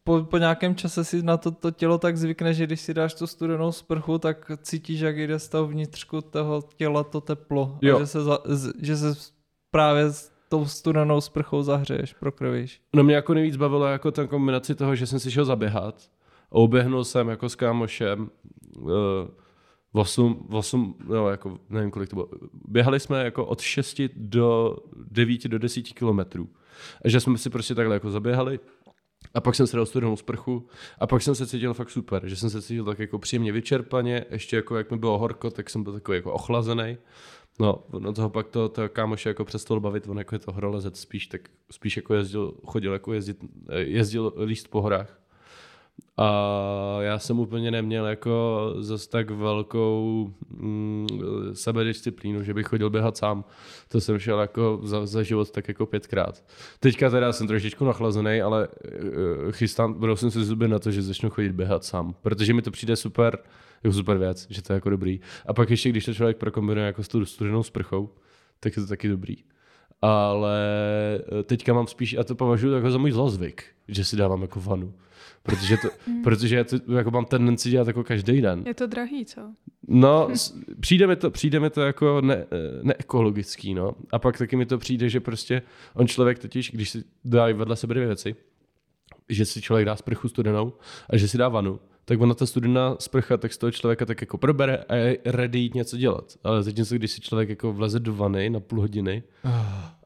po, po nějakém čase si na to, to tělo tak zvykne, že když si dáš tu studenou sprchu, tak cítíš, jak jde z toho vnitřku toho těla to teplo. Jo. A že se, za, z- že se právě s tou studenou sprchou zahřeješ, prokrvíš. No mě jako nejvíc bavilo jako ta kombinaci toho, že jsem si šel zaběhat a uběhnul jsem jako s kámošem uh, 8, 8, no jako nevím kolik to bylo. Běhali jsme jako od 6 do 9 do 10 kilometrů. A že jsme si prostě takhle jako zaběhali a pak jsem se dal studenou sprchu a pak jsem se cítil fakt super, že jsem se cítil tak jako příjemně vyčerpaně, ještě jako jak mi bylo horko, tak jsem byl takový jako ochlazený. No, no toho pak to, to kámoše jako přestal bavit, on jako je to horolezec spíš, tak spíš jako jezdil, chodil jako jezdit, jezdil líst po horách. A já jsem úplně neměl jako zas tak velkou mm, sebedisciplínu, že bych chodil běhat sám. To jsem šel jako za, za život tak jako pětkrát. Teďka teda jsem trošičku nachlazený, ale uh, chystám, jsem si zuby na to, že začnu chodit běhat sám, protože mi to přijde super, jako super věc, že to je jako dobrý. A pak ještě, když to člověk prokombinuje jako s tou studenou sprchou, tak je to taky dobrý. ale eh, teďka mám spíš, a to považuji jako za můj zlozvyk, že si dávám jako vanu. Protože, to, protože já to jako mám tendenci dělat jako každý den. Je to drahý, co? No, s- přijde mi to, přijde mi to jako ne, neekologický, no. A pak taky mi to přijde, že prostě on člověk totiž, když si dá vedle sebe dvě věci, že si člověk dá sprchu studenou a že si dá vanu, tak ona ta studená sprcha tak z toho člověka tak jako probere a je ready jít něco dělat. Ale zatímco, když si člověk jako vleze do vany na půl hodiny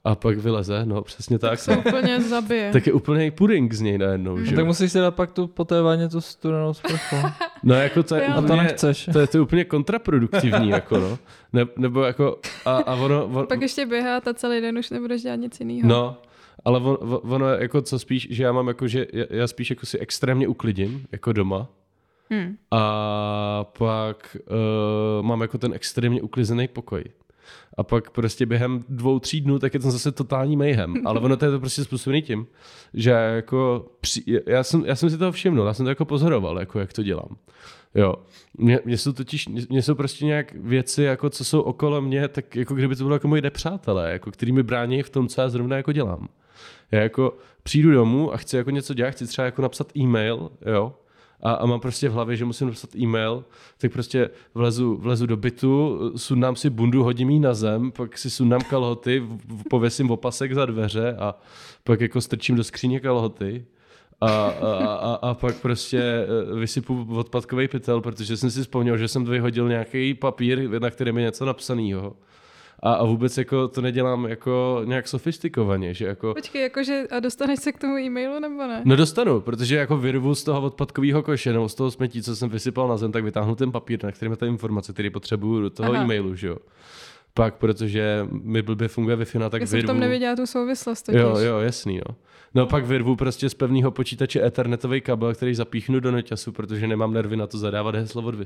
a pak vyleze, no přesně tak, Se úplně zabije. tak je úplný puding z něj najednou, Mhm. že? Tak musíš si dát pak tu po té vaně tu studenou sprchu. No jako to je. A to úplně, nechceš. to je, to je úplně kontraproduktivní, jako no. Ne, nebo jako, a, a ono, on, Pak ještě běhat a celý den už nebudeš dělat nic jiného. no, ale on, on- ono je jako co spíš, že já mám jako, že já, já spíš jako si extrémně uklidím, jako doma, Hm. a pak uh, mám jako ten extrémně uklizený pokoj. A pak prostě během dvou, tří dnů, tak je to zase totální mayhem. Ale ono to je to prostě způsobený tím, že jako při, já, jsem, já jsem si toho všimnul, já jsem to jako pozoroval, jako jak to dělám. Jo. Mně, mně jsou totiž, mně, mně jsou prostě nějak věci, jako co jsou okolo mě, tak jako kdyby to bylo jako moji nepřátelé, jako který mi brání v tom, co já zrovna jako dělám. Já jako přijdu domů a chci jako něco dělat, chci třeba jako napsat e-mail, jo, a, a mám prostě v hlavě, že musím napsat e-mail, tak prostě vlezu, vlezu do bytu, sundám si bundu, hodím jí na zem, pak si sundám kalhoty, pověsím opasek za dveře a pak jako strčím do skříně kalhoty a, a, a, a pak prostě eh, vysypu odpadkový pytel, protože jsem si vzpomněl, že jsem vyhodil nějaký papír, na kterém je něco napsaného. A, a vůbec jako to nedělám jako nějak sofistikovaně, že jako... Počkej, jakože a dostaneš se k tomu e-mailu nebo ne? No dostanu, protože jako vyrvu z toho odpadkového koše nebo z toho smetí, co jsem vysypal na zem, tak vytáhnu ten papír, na kterém je ta informace, který potřebuju do toho Aha. e-mailu, že jo. Pak, protože mi blbě funguje Wi-Fi, tak Já jsem v vyrvu... tom neviděla tu souvislost totiž. Jo, jo, jasný, no. No pak vyrvu prostě z pevného počítače ethernetový kabel, který zapíchnu do noťasu, protože nemám nervy na to zadávat heslo od wi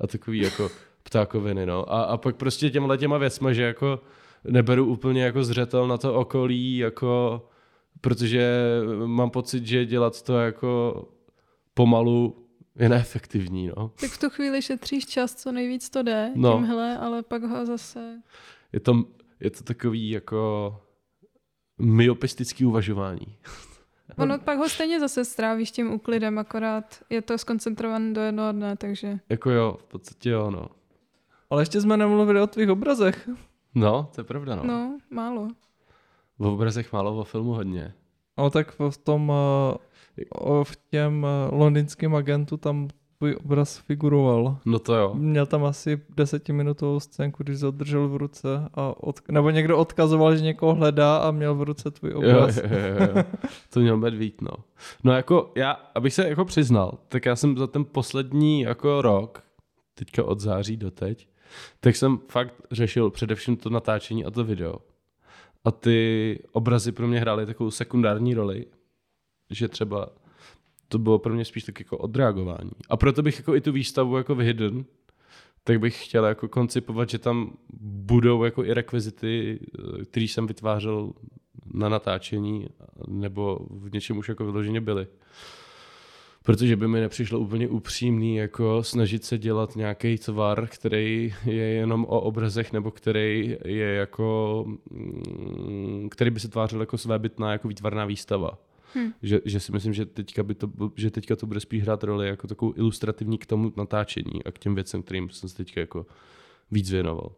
a takový jako ptákoviny, no. A, a pak prostě těmhle těma věcma, že jako neberu úplně jako zřetel na to okolí, jako protože mám pocit, že dělat to jako pomalu je neefektivní, no. Tak v tu chvíli šetříš čas, co nejvíc to jde, No. tímhle, ale pak ho zase... Je to, je to takový jako myopistický uvažování. Ono pak ho stejně zase strávíš tím úklidem, akorát je to skoncentrované do jednoho dne, takže... Jako jo, v podstatě jo, no. Ale ještě jsme nemluvili o tvých obrazech. No, to je pravda, no. no. Málo. V obrazech málo, o filmu hodně. No tak v tom, eh, v těm eh, londýnském agentu tam tvůj obraz figuroval. No to jo. Měl tam asi desetiminutovou scénku, když ho držel v ruce a od, nebo někdo odkazoval, že někoho hledá a měl v ruce tvůj Jo, obraz. jo, jo, jo. To měl být vít, no. No jako já, abych se jako přiznal, tak já jsem za ten poslední jako rok, teďka od září do teď, tak jsem fakt řešil především to natáčení a to video. A ty obrazy pro mě hrály takovou sekundární roli, že třeba to bylo pro mě spíš tak jako odreagování. A proto bych jako i tu výstavu jako v Hidden, tak bych chtěl jako koncipovat, že tam budou jako i rekvizity, který jsem vytvářel na natáčení, nebo v něčem už jako vyloženě byly. Protože by mi nepřišlo úplně upřímný jako snažit se dělat nějaký tvar, který je jenom o obrazech, nebo který je jako, mm, který by se tvářil jako svébytná jako výtvarná výstava. Hm. Že, že, si myslím, že teďka, by to, že teďka to bude spíš hrát roli jako takovou ilustrativní k tomu natáčení a k těm věcem, kterým jsem se teďka jako víc věnoval.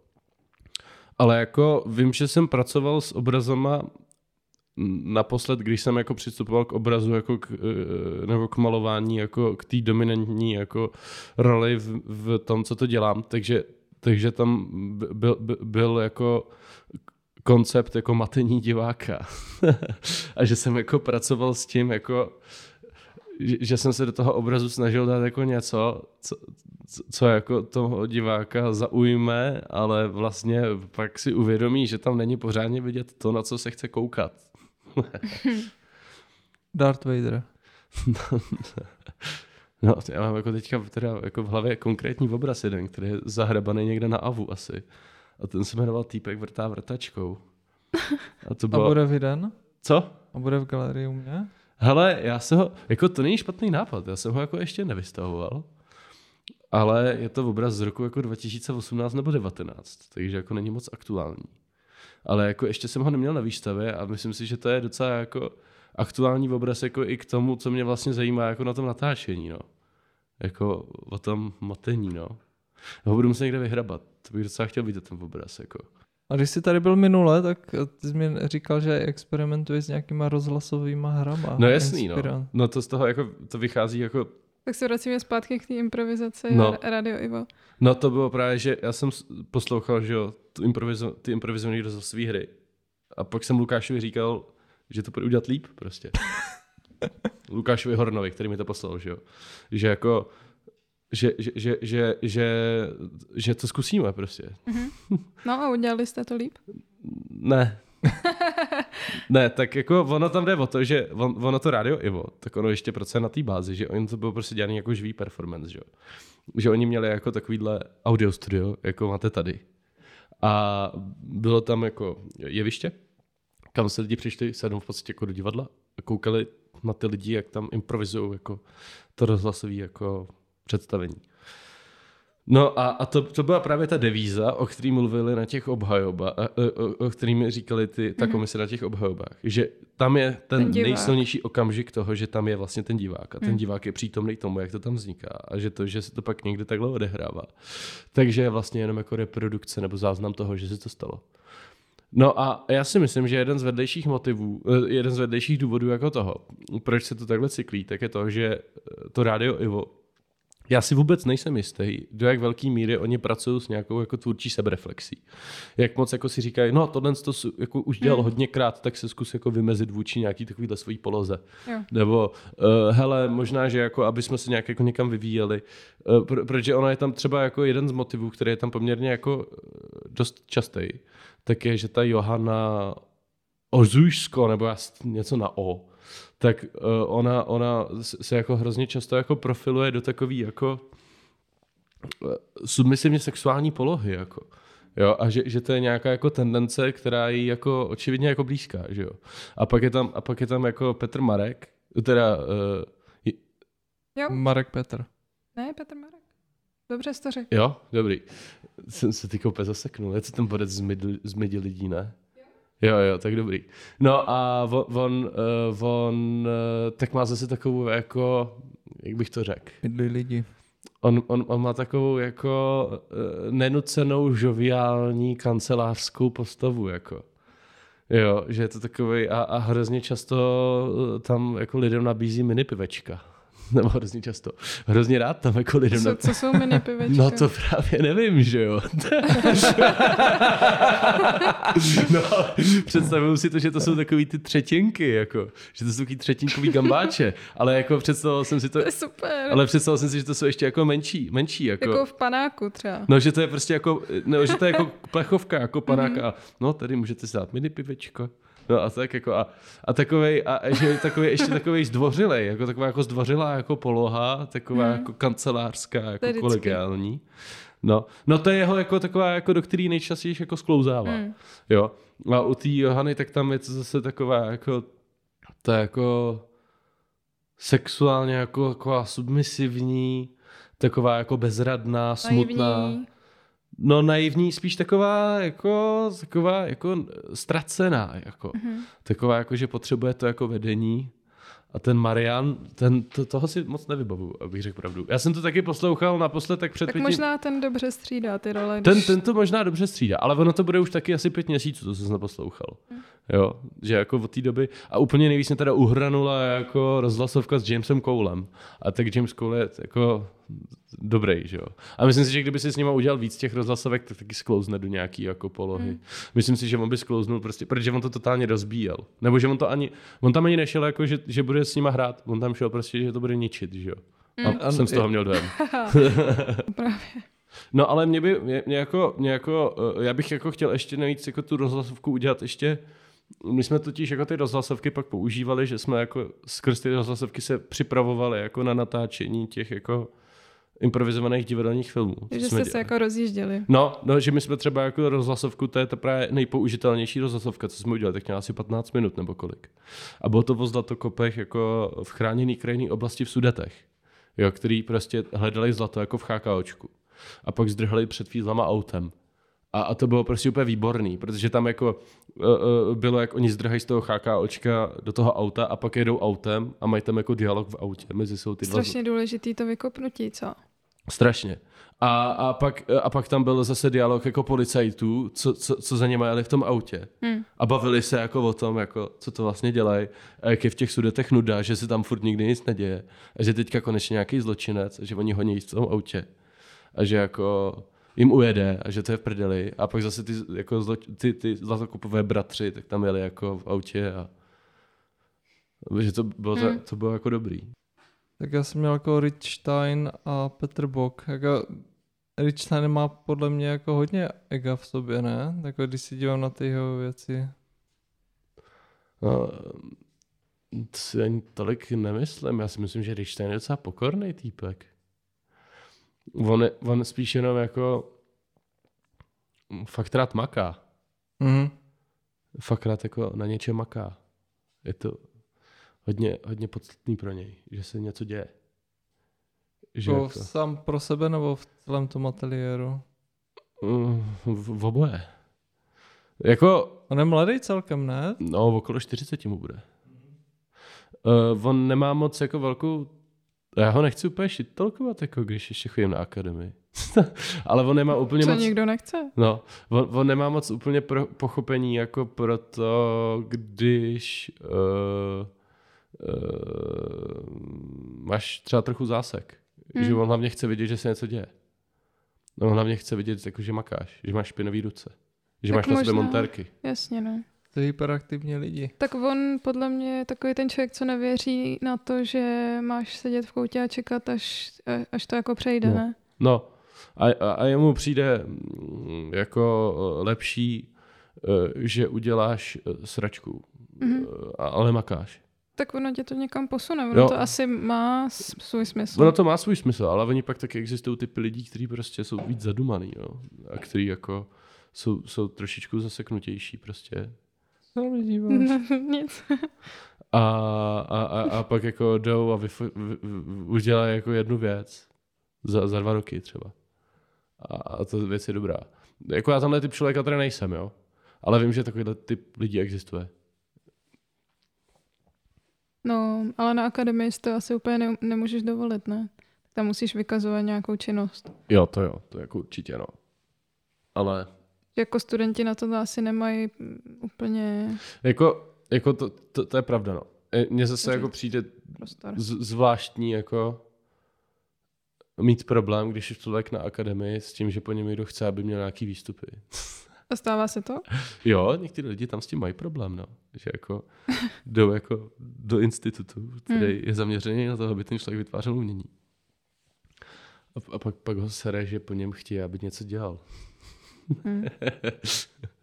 Ale jako vím, že jsem pracoval s obrazama naposled, když jsem jako přistupoval k obrazu jako k, eh, nebo k malování jako k té dominantní jako roli v, v tom, co to dělám, takže, takže tam byl, byl, jako koncept jako matení diváka. a že jsem jako pracoval s tím jako že, jsem se do toho obrazu snažil dát jako něco, co, co, co jako toho diváka zaujme, ale vlastně pak si uvědomí, že tam není pořádně vidět to, na co se chce koukat. Darth Vader. No, já mám jako teďka teda jako v hlavě konkrétní obraz jeden, který je zahrabaný někde na Avu asi. A ten se jmenoval Týpek vrtá vrtačkou. A to A bylo... bude vyden? Co? A bude v galerii u mě? Hele, já se ho, jako to není špatný nápad, já jsem ho jako ještě nevystavoval, ale je to obraz z roku jako 2018 nebo 19, takže jako není moc aktuální. Ale jako ještě jsem ho neměl na výstavě a myslím si, že to je docela jako aktuální obraz jako i k tomu, co mě vlastně zajímá jako na tom natáčení, no. Jako o tom matení, no. Ho budu muset někde vyhrabat. To bych docela chtěl vidět ten obraz, jako. A když jsi tady byl minule, tak ty jsi mi říkal, že experimentuješ s nějakýma rozhlasovými hrama. No jasný, no. No to z toho jako, to vychází jako Tak se vracíme zpátky k té improvizaci No. Radio Ivo. No to bylo právě, že já jsem poslouchal, že jo, tu improvizo, ty improvizované rozhlasové hry. A pak jsem Lukášovi říkal, že to bude udělat líp prostě. Lukášovi Hornovi, který mi to poslal, že jo. Že jako, že, že, že, že, že, že to zkusíme prostě. No a udělali jste to líp? Ne. ne, tak jako ono tam jde o to, že on, ono to rádio Ivo, tak ono ještě prostě na té bázi, že oni to bylo prostě dělaný jako živý performance, že. Že oni měli jako takovýhle audio studio, jako máte tady. A bylo tam jako jeviště, kam se lidi přišli sednout v podstatě jako do divadla a koukali na ty lidi, jak tam improvizují jako to rozhlasové jako představení. No a, a to, to byla právě ta devíza, o který mluvili na těch obhajobách, o, o kterými říkali ty, ta komise na těch obhajobách, že tam je ten, Ten divák. nejsilnější okamžik toho, že tam je vlastně ten divák a ten Hmm. divák je přítomný tomu, jak to tam vzniká a že to, že se to pak někde takhle odehrává. Takže je vlastně jenom jako reprodukce nebo záznam toho, že se to stalo. No a já si myslím, že jeden z vedlejších motivů, eh, jeden z vedlejších důvodů jako toho, proč se to takhle cyklí, tak je to, že eh, to rádio Ivo, já si vůbec nejsem jistý, do jak velké míry oni pracují s nějakou jako tvůrčí sebereflexí. Jak moc jako si říkají, no tohle to jako už dělal Hmm. hodněkrát, tak se zkus jako vymezit vůči nějaký takovýhle svojí poloze. Jo. Nebo uh, hele, možná, že jako, aby jsme se nějak jako někam vyvíjeli, uh, pr- protože ono je tam třeba jako jeden z motivů, který je tam poměrně jako eh, dost častý, tak je, že ta Johana Ozušsko, nebo něco na O, tak uh, ona, ona se jako hrozně často jako profiluje do takový jako uh, submisivně sexuální polohy, jako. Jo, a že, že, to je nějaká jako tendence, která je jí jako očividně jako blízká, že jo. A pak je tam, a pak je tam jako Petr Marek, teda uh, Jo? Marek Petr. Ne, Petr Marek. Dobře jsi to řekl. Jo, dobrý. Jsem se ty úplně zaseknul. Je to ten bodec z midi lidí, ne? Jo, jo, tak dobrý. No a on, on, on tak má zase takovou jako, jak bych to řekl, Mydli lidi. on, on, on má takovou jako uh, nenucenou žoviální kancelářskou postavu, jako. Jo, že je to takový a, a hrozně často uh, tam jako lidem nabízí mini pivečka. Nebo hrozně často. Hrozně rád tam jako lidem Co, co jsou mini pivečka? No to právě nevím, že jo. no, představuju si to, že to jsou takový ty třetinky, jako, že to jsou takový třetinkový gambáče, ale jako představoval jsem si to, To je super. ale představoval jsem si, že to jsou ještě jako menší, menší, jako, Jako v panáku třeba. no, že to je prostě jako, no, že to je jako plechovka, jako panáka, no, tady můžete si dát mini pivečko. No a tak jako a, a takovej, a že je takový, ještě takový zdvořilej, jako taková jako zdvořilá jako poloha, taková Mhm. jako kancelářská, jako vždycky. kolegiální. No, no to je jeho jako taková, jako do který nejčastěji jako sklouzává. Mm. Jo. A u té Johany, tak tam je to zase taková jako, to jako sexuálně jako taková submisivní, taková jako bezradná, smutná. Naivní. No naivní, spíš taková jako, taková jako ztracená, jako. Mhm. Taková jako, že potřebuje to jako vedení. A ten Marian, ten, to, toho si moc nevybavu, abych řekl pravdu. Já jsem to taky poslouchal naposled tak před Tak pěti... možná ten dobře střídá ty role. Ten, když- ten to možná dobře střídá, ale ono to bude už taky asi pět měsíců, co jsem neposlouchal. Jo, že jako od té doby. A úplně nejvíc mě teda uhranula jako rozhlasovka s Jamesem Coulem. A tak James Cole je jako dobrý, že jo. A myslím si, že kdyby si s ním udělal víc těch rozhlasovek, tak taky sklouzne do nějaký jako polohy. Hmm. Myslím si, že on by sklouznul prostě, protože on to totálně rozbíjel. Nebo že on to ani, on tam ani nešel jako, že, že bude s nima hrát. On tam šel prostě, že to bude ničit, že jo. A Mm. jsem z toho měl dojem. Právě. No ale mě by, mě, mě jako, mě jako, eh, já bych jako chtěl ještě navíc jako tu rozhlasovku udělat ještě, my jsme totiž jako ty rozhlasovky pak používali, že jsme jako skrz ty rozhlasovky se připravovali jako na natáčení těch jako improvizovaných divadelních filmů. Že jste se dělali. jako rozjížděli. No, no, že my jsme třeba jako rozhlasovku, to je ta právě nejpoužitelnější rozhlasovka, co jsme udělali, tak měla asi 15 minut nebo kolik. A bylo to o zlatokopech jako v chráněný krajinný oblasti v Sudetech, jo, který prostě hledali zlato jako v chákaočku. A pak zdrhali před fízlama autem. A, a to bylo prostě úplně výborný, protože tam jako uh, uh, bylo, jak oni zdrhají z toho očka do toho auta a pak jedou autem a mají tam jako dialog v autě mezi jsou ty Strašně dva. důležitý to vykopnutí, co? Strašně. A, a, pak, a pak tam byl zase dialog jako policajtů, co, co, co za ně jeli v tom autě. Hmm. A bavili se jako o tom, jako, co to vlastně dělají. A jak je v těch sudetech nuda, že se tam furt nikdy nic neděje. A že teďka konečně nějaký zločinec, že oni honí v tom autě. A že jako jim ujede a že to je v prdeli. A pak zase ty, jako zlo, ty, ty zlatokupové bratři, tak tam jeli jako v autě a že to bylo, Hmm. to bylo jako dobrý. Tak já jsem měl jako Richstein a Petr Bock. Jako Richstein má podle mě jako hodně ega v sobě, ne? Jako když si dívám na ty jeho věci. No, to si ani tolik nemyslím. Já si myslím, že Richstein je docela pokorný týpek. On, on spíš jenom jako fakt rád maká. Mhm. Fakt rád jako na něčem maká. Je to hodně, hodně podstatný pro něj, že se něco děje. Že Jako jako, sám pro sebe nebo v celém tom ateliéru? mm, v, v oboje. Jako On je mladý celkem, ne? No, okolo 40 mu bude. Uh, on nemá moc jako velkou... Já ho nechci úplně šitolkovat, jako když ještě chodím na akademii. Ale on nemá úplně Co moc... nikdo nechce. No, on, on nemá moc úplně pro, pochopení jako pro to, když uh, uh, máš třeba trochu zásek. Hmm. Že on hlavně chce vidět, že se něco děje. No, on hlavně chce vidět, jako, že makáš, že máš špinavý ruce. Že Tak máš na sebe možná- montérky. Jasně, no. To je hyperaktivní lidi. Tak on podle mě je takový ten člověk, co nevěří na to, že máš sedět v koutě a čekat, až, až to jako přejde, No. ne? No a, a, a jemu přijde mm, jako eh, lepší, eh, že uděláš eh, sračku, a- ale makáš. Tak ono tě to někam posune, ono Jo. to asi má svůj smysl. Ono to má svůj smysl, ale oni pak taky existují typy lidí, kteří prostě jsou víc zadumaný, no, a kteří jako jsou, jsou trošičku zaseknutější prostě. Co mi díváš? Nic. A, a, a, a pak jako jdou a vyf, vy, vy, udělají jako jednu věc za, za dva roky třeba. A, a to věc je dobrá. Jako já tamhle typ člověka tady nejsem, jo. Ale vím, že takovýhle typ lidí existuje. No, ale na akademii si to asi úplně ne, nemůžeš dovolit, ne? Tam musíš vykazovat nějakou činnost. Jo, to jo, to jako určitě, no. Ale Jako studenti na to asi nemají úplně jako, jako to, to, to, je pravda, no. E, Mně zase jako přijde z, zvláštní jako mít problém, když je člověk na akademii s tím, že po něm někdo chce, aby měl nějaký výstupy. A stává se to? Jo, někteří lidi tam s tím mají problém, no. Že jako jdou jako do institutu, který Hmm. je zaměřený na to, aby ten člověk vytvářel umění. A, a pak, pak ho sere, že po něm chtějí, aby něco dělal. Hm.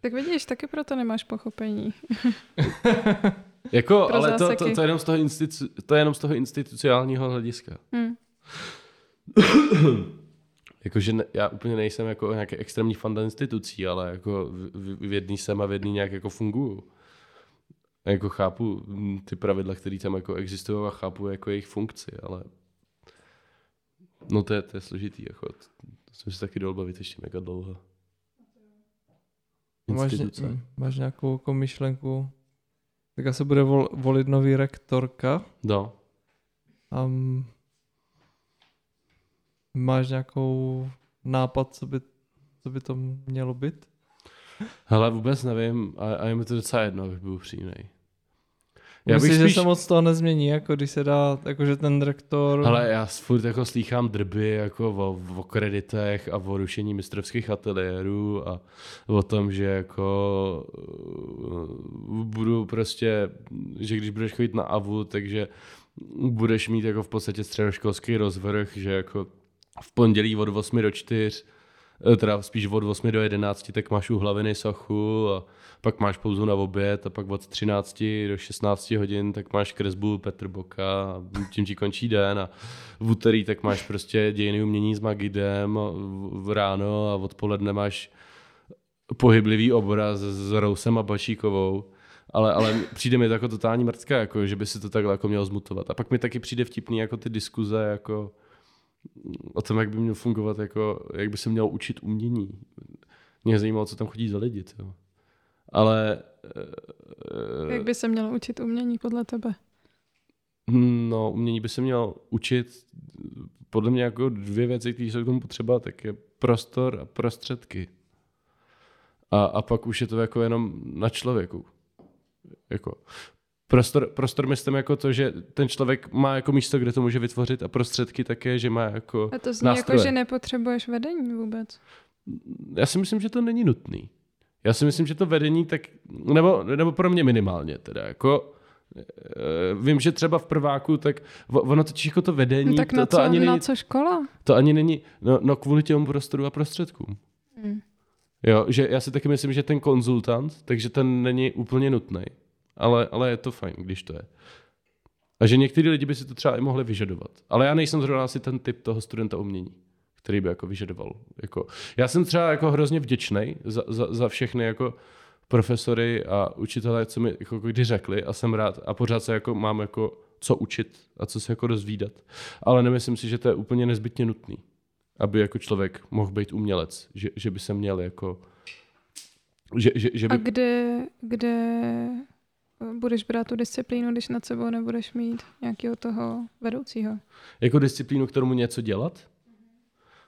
Tak vidíš, taky proto nemáš pochopení. Jako, ale to, to, to, je jenom z toho institu, to je jenom z toho institucionálního hlediska. Hm. Jakože já úplně nejsem jako nějaký extrémní fan institucí, ale jako v, v, v jedný jsem a v jedný nějak jako funguju. A jako chápu mm, ty pravidla, které tam jako existují a chápu jako jejich funkci, ale no to je, to je složitý, jako to, to jsem si taky dal bavit ještě mega dlouho. Máš, Instituce. máš nějakou jako myšlenku? Tak se bude vol, volit nový rektorka. No, Um, máš nějakou nápad, co by, co by to mělo být? hele, vůbec nevím a, a je mi to docela jedno, abych byl upřímnej. Já Myslíš, spíš... že se moc toho nezmění, jako když se dá, jakože ten rektor... Ale já furt jako slýchám drby jako o, o kreditech a o rušení mistrovských ateliérů a o tom, že jako uh, budu prostě, že když budeš chodit na AVU, takže budeš mít jako v podstatě středoškolský rozvrh, že jako v pondělí od 8 do 4, eh, teda spíš od 8 do 11, tak máš u hlaviny sochu a pak máš pauzu na oběd a pak od 13 do 16 hodin tak máš kresbu Petr Boka a tím ti končí den a v úterý tak máš prostě dějiny umění s Magidem v- ráno a odpoledne máš pohyblivý obraz s Rousem a Bašíkovou. Ale, ale přijde mi to jako totální mrtka, jako, že by si to takhle jako mělo zmutovat. A pak mi taky přijde vtipný jako ty diskuze jako o tom, jak by měl fungovat, jako, jak by se měl učit umění. Mě zajímalo, co tam chodí za lidi. Tyjo. Ale... Jak by se mělo učit umění podle tebe? No, umění by se měl učit podle mě jako dvě věci, které jsou k tomu potřeba, tak je prostor a prostředky. A, a pak už je to jako jenom na člověku. Jako, prostor, prostor myslím jako to, že ten člověk má jako místo, kde to může vytvořit a prostředky také, že má jako A to zní nástroje. jako, že nepotřebuješ vedení vůbec. Já si myslím, že to není nutný. Já si myslím, že to vedení tak, nebo, nebo pro mě minimálně teda, jako eh, Vím, že třeba v prváku, tak ono totiž jako to vedení, No tak to, na, to, co, ani na není, co škola? to ani není, no, no kvůli těm prostoru a prostředkům. Hmm. Jo, že já si taky myslím, že ten konzultant, takže ten není úplně nutný. Ale, ale je to fajn, když to je. A že některý lidi by si to třeba i mohli vyžadovat. Ale já nejsem zrovna asi ten typ toho studenta umění, který by jako vyžadoval. Jako, já jsem třeba jako hrozně vděčný za, za, za všechny jako profesory a učitelé, co mi jako kdy řekli a jsem rád a pořád se jako mám jako co učit a co se jako rozvídat. Ale nemyslím si, že to je úplně nezbytně nutný, aby jako člověk mohl být umělec, že, že by se měl jako že, že, že by... A kde, kde budeš brát tu disciplínu, když nad sebou nebudeš mít nějakého toho vedoucího? Jako disciplínu k tomu něco dělat?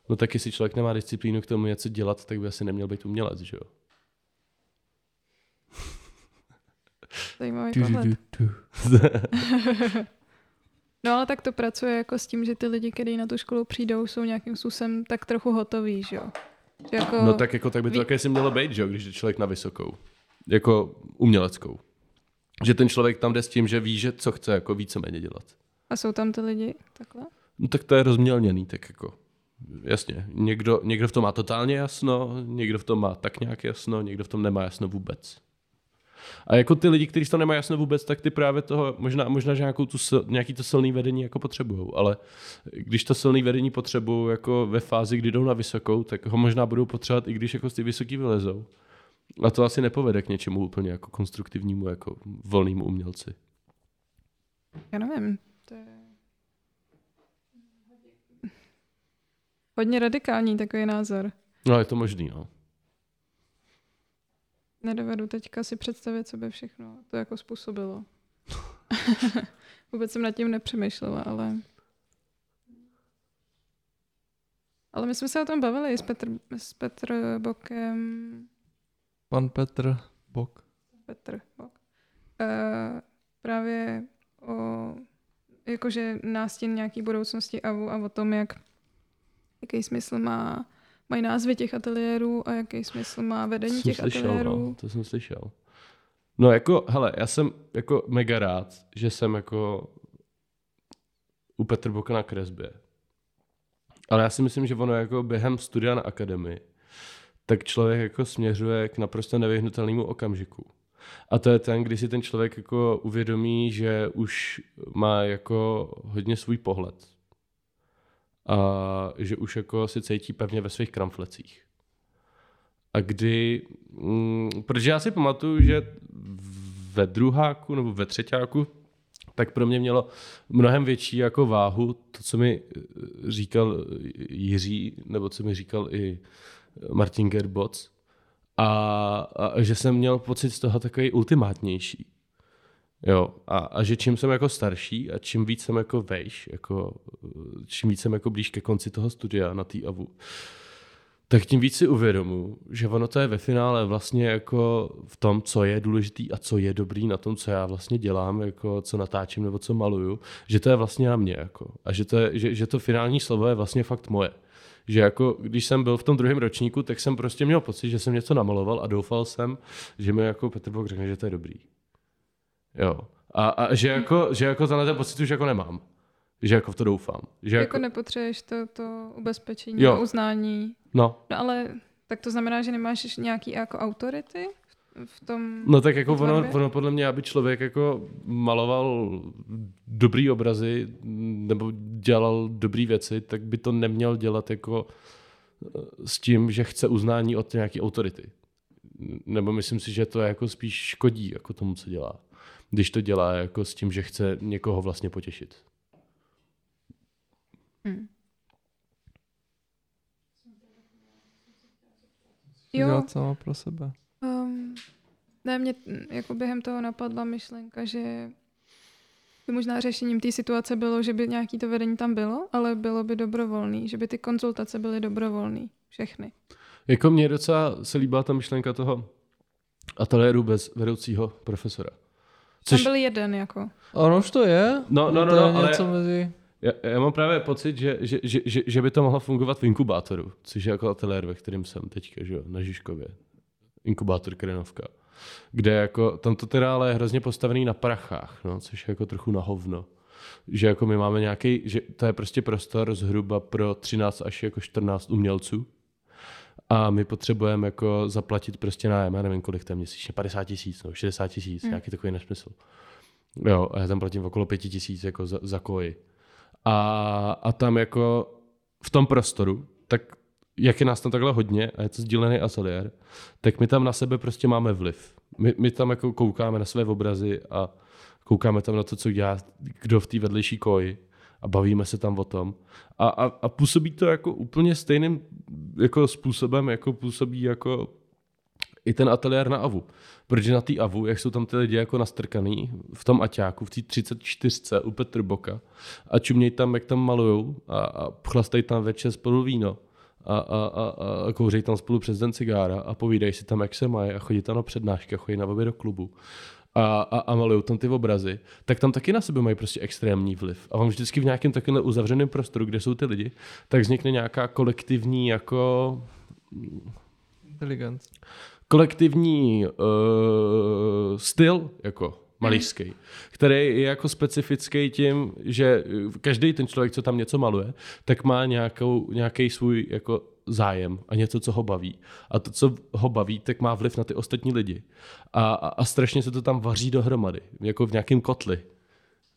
No tak jestli člověk nemá disciplínu k tomu něco dělat, tak by asi neměl být umělec, že jo? Zajímavý pohled. No ale tak to pracuje jako s tím, že ty lidi, kteří na tu školu přijdou, jsou nějakým způsobem tak trochu hotoví, že jo? Že jako, No tak jako tak by to ví- také si mělo být, že jo, když je člověk na vysokou. Jako uměleckou. Že ten člověk tam jde s tím, že ví, že co chce jako víceméně dělat. A jsou tam ty lidi takhle? No tak to je rozmělněný, tak jako jasně. Někdo, někdo v tom má totálně jasno, někdo v tom má tak nějak jasno, někdo v tom nemá jasno vůbec. A jako ty lidi, kteří v tom nemají jasno vůbec, tak ty právě toho, možná, možná že nějakou tu, nějaký to silný vedení jako potřebují, ale když to silný vedení potřebují jako ve fázi, kdy jdou na vysokou, tak ho možná budou potřebovat i když jako z ty vysoký vylezou. A to asi nepovede k něčemu úplně jako konstruktivnímu, jako volnému umělci. Já nevím. To je... Hodně radikální takový názor. No je to možný, no. Nedovedu teďka si představit, co by všechno to jako způsobilo. Vůbec jsem nad tím nepřemýšlela, ale... Ale my jsme se o tom bavili s Petr, s Petr Bokem. Pan Petr Bok. Petr Bok. Uh, právě o jakože nástěn nějaký budoucnosti a, o- a o tom, jak jaký smysl má mají názvy těch ateliérů a jaký smysl má vedení těch slyšel, ateliérů. no, to jsem slyšel. No jako, hele, já jsem jako mega rád, že jsem jako u Petr Boka na kresbě. Ale já si myslím, že ono jako během studia na akademii, tak člověk jako směřuje k naprosto nevyhnutelnému okamžiku. A to je ten, kdy si ten člověk jako uvědomí, že už má jako hodně svůj pohled. A že už jako si cítí pevně ve svých kramflecích. A kdy, mm, protože já si pamatuju, že ve druháku nebo ve třetíku, tak pro mě mělo mnohem větší jako váhu to, co mi říkal Jiří, nebo co mi říkal i Martin Gerboc. A, a že jsem měl pocit z toho takový ultimátnější. Jo, a, a že čím jsem jako starší a čím víc jsem jako vejš, jako, čím víc jsem jako blíž ke konci toho studia na té AVU, tak tím víc si uvědomu, že ono to je ve finále vlastně jako v tom, co je důležitý a co je dobrý na tom, co já vlastně dělám, jako co natáčím nebo co maluju, že to je vlastně na mě. Jako. A že to, je, že, že to finální slovo je vlastně fakt moje. Že jako, když jsem byl v tom druhém ročníku, tak jsem prostě měl pocit, že jsem něco namaloval a doufal jsem, že mi jako Petr Bok řekne, že to je dobrý. Jo. A, a že, jako, že jako tenhle ten pocit už jako nemám. Že jako v to doufám. Že Jako, jako, nepotřebuješ to, to ubezpečení Jo. uznání. no, No ale tak to znamená, že nemáš nějaký jako autority v- tom... No tak jako ono, ono podle mě, aby člověk jako maloval dobrý obrazy nebo dělal dobrý věci, tak by to neměl dělat jako eh, s tím, že chce uznání od nějaké autority. Nebo myslím si, že to jako spíš škodí jako tomu, co dělá. Když to dělá jako s tím, že chce někoho vlastně potěšit. Hmm. Jo, dělat sama pro sebe. Ne, mě jako během toho napadla myšlenka, že by možná řešením té situace bylo, že by nějaký to vedení tam bylo, ale bylo by dobrovolný, že by ty konzultace byly dobrovolný. Všechny. Jako mě docela se líbila ta myšlenka toho ateliéru bez vedoucího profesora. Což... Tam byl jeden jako. Ano, už to je. No, no, no, no, ale- něco mezi... Já, já mám právě pocit, že, že, že, že, že by to mohlo fungovat v inkubátoru, což je jako ateliér, ve kterém jsem teďka, že jo, na Žižkově. Inkubátor Krenovka. Kde jako, tam to teda ale je hrozně postavený na prachách, no, což je jako trochu na hovno. Že jako my máme nějaký, že to je prostě prostor zhruba pro 13 až jako 14 umělců. A my potřebujeme jako zaplatit prostě nájem, já nevím, kolik to je měsíčně, 50 tisíc, no, 60 tisíc, Hmm. nějaký takový nesmysl. Jo, a já tam platím okolo 5 tisíc jako za, za koji. A, a tam jako v tom prostoru, tak jak je nás tam takhle hodně a je to sdílený ateliér, tak my tam na sebe prostě máme vliv. My, my tam jako koukáme na své obrazy a koukáme tam na to, co dělá kdo v té vedlejší koji a bavíme se tam o tom. A, a, a působí to jako úplně stejným jako způsobem, jako působí jako i ten ateliér na AVU. Protože na té AVU, jak jsou tam ty lidi jako nastrkaný v tom aťáku, v té 34 u Petrboka a čumějí tam, jak tam malujou a, a chlastají tam večer spolu víno a, a, a, a kouřejí tam spolu přes den cigára a povídají si tam, jak se mají a chodí tam na přednášky a chodí na obě do klubu a, a, a malují tam ty obrazy, tak tam taky na sebe mají prostě extrémní vliv. A on vždycky v nějakém takovémhle uzavřeném prostoru, kde jsou ty lidi, tak vznikne nějaká kolektivní jako Inteligence. kolektivní uh, styl jako malířský, který je jako specifický tím, že každý ten člověk, co tam něco maluje, tak má nějakou, nějaký svůj jako zájem a něco, co ho baví. A to, co ho baví, tak má vliv na ty ostatní lidi. A, a, a strašně se to tam vaří dohromady, jako v nějakém kotli.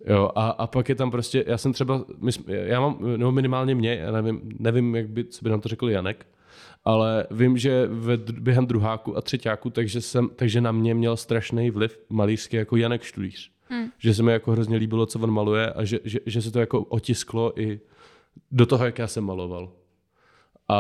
Jo, a, a pak je tam prostě, já jsem třeba, my, já mám, no minimálně mě, já nevím, nevím jak by, co by nám to řekl Janek, ale vím, že ve, během druháku a třetíku, takže, jsem, takže na mě měl strašný vliv malířský jako Janek Štulíř. Hmm. Že se mi jako hrozně líbilo, co on maluje a že, že, že se to jako otisklo i do toho, jak já jsem maloval. A,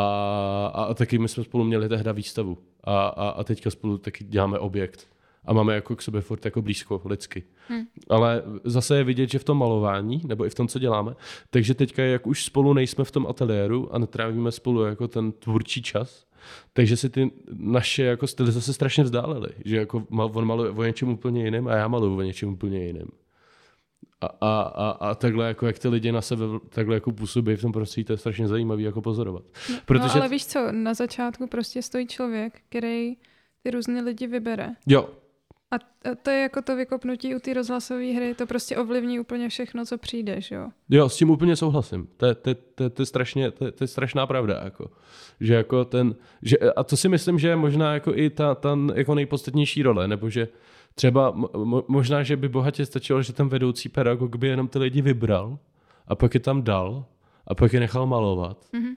a, a taky my jsme spolu měli tehda výstavu. A, a, a teďka spolu taky děláme objekt. A máme jako k sobě furt jako blízko lidsky. Hmm. Ale zase je vidět, že v tom malování, nebo i v tom, co děláme, takže teďka, jak už spolu nejsme v tom ateliéru a netrávíme spolu jako ten tvůrčí čas, takže si ty naše jako styly zase strašně vzdálely. Že jako on maluje o něčem úplně jiném a já maluju o něčem úplně jiném. A, a, a, a takhle, jako jak ty lidi na sebe takhle jako působí v tom prostředí, to je strašně zajímavý jako pozorovat. Protože, No ale víš co, na začátku prostě stojí člověk, který ty různé lidi vybere. jo, A to je jako to vykopnutí u té rozhlasové hry, to prostě ovlivní úplně všechno, co přijde, že jo? Jo, s tím úplně souhlasím. To je, to, to, je- to, je, strašně, to, je, to je strašná pravda. Jako. Že jako ten, že, a to si myslím, že je možná jako i ta, ta jako nejpodstatnější role, nebo že třeba mo- mo, možná, že by bohatě stačilo, že ten vedoucí pedagog by jenom ty lidi vybral a pak je tam dal a pak je nechal malovat. Mhm.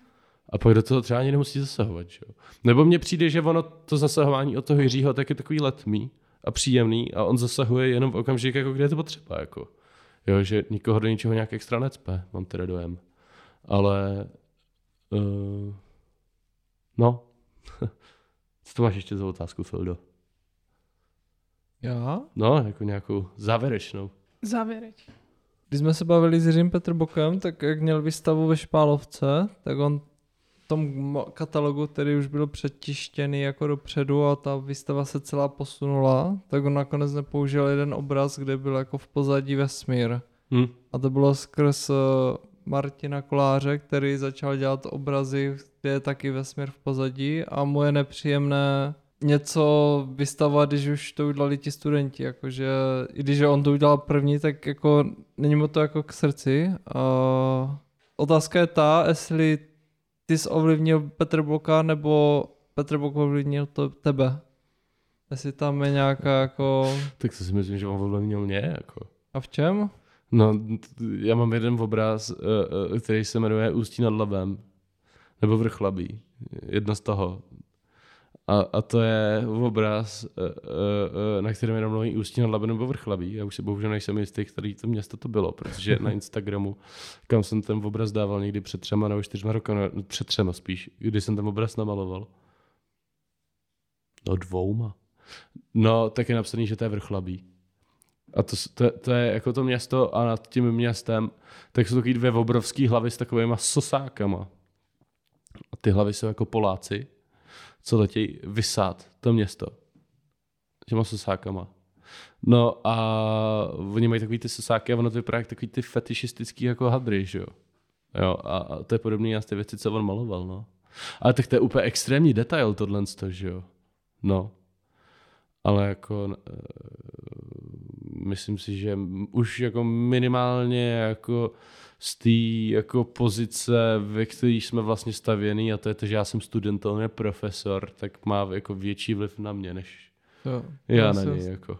A pak do toho třeba ani nemusí zasahovat. Že? jo. Nebo mně přijde, že ono to zasahování od toho Jiřího tak je takový letmý a příjemný a on zasahuje jenom v okamžik, jako kde je to potřeba. Jako. Jo, že nikoho do ničeho nějak extra necpe, mám teda dojem. Ale uh, no, co to máš ještě za otázku, Fildo? Já? No, jako nějakou závěrečnou. Závěreč. Když jsme se bavili s Jiřím Petrbokem, tak jak měl výstavu ve Špálovce, tak on tom katalogu, který už byl přetištěný jako dopředu a ta výstava se celá posunula, tak on nakonec nepoužil jeden obraz, kde byl jako v pozadí vesmír. Hm? A to bylo skrz eh, Martina Koláře, který začal dělat obrazy, kde je taky vesmír v pozadí a mu je nepříjemné něco vystavovat, když už to udělali ti studenti, jakože i když on to udělal první, tak jako není mu to jako k srdci. A otázka je ta, jestli ty jsi ovlivnil Petr Bloka, nebo Petr Blok ovlivnil to, tebe. Jestli tam je nějaká jako... Tak si myslím, že on ovlivnil mě. Jako. A v čem? No, já mám jeden obraz, eh, eh, který se jmenuje Ústí nad Labem, nebo Vrch Labí, jedno z toho. A, a to je obraz, eh, eh, na kterém jenom mluví Ústí nad Labem nebo Vrch Labí. Já už si bohužel nejsem jistý, který to město to bylo, protože na Instagramu, kam jsem ten obraz dával někdy před třema nebo čtyřma roky, no, před třema spíš, kdy jsem ten obraz namaloval, No dvouma. No, tak je napsaný, že to je vrchlabí. A to, to, to, je jako to město a nad tím městem, tak jsou takový dvě obrovské hlavy s takovýma sosákama. A ty hlavy jsou jako Poláci, co letějí vysát to město. Těma sosákama. No a oni mají takový ty sosáky a ono to vypadá jak takový ty fetišistický jako hadry, že jo. Jo, a, to je podobný z ty věci, co on maloval, no. Ale tak to je úplně extrémní detail tohle, že jo. No. Ale jako e, myslím si, že už jako minimálně jako z té jako pozice, ve které jsme vlastně stavěný, a to je to, že já jsem student, on je profesor, tak má jako větší vliv na mě, než jo, já na něj. Jako.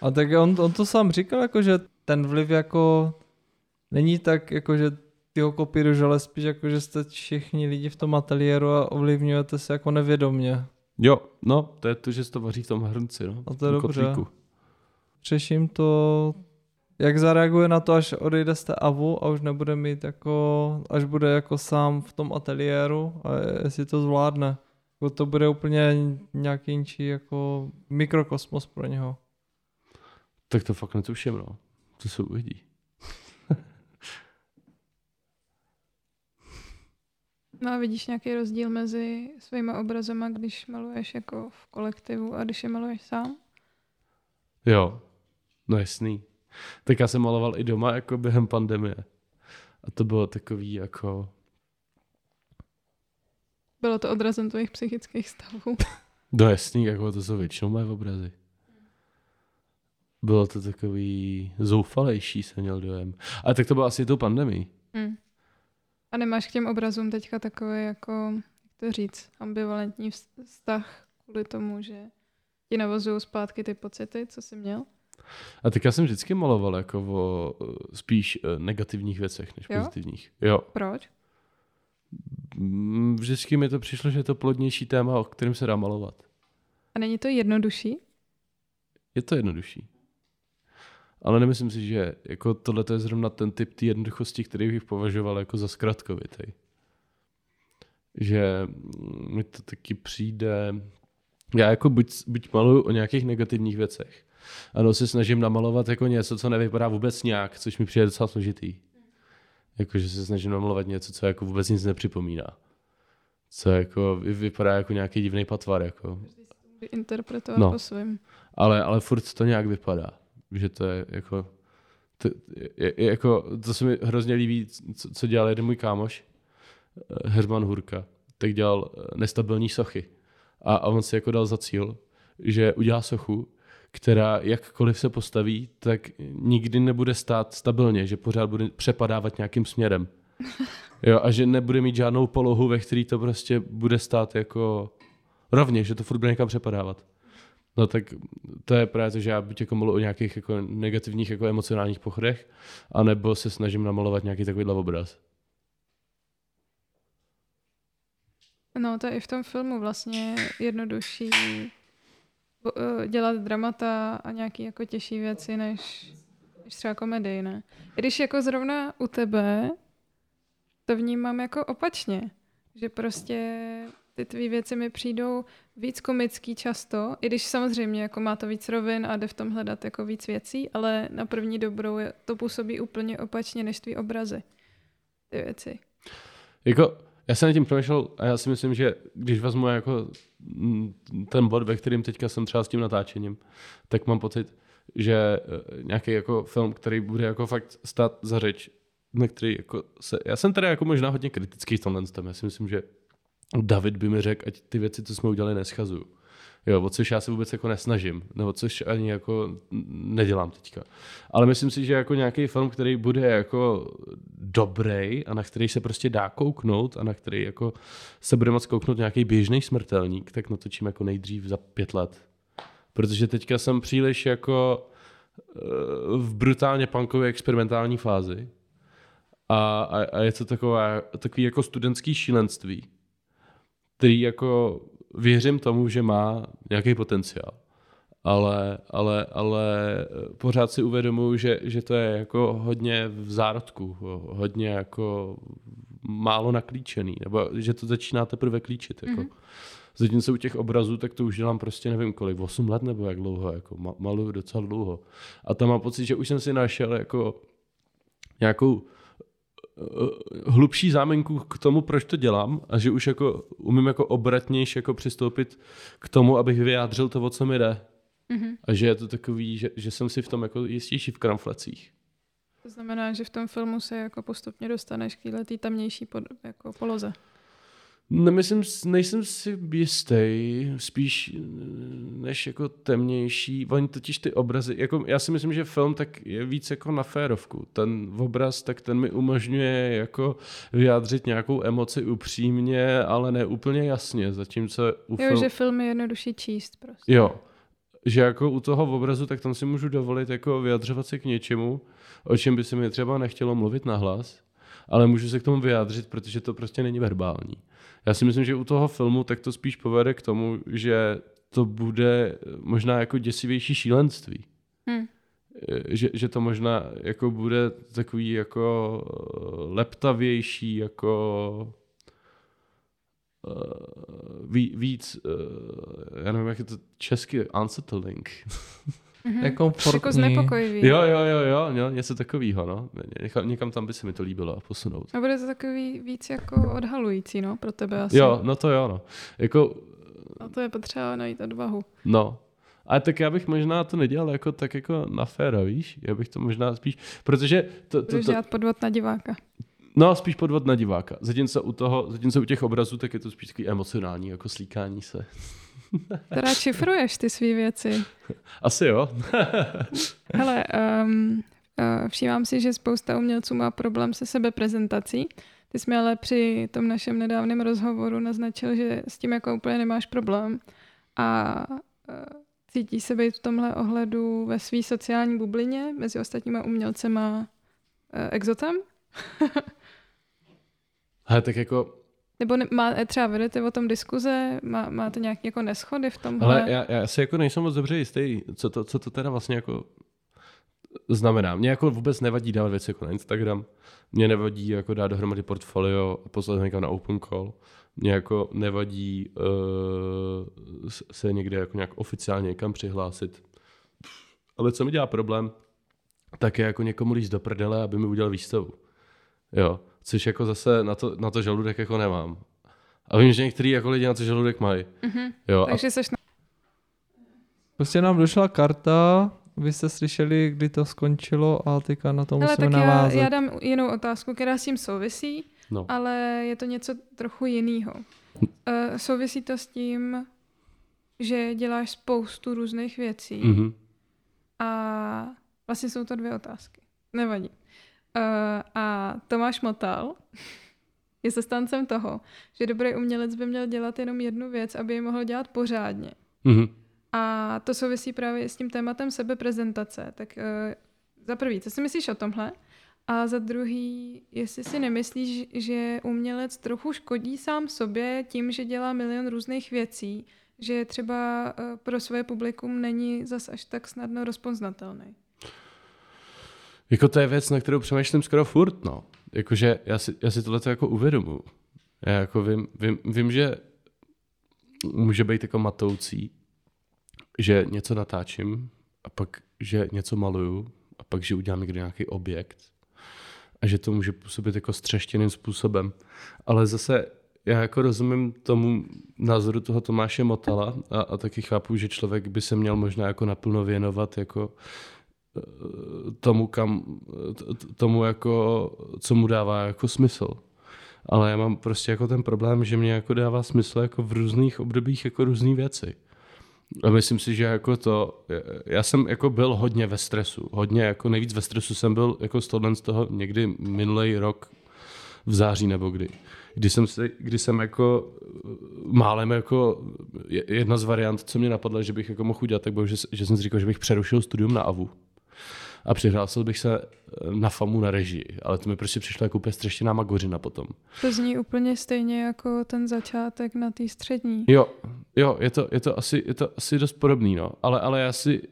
A tak on, on to sám říkal, jako, že ten vliv jako není tak, jako, že ty ho kopíruješ, ale spíš jako, že jste všichni lidi v tom ateliéru a ovlivňujete se jako nevědomně. Jo, no, to je to, že se to vaří v tom hrnci, no. A to je dobře. Kotlíku. Řeším to, jak zareaguje na to, až odejde z té AVU a už nebude mít jako, až bude jako sám v tom ateliéru a jestli to zvládne. Jako to bude úplně nějaký jinčí jako mikrokosmos pro něho. Tak to fakt netuším, no. To se uvidí. No a vidíš nějaký rozdíl mezi svými obrazama, když maluješ jako v kolektivu a když je maluješ sám? Jo, no jasný. Tak já jsem maloval i doma jako během pandemie. A to bylo takový jako... Bylo to odrazem tvojich psychických stavů? No jasný, jako to jsou většinou moje obrazy. Bylo to takový zoufalejší, jsem měl dojem. Ale tak to bylo asi tou pandemii. Hmm. A nemáš k těm obrazům teďka takový jako, jak to říct, ambivalentní vztah kvůli tomu, že ti navozují zpátky ty pocity, co jsi měl? A tak já jsem vždycky maloval jako o spíš eh, negativních věcech než jo? pozitivních. Jo. Proč? Mm, vždycky mi to přišlo, že je to plodnější téma, o kterém se dá malovat. A není to jednodušší? Je to jednodušší. Ale nemyslím si, že jako tohle je zrovna ten typ té jednoduchosti, který bych považoval jako za zkratkovitý. Že mi to taky přijde... Já jako buď, buď maluju o nějakých negativních věcech, ano, se snažím namalovat jako něco, co nevypadá vůbec nějak, což mi přijde docela složitý. Jakože se snažím namalovat něco, co jako vůbec nic nepřipomíná. Co jako vypadá jako nějaký divný patvar. Jako. Interpretovat no. po svým. Ale, ale furt to nějak vypadá že to je jako, to, je, je jako, to se mi hrozně líbí, co, co dělal jeden můj kámoš, eh, Herman Hurka, tak dělal eh, nestabilní sochy. A, a on si jako dal za cíl, že udělá sochu, která jakkoliv se postaví, tak nikdy nebude stát stabilně, že pořád bude přepadávat nějakým směrem. Jo, a že nebude mít žádnou polohu, ve který to prostě bude stát jako rovně, že to furt bude někam přepadávat. No tak to je právě to, že já buď jako mluvím o nějakých jako negativních jako emocionálních pochodech, anebo se snažím namalovat nějaký takový obraz. No to je i v tom filmu vlastně jednodušší dělat dramata a nějaký jako těžší věci, než, než třeba komedii, ne? Když jako zrovna u tebe to vnímám jako opačně, že prostě ty tvý věci mi přijdou víc komický často, i když samozřejmě jako má to víc rovin a jde v tom hledat jako víc věcí, ale na první dobrou je, to působí úplně opačně než tvý obrazy. Ty věci. Jako, já jsem na tím přemýšlel a já si myslím, že když vezmu jako ten bod, ve kterým teďka jsem třeba s tím natáčením, tak mám pocit, že eh, nějaký jako film, který bude jako fakt stát za řeč, na který jako se, já jsem tady jako možná hodně kritický v tomhle, já si myslím, že David by mi řekl, ať ty věci, co jsme udělali, neschazuju. Jo, o což já se vůbec jako nesnažím, nebo což ani jako nedělám teďka. Ale myslím si, že jako nějaký film, který bude jako dobrý a na který se prostě dá kouknout a na který jako se bude moct kouknout nějaký běžný smrtelník, tak natočím jako nejdřív za pět let. Protože teďka jsem příliš jako eh, v brutálně punkové experimentální fázi a, a, a je to takové, takový jako studentský šílenství který jako věřím tomu, že má nějaký potenciál. Ale, ale, ale pořád si uvědomuji, že, že to je jako hodně v zárodku, hodně jako málo naklíčený, nebo že to začíná teprve klíčit. Jako. Mm-hmm. Zatímco u těch obrazů, tak to už dělám prostě nevím kolik, 8 let nebo jak dlouho, jako ma- maluju docela dlouho. A tam mám pocit, že už jsem si našel jako nějakou hlubší zámenku k tomu, proč to dělám a že už jako umím jako obratnější jako přistoupit k tomu, abych vyjádřil to, o co mi jde. Mhm. A že je to takový, že, že jsem si v tom jako jistější v kramflecích. To znamená, že v tom filmu se jako postupně dostaneš k této tamnější pod, jako poloze. Nemyslím, nejsem si jistý, spíš eh, než jako temnější. Oni totiž ty obrazy, jako já si myslím, že film tak je víc jako na férovku. Ten obraz, tak ten mi umožňuje jako vyjádřit nějakou emoci upřímně, ale ne úplně jasně, zatímco u Jo, filmu... že film je jednodušší číst prostě. Jo, že jako u toho obrazu, tak tam si můžu dovolit jako vyjadřovat se k něčemu, o čem by se mi třeba nechtělo mluvit nahlas, ale můžu se k tomu vyjádřit, protože to prostě není verbální. Já si myslím, že u toho filmu tak to spíš povede k tomu, že to bude možná jako děsivější šílenství. Hm. Že, že to možná jako bude takový jako eh, leptavější, jako ví, víc, já nevím, jak je to česky, unsettling. Mhm. Nekomfortní. Jako znepokojivý. Jo, jo, jo, jo, jo něco takového, no. Někam, někam tam by se mi to líbilo posunout. A bude to takový víc jako odhalující, no, pro tebe asi. Jo, no to jo, no. Jako, A to je potřeba najít odvahu. no. Ale tak já bych možná to nedělal jako tak jako na féra, víš? Já bych to možná spíš, protože to, to, Budeš to, dělat podvod na diváka. no spíš podvod na diváka. Zatímco u toho, zatímco u těch obrazů, tak je to spíš takový emocionální, jako slíkání se. Teda šifruješ ty svý věci. Asi jo. Hele, um, uh, všímám si, že spousta umělců má problém se sebeprezentací. Ty jsi mi ale při tom našem nedávném rozhovoru naznačil, že s tím jako úplně nemáš problém. A uh, cítíš se být v tomhle ohledu ve své sociální bublině mezi ostatníma umělcema uh, exotem? Ale tak jako, Nebo ne, má, třeba vedete o tom diskuze? Má, máte nějaké jako neschody v tomhle? ale já, já si jako nejsem moc dobře jistý, co to, co to teda vlastně jako znamená. Mě jako vůbec nevadí dávat věci jako na Instagram, mě nevadí jako dát dohromady portfolio a poslat někam na open call, mě jako nevadí uh, se někde jako nějak oficiálně někam přihlásit. Ale co mi dělá problém, tak je jako někomu líst do prdele, aby mi udělal výstavu. Jo, což jako zase na to, na to žaludek jako nemám. A vím, že některý jako lidi na to žaludek mají. Mhm. Jo, a Takže seš na... Prostě nám došla karta, vy jste slyšeli, kdy to skončilo a teďka na to Hele, musíme tak já, navázat. já dám jinou otázku, která s tím souvisí, no. ale je to něco trochu jiného. Uh, souvisí to s tím, že děláš spoustu různých věcí Mhm. a vlastně jsou to dvě otázky. Nevadí. Uh, a Tomáš Motal je zastáncem toho, že dobrý umělec by měl dělat jenom jednu věc, aby ji mohl dělat pořádně. Mhm. A to souvisí právě s tím tématem sebeprezentace. Tak uh, za prvý, co si myslíš o tomhle? A za druhý, jestli si nemyslíš, že umělec trochu škodí sám sobě tím, že dělá milion různých věcí, že třeba uh, pro své publikum není zas až tak snadno rozpoznatelný. Jako to je věc, na kterou přemýšlím skoro furt, no. Jakože já si, já si tohle jako uvědomuji. Já jako vím, vím, vím, že může být jako matoucí, že něco natáčím a pak, že něco maluju a pak, že udělám někde nějaký objekt a že to může působit jako střeštěným způsobem. Ale zase já jako rozumím tomu názoru toho Tomáše Motala a, a taky chápu, že člověk by se měl možná jako naplno věnovat jako tomu, kam, tomu jako, co mu dává jako smysl. Ale já mám prostě jako ten problém, že mě jako dává smysl jako v různých obdobích jako různé věci. A myslím si, že jako to, já jsem jako byl hodně ve stresu, hodně jako nejvíc ve stresu jsem byl jako z tohle z toho někdy minulý rok v září nebo kdy. Kdy jsem, si, kdy jsem jako málem jako je- jedna z variant, co mě napadlo, že bych jako mohl udělat, tak bylo, že, že jsem si říkal, že bych přerušil studium na AVU a přihlásil bych se na FAMu na režii, ale to mi prostě přišlo jako úplně střeštěná magořina potom. To zní úplně stejně jako ten začátek na té střední. Jo, jo, je to, je to, asi, je to asi dost podobný, no. Ale, ale já si,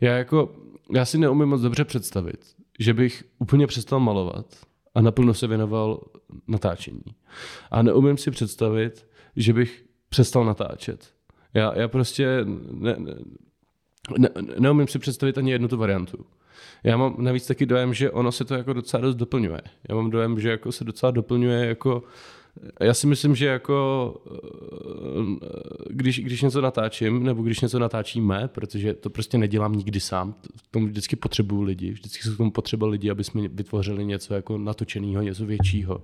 já jako, já si neumím moc dobře představit, že bych úplně přestal malovat a naplno se věnoval natáčení. A neumím si představit, že bych přestal natáčet. Já, já prostě ne, ne, ne, neumím si představit ani jednu tu variantu. Já mám navíc taky dojem, že ono se to jako docela dost doplňuje. Já mám dojem, že jako se docela doplňuje jako já si myslím, že jako eh, když, když něco natáčím, nebo když něco natáčíme, protože to prostě nedělám nikdy sám, k tomu vždycky potřebuju lidi, vždycky jsou k tomu potřeba lidi, aby jsme vytvořili něco jako natočeného, něco většího,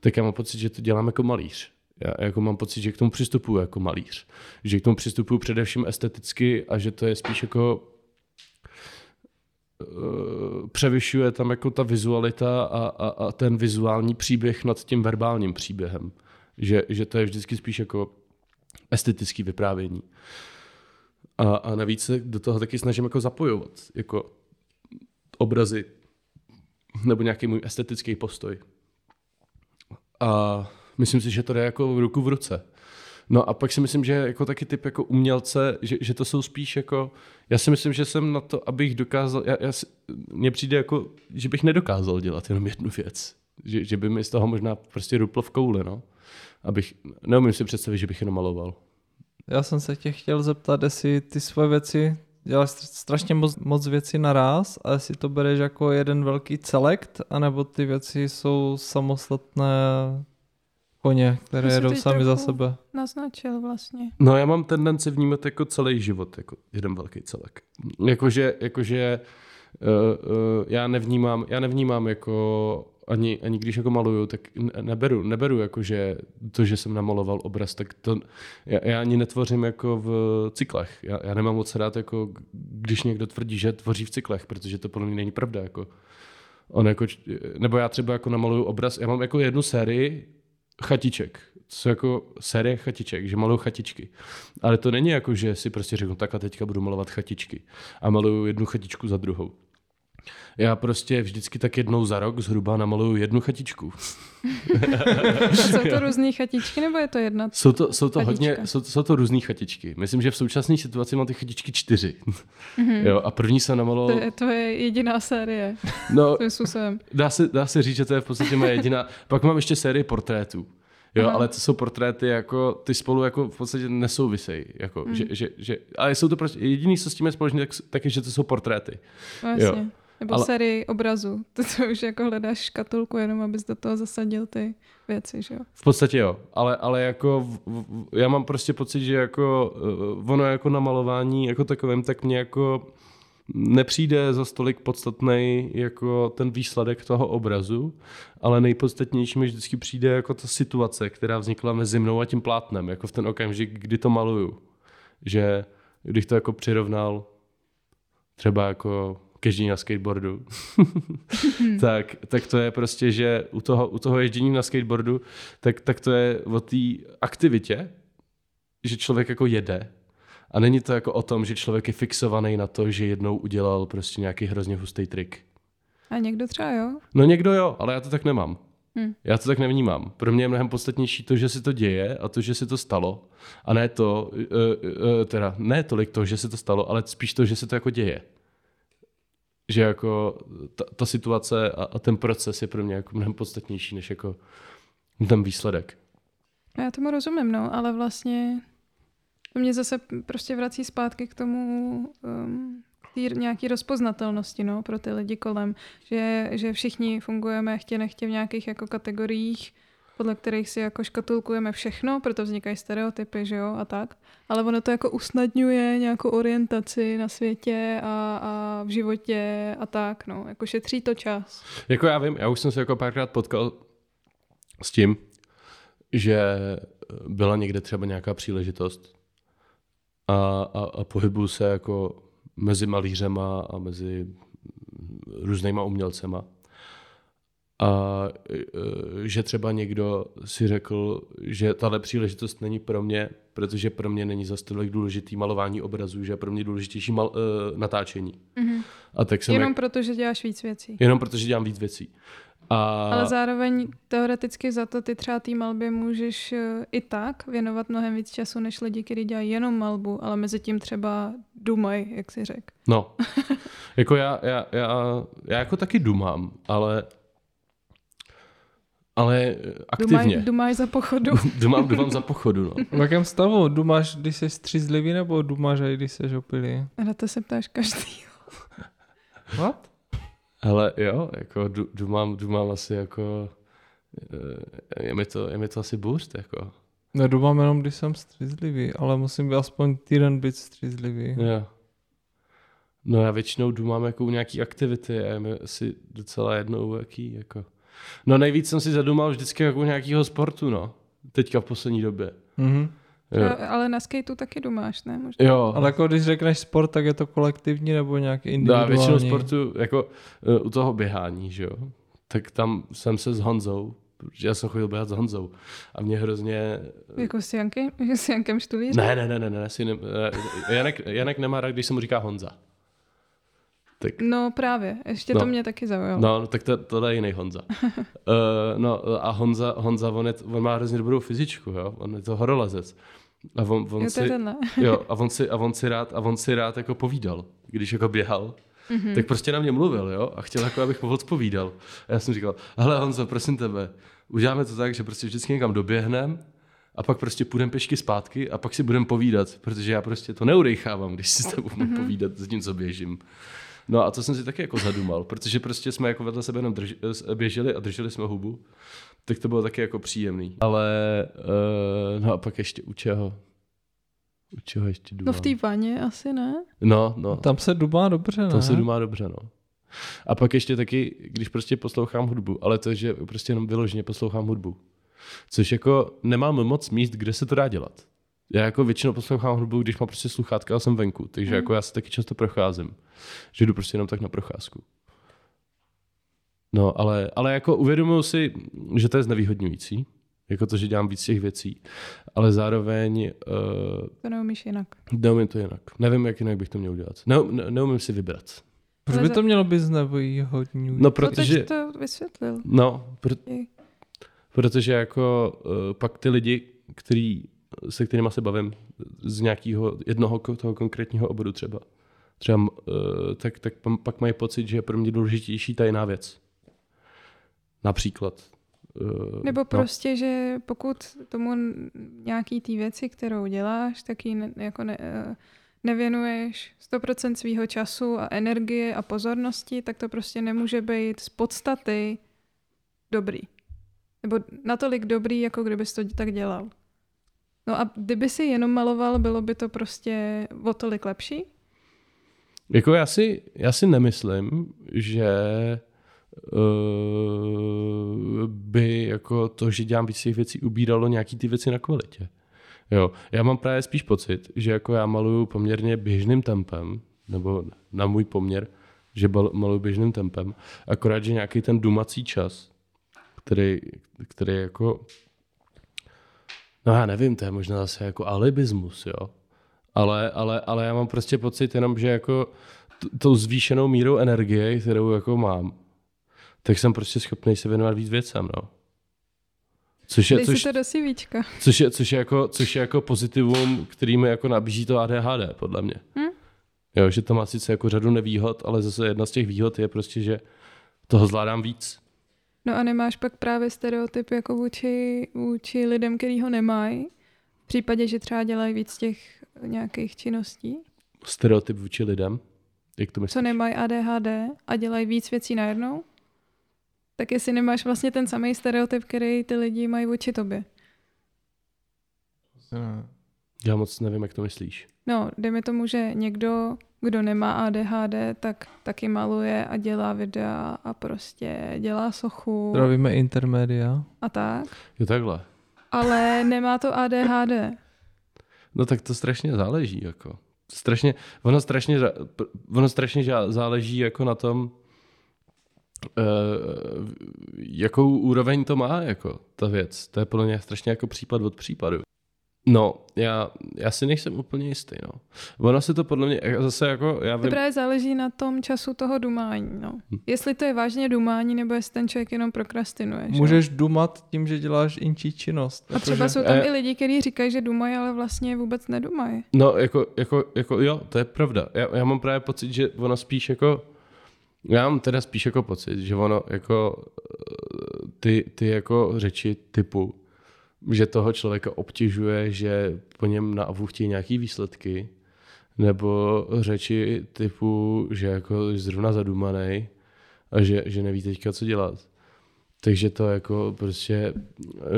tak já mám pocit, že to dělám jako malíř. Já jako mám pocit, že k tomu přistupuju jako malíř. Že k tomu přistupuju především esteticky a že to je spíš jako Eh, převyšuje tam jako ta vizualita a, a, a ten vizuální příběh nad tím verbálním příběhem. Že, že to je vždycky spíš jako estetický vyprávění. A, a navíc se do toho taky snažím jako zapojovat, jako obrazy nebo nějaký můj estetický postoj. A myslím si, že to jde jako v ruku v ruce. No a pak si myslím, že jako taky typ jako umělce, že, že to jsou spíš jako, já si myslím, že jsem na to, abych dokázal, já, já, mně přijde jako, že bych nedokázal dělat jenom jednu věc. Že, že by mi z toho možná prostě ruplo v kouli, no. Abych, neumím si představit, že bych jenom maloval. Já jsem se tě chtěl zeptat, jestli ty svoje věci děláš strašně moc, moc věcí naraz a jestli to bereš jako jeden velký celek, anebo ty věci jsou samostatné koně, které jedou sami za sebe. Naznačil vlastně. No já mám tendenci vnímat jako celý život, jako jeden velký celek. Jakože, jakože uh, uh, já nevnímám, já nevnímám jako ani, ani když jako maluju, tak neberu, neberu jako, že to, že jsem namaloval obraz, tak to, já, já ani netvořím jako v cyklech. Já, já nemám moc rád, jako, když někdo tvrdí, že tvoří v cyklech, protože to podle mě není pravda. Jako. On jako, nebo já třeba jako namaluju obraz, já mám jako jednu sérii chatiček. Jsou jako série chatiček, že maluju chatičky. Ale to není jako, že si prostě řeknu, tak a teďka budu malovat chatičky. A maluju jednu chatičku za druhou. Já prostě vždycky tak jednou za rok zhruba namaluju jednu chatičku. a jsou to různé chatičky, nebo je to jedna Jsou to, jsou to hodně, jsou, jsou to různé chatičky. Myslím, že v současné situaci mám ty chatičky čtyři. Mm-hmm. Jo, a první jsem namaloval... To je, to je jediná série. No, dá se, dá se říct, že to je v podstatě moje jediná. Pak mám ještě sérii portrétů. Jo, Aha. ale to jsou portréty, jako ty spolu jako v podstatě nesouvisejí. Jako, mm. že, že, že, ale jsou to prostě, jediný, co s tím je společné, tak, tak je, že to jsou portréty. Vlastně. Jo. Nebo ale... sérii obrazu. To, to už jako hledáš škatulku jenom, abys do toho zasadil ty věci, že jo? V podstatě jo, ale, ale jako v, v, já mám prostě pocit, že jako uh, ono jako namalování jako takovým, tak mě jako nepřijde za stolik podstatný jako ten výsledek toho obrazu, ale nejpodstatnější mi vždycky přijde jako ta situace, která vznikla mezi mnou a tím plátnem, jako v ten okamžik, kdy to maluju. Že když to jako přirovnal třeba jako keždění na skateboardu, tak, tak to je prostě, že u toho, u toho ježdění na skateboardu, tak, tak to je o té aktivitě, že člověk jako jede a není to jako o tom, že člověk je fixovaný na to, že jednou udělal prostě nějaký hrozně hustý trik. A někdo třeba jo? No někdo jo, ale já to tak nemám. Hmm. Já to tak nevnímám. Pro mě je mnohem podstatnější to, že se to děje a to, že se to stalo. A ne to, uh, uh, teda ne tolik to, že se to stalo, ale spíš to, že se to jako děje že jako ta, ta situace a, a ten proces je pro mě jako mnohem podstatnější než jako ten výsledek. No, já tomu rozumím, no, ale vlastně to mě zase prostě vrací zpátky k tomu um, tý nějaký rozpoznatelnosti no, pro ty lidi kolem, že, že všichni fungujeme chtě nechtě v nějakých jako kategoriích, podle kterých si jako škatulkujeme všechno, proto vznikají stereotypy, že jo, a tak. Ale ono to jako usnadňuje nějakou orientaci na světě a, a v životě a tak, no, jako šetří to čas. Jako já vím, já už jsem se jako párkrát potkal s tím, že byla někde třeba nějaká příležitost a, a, a pohybuju se jako mezi malířema a mezi různýma umělcema a e, že třeba někdo si řekl, že tahle příležitost není pro mě, protože pro mě není zase tolik důležitý malování obrazů, že je pro mě důležitější mal, uh, natáčení. Mm-hmm. A tak jsem jenom jak... proto, že děláš víc věcí. Jenom proto, že dělám víc věcí. A... Ale zároveň teoreticky za to ty třeba té malbě můžeš uh, i tak věnovat mnohem víc času, než lidi, kteří dělají jenom malbu, ale mezi tím třeba dumají, jak si řekl. No, jako já, já, já, já jako taky dumám, ale Ale eh, aktivně. Dumáš, dumáš za pochodu. Dumám, dumám za pochodu, no. V jakém stavu? Dumáš, když jsi střízlivý, nebo dumáš, když jsi opilý? Na to se ptáš každý. What? Ale jo, jako du, dumám, dumám asi jako... eh, Je mi to, je mi to asi boost, jako. Ne, dumám jenom, když jsem střízlivý, ale musím být aspoň týden být střízlivý. Jo. No já většinou dumám jako u nějaký aktivity a je mi asi docela jedno u jaký, jako. No nejvíc jsem si zadumal vždycky jako u nějakého sportu, no. Teďka v poslední době. Mhm. Jo. Ale na skateu taky dumáš, ne? Možná. Jo, Ale jako když řekneš sport, tak je to kolektivní nebo nějaký no, individuální? a většinou sportu, jako uh, u toho běhání, že jo, tak tam jsem se s Honzou, protože já jsem chodil běhat s Honzou a mě hrozně... Jako s Jankem, s Jankem Štulířem? Ne, ne, ne, ne, ne, ne eh, Janek, Janek nemá rád, když se mu říká Honza. Tak, No právě, ještě No. to mě taky zaujalo. no, tak to, tohle je jiný Honza. uh, no a Honza, Honza on, je, on má hrozně dobrou fyzičku, jo, on je to horolezec. A on, on jo, to si, jo, a on si, a on si rád, a on si rád jako povídal, když jako běhal. Mhm. tak prostě na mě mluvil, jo, a chtěl jako, abych mu odpovídal. A já jsem říkal, hele Honzo, prosím tebe, uděláme to tak, že prostě vždycky někam doběhnem a pak prostě půjdeme pěšky zpátky a pak si budeme povídat, protože já prostě to neudejchávám, když si s tebou mám povídat s tím, co běžím. No a to jsem si taky jako zadumal, protože prostě jsme jako vedle sebe jenom drž, běželi a drželi jsme hubu, tak to bylo taky jako příjemný. Ale uh, no a pak ještě u čeho? U čeho ještě dumám? No v té vaně asi ne. No, no. Tam se dumá dobře, ne? Tam se dumá dobře, no. A pak ještě taky, když prostě poslouchám hudbu, ale to, že prostě jenom vyloženě poslouchám hudbu. Což jako nemám moc míst, kde se to dá dělat. Já jako většinou poslouchám hudbu, když mám prostě sluchátka a jsem venku, takže Mhm. jako já se taky často procházím. Že jdu prostě jenom tak na procházku. No, ale, ale jako uvědomuji si, že to je znevýhodňující, jako to, že dělám víc těch věcí, ale zároveň uh, To neumíš jinak. neumím to jinak. Nevím, jak jinak bych to měl dělat. Ne, ne, neumím si vybrat. Proč by to mělo být znevýhodňující? No, No protože... teď to vysvětlil. No, pr- I- protože jako uh, pak ty lidi, který, se kterými se bavím z nějakého jednoho toho konkrétního oboru třeba, třeba uh, tak, tak pak mají pocit, že je pro mě důležitější ta jiná věc. Například. Uh, Nebo no. prostě, že pokud tomu nějaký té věci, kterou děláš, tak ji ne, jako ne, eh, nevěnuješ 100% svýho času a energie a pozornosti, tak to prostě nemůže být z podstaty dobrý. Nebo natolik dobrý, jako kdybys to tak dělal. No a kdyby si jenom maloval, bylo by to prostě o tolik lepší? Jako já si, já si nemyslím, že uh, by jako to, že dělám víc těch věcí, ubíralo nějaký ty věci na kvalitě. Jo, já mám právě spíš pocit, že jako já maluju poměrně běžným tempem, nebo na můj poměr, že maluju běžným tempem, akorát, že nějaký ten dumací čas, který, který jako, no já nevím, to je možná zase jako alibismus, jo, ale, ale, ale já mám prostě pocit jenom, že jako t- tou zvýšenou mírou energie, kterou jako mám, tak jsem prostě schopný se věnovat víc věcem, no. Což je, Dej což, si to do CVčka. což, je, což, je jako, což je jako pozitivum, který mi jako nabízí to ADHD, podle mě. Hm? Jo, že to má sice jako řadu nevýhod, ale zase jedna z těch výhod je prostě, že toho zvládám víc. No a nemáš pak právě stereotyp jako vůči, vůči lidem, který ho nemají, v případě, že třeba dělají víc těch nějakých činností, Stereotyp vůči lidem. Jak to myslíš? co nemají ADHD a dělají víc věcí najednou, tak jestli nemáš vlastně ten samý stereotyp, který ty lidi mají vůči tobě. Já moc nevím, jak to myslíš. No, dejme tomu, že někdo, kdo nemá ADHD, tak taky maluje a dělá videa a prostě dělá sochu Zdravíme intermedia. a tak, Jo, takhle. ale nemá to ADHD. No tak to strašně záleží, jako. Strašně, ono strašně, ono strašně záleží jako na tom, uh, jakou úroveň to má, jako ta věc. To je podle mě strašně jako případ od případu. No, já, já si nejsem úplně jistý, no. Ono se to podle mě, zase jako, já To vím, právě záleží na tom času toho dumání. No. Hm. Jestli to je vážně dumání, nebo jestli ten člověk jenom prokrastinuje. Můžeš dumat tím, že děláš inčí činnost. A třeba jsou tam Eh. i lidi, kteří říkají, že dumají, ale vlastně vůbec nedumají. No, jako, jako, jako jo, to je pravda. Já, já mám právě pocit, že ono spíš jako, já mám teda spíš jako pocit, že ono jako eh, ty, ty jako řeči typu, že toho člověka obtěžuje, že po něm na AVU chtějí nějaký výsledky, nebo řeči typu, že jako zrovna zadumaný a že, že neví teďka, co dělat. Takže to jako prostě,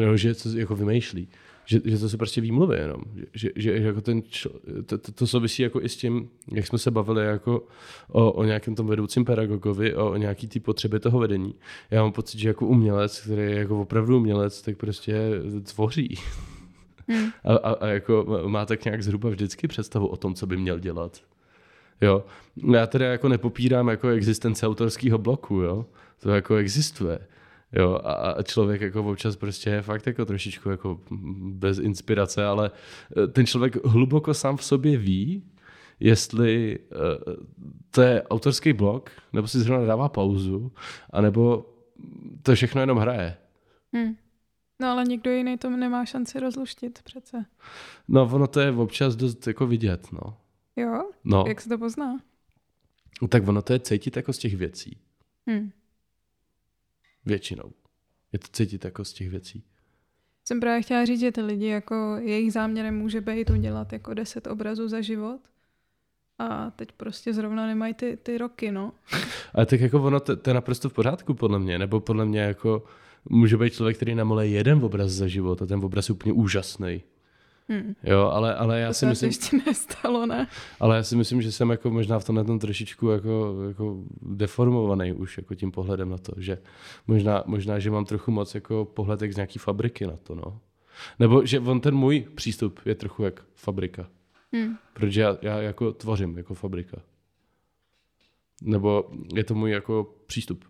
no, že to jako vymýšlí. Že, že to jsou prostě výmluvy jenom. Že, že, že jako ten čl, to, to, to, souvisí jako i s tím, jak jsme se bavili jako o, o nějakém tom vedoucím pedagogovi, o, o nějaký ty potřeby toho vedení. Já mám pocit, že jako umělec, který je jako opravdu umělec, tak prostě tvoří. Hmm. A, a, a jako má tak nějak zhruba vždycky představu o tom, co by měl dělat. Jo. Já teda jako nepopírám jako existence autorského bloku, jo. To jako existuje. Jo, a, a člověk jako občas prostě je fakt jako trošičku jako bez inspirace, ale eh, ten člověk hluboko sám v sobě ví, jestli uh, to je autorský blok, nebo si zrovna dává pauzu, anebo to všechno jenom hraje. Hmm. No ale nikdo jiný to nemá šanci rozluštit přece. No ono to je občas dost jako vidět, no. Jo? No. Jak se to pozná? Tak ono to je cítit jako z těch věcí. Hmm. Většinou. Je to cítit jako z těch věcí. Jsem právě chtěla říct, že ty lidi, jako jejich záměrem může být udělat jako deset obrazů za život. A teď prostě zrovna nemají ty, ty roky, no. Ale tak jako ono, to, to je naprosto v pořádku podle mě, nebo podle mě jako může být člověk, který namole jeden obraz za život a ten obraz je úplně úžasný. Hmm. Jo, ale, ale já to si myslím... ještě nestalo, ne? Ale já si myslím, že jsem jako možná v tomhle tom trošičku jako, jako deformovaný už jako tím pohledem na to, že možná, možná, že mám trochu moc jako pohled jak z nějaký fabriky na to, no. Nebo že on ten můj přístup je trochu jak fabrika. Hmm. Protože já, já jako tvořím jako fabrika. Nebo je to můj jako přístup.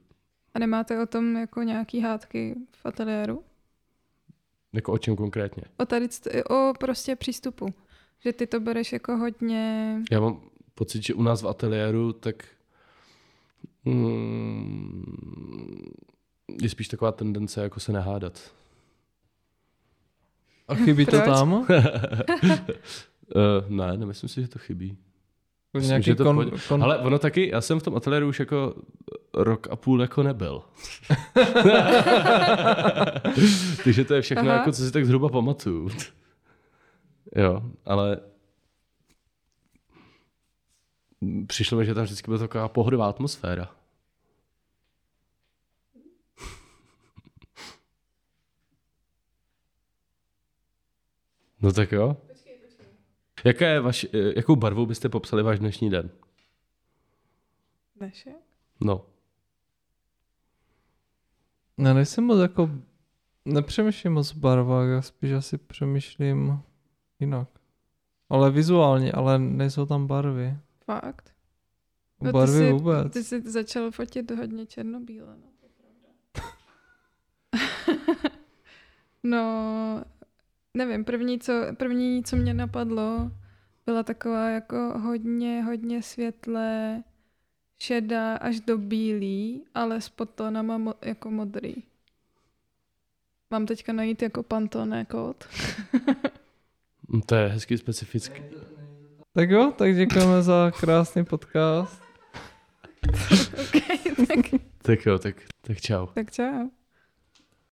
A nemáte o tom jako nějaký hádky v ateliéru? Jako o čem konkrétně? O tady, o prostě přístupu. Že ty to bereš jako hodně... Já mám pocit, že u nás v ateliéru tak mm, je spíš taková tendence jako se nehádat. A chybí to tam? uh, ne, nemyslím si, že to chybí. Myslím, nějaký to kon, kon... Ale ono taky, já jsem v tom ateliéru už jako rok a půl jako nebyl. Takže to je všechno, Aha. jako, co si tak zhruba pamatuju. jo, ale přišlo mi, že tam vždycky byla taková pohodová atmosféra. No tak jo. Jaká je vaš, eh, jakou barvou byste popsali váš dnešní den? Dnešek? No. Já nejsem moc jako, nepřemýšlím moc v barvách, já spíš asi přemýšlím jinak. Ale vizuálně, ale nejsou tam barvy. Fakt? No, barvy ty jsi, vůbec. Ty jsi začal fotit hodně černobíle, no. no, nevím, první co, první, co mě napadlo, byla taková jako hodně, hodně světlé, šedá až do bílý, ale s potonama mo- jako modrý. Mám teďka najít jako pantone kód. to je hezky specifický. Tak jo, tak děkujeme za krásný podcast. okay, tak... tak jo, tak, tak čau. Tak čau.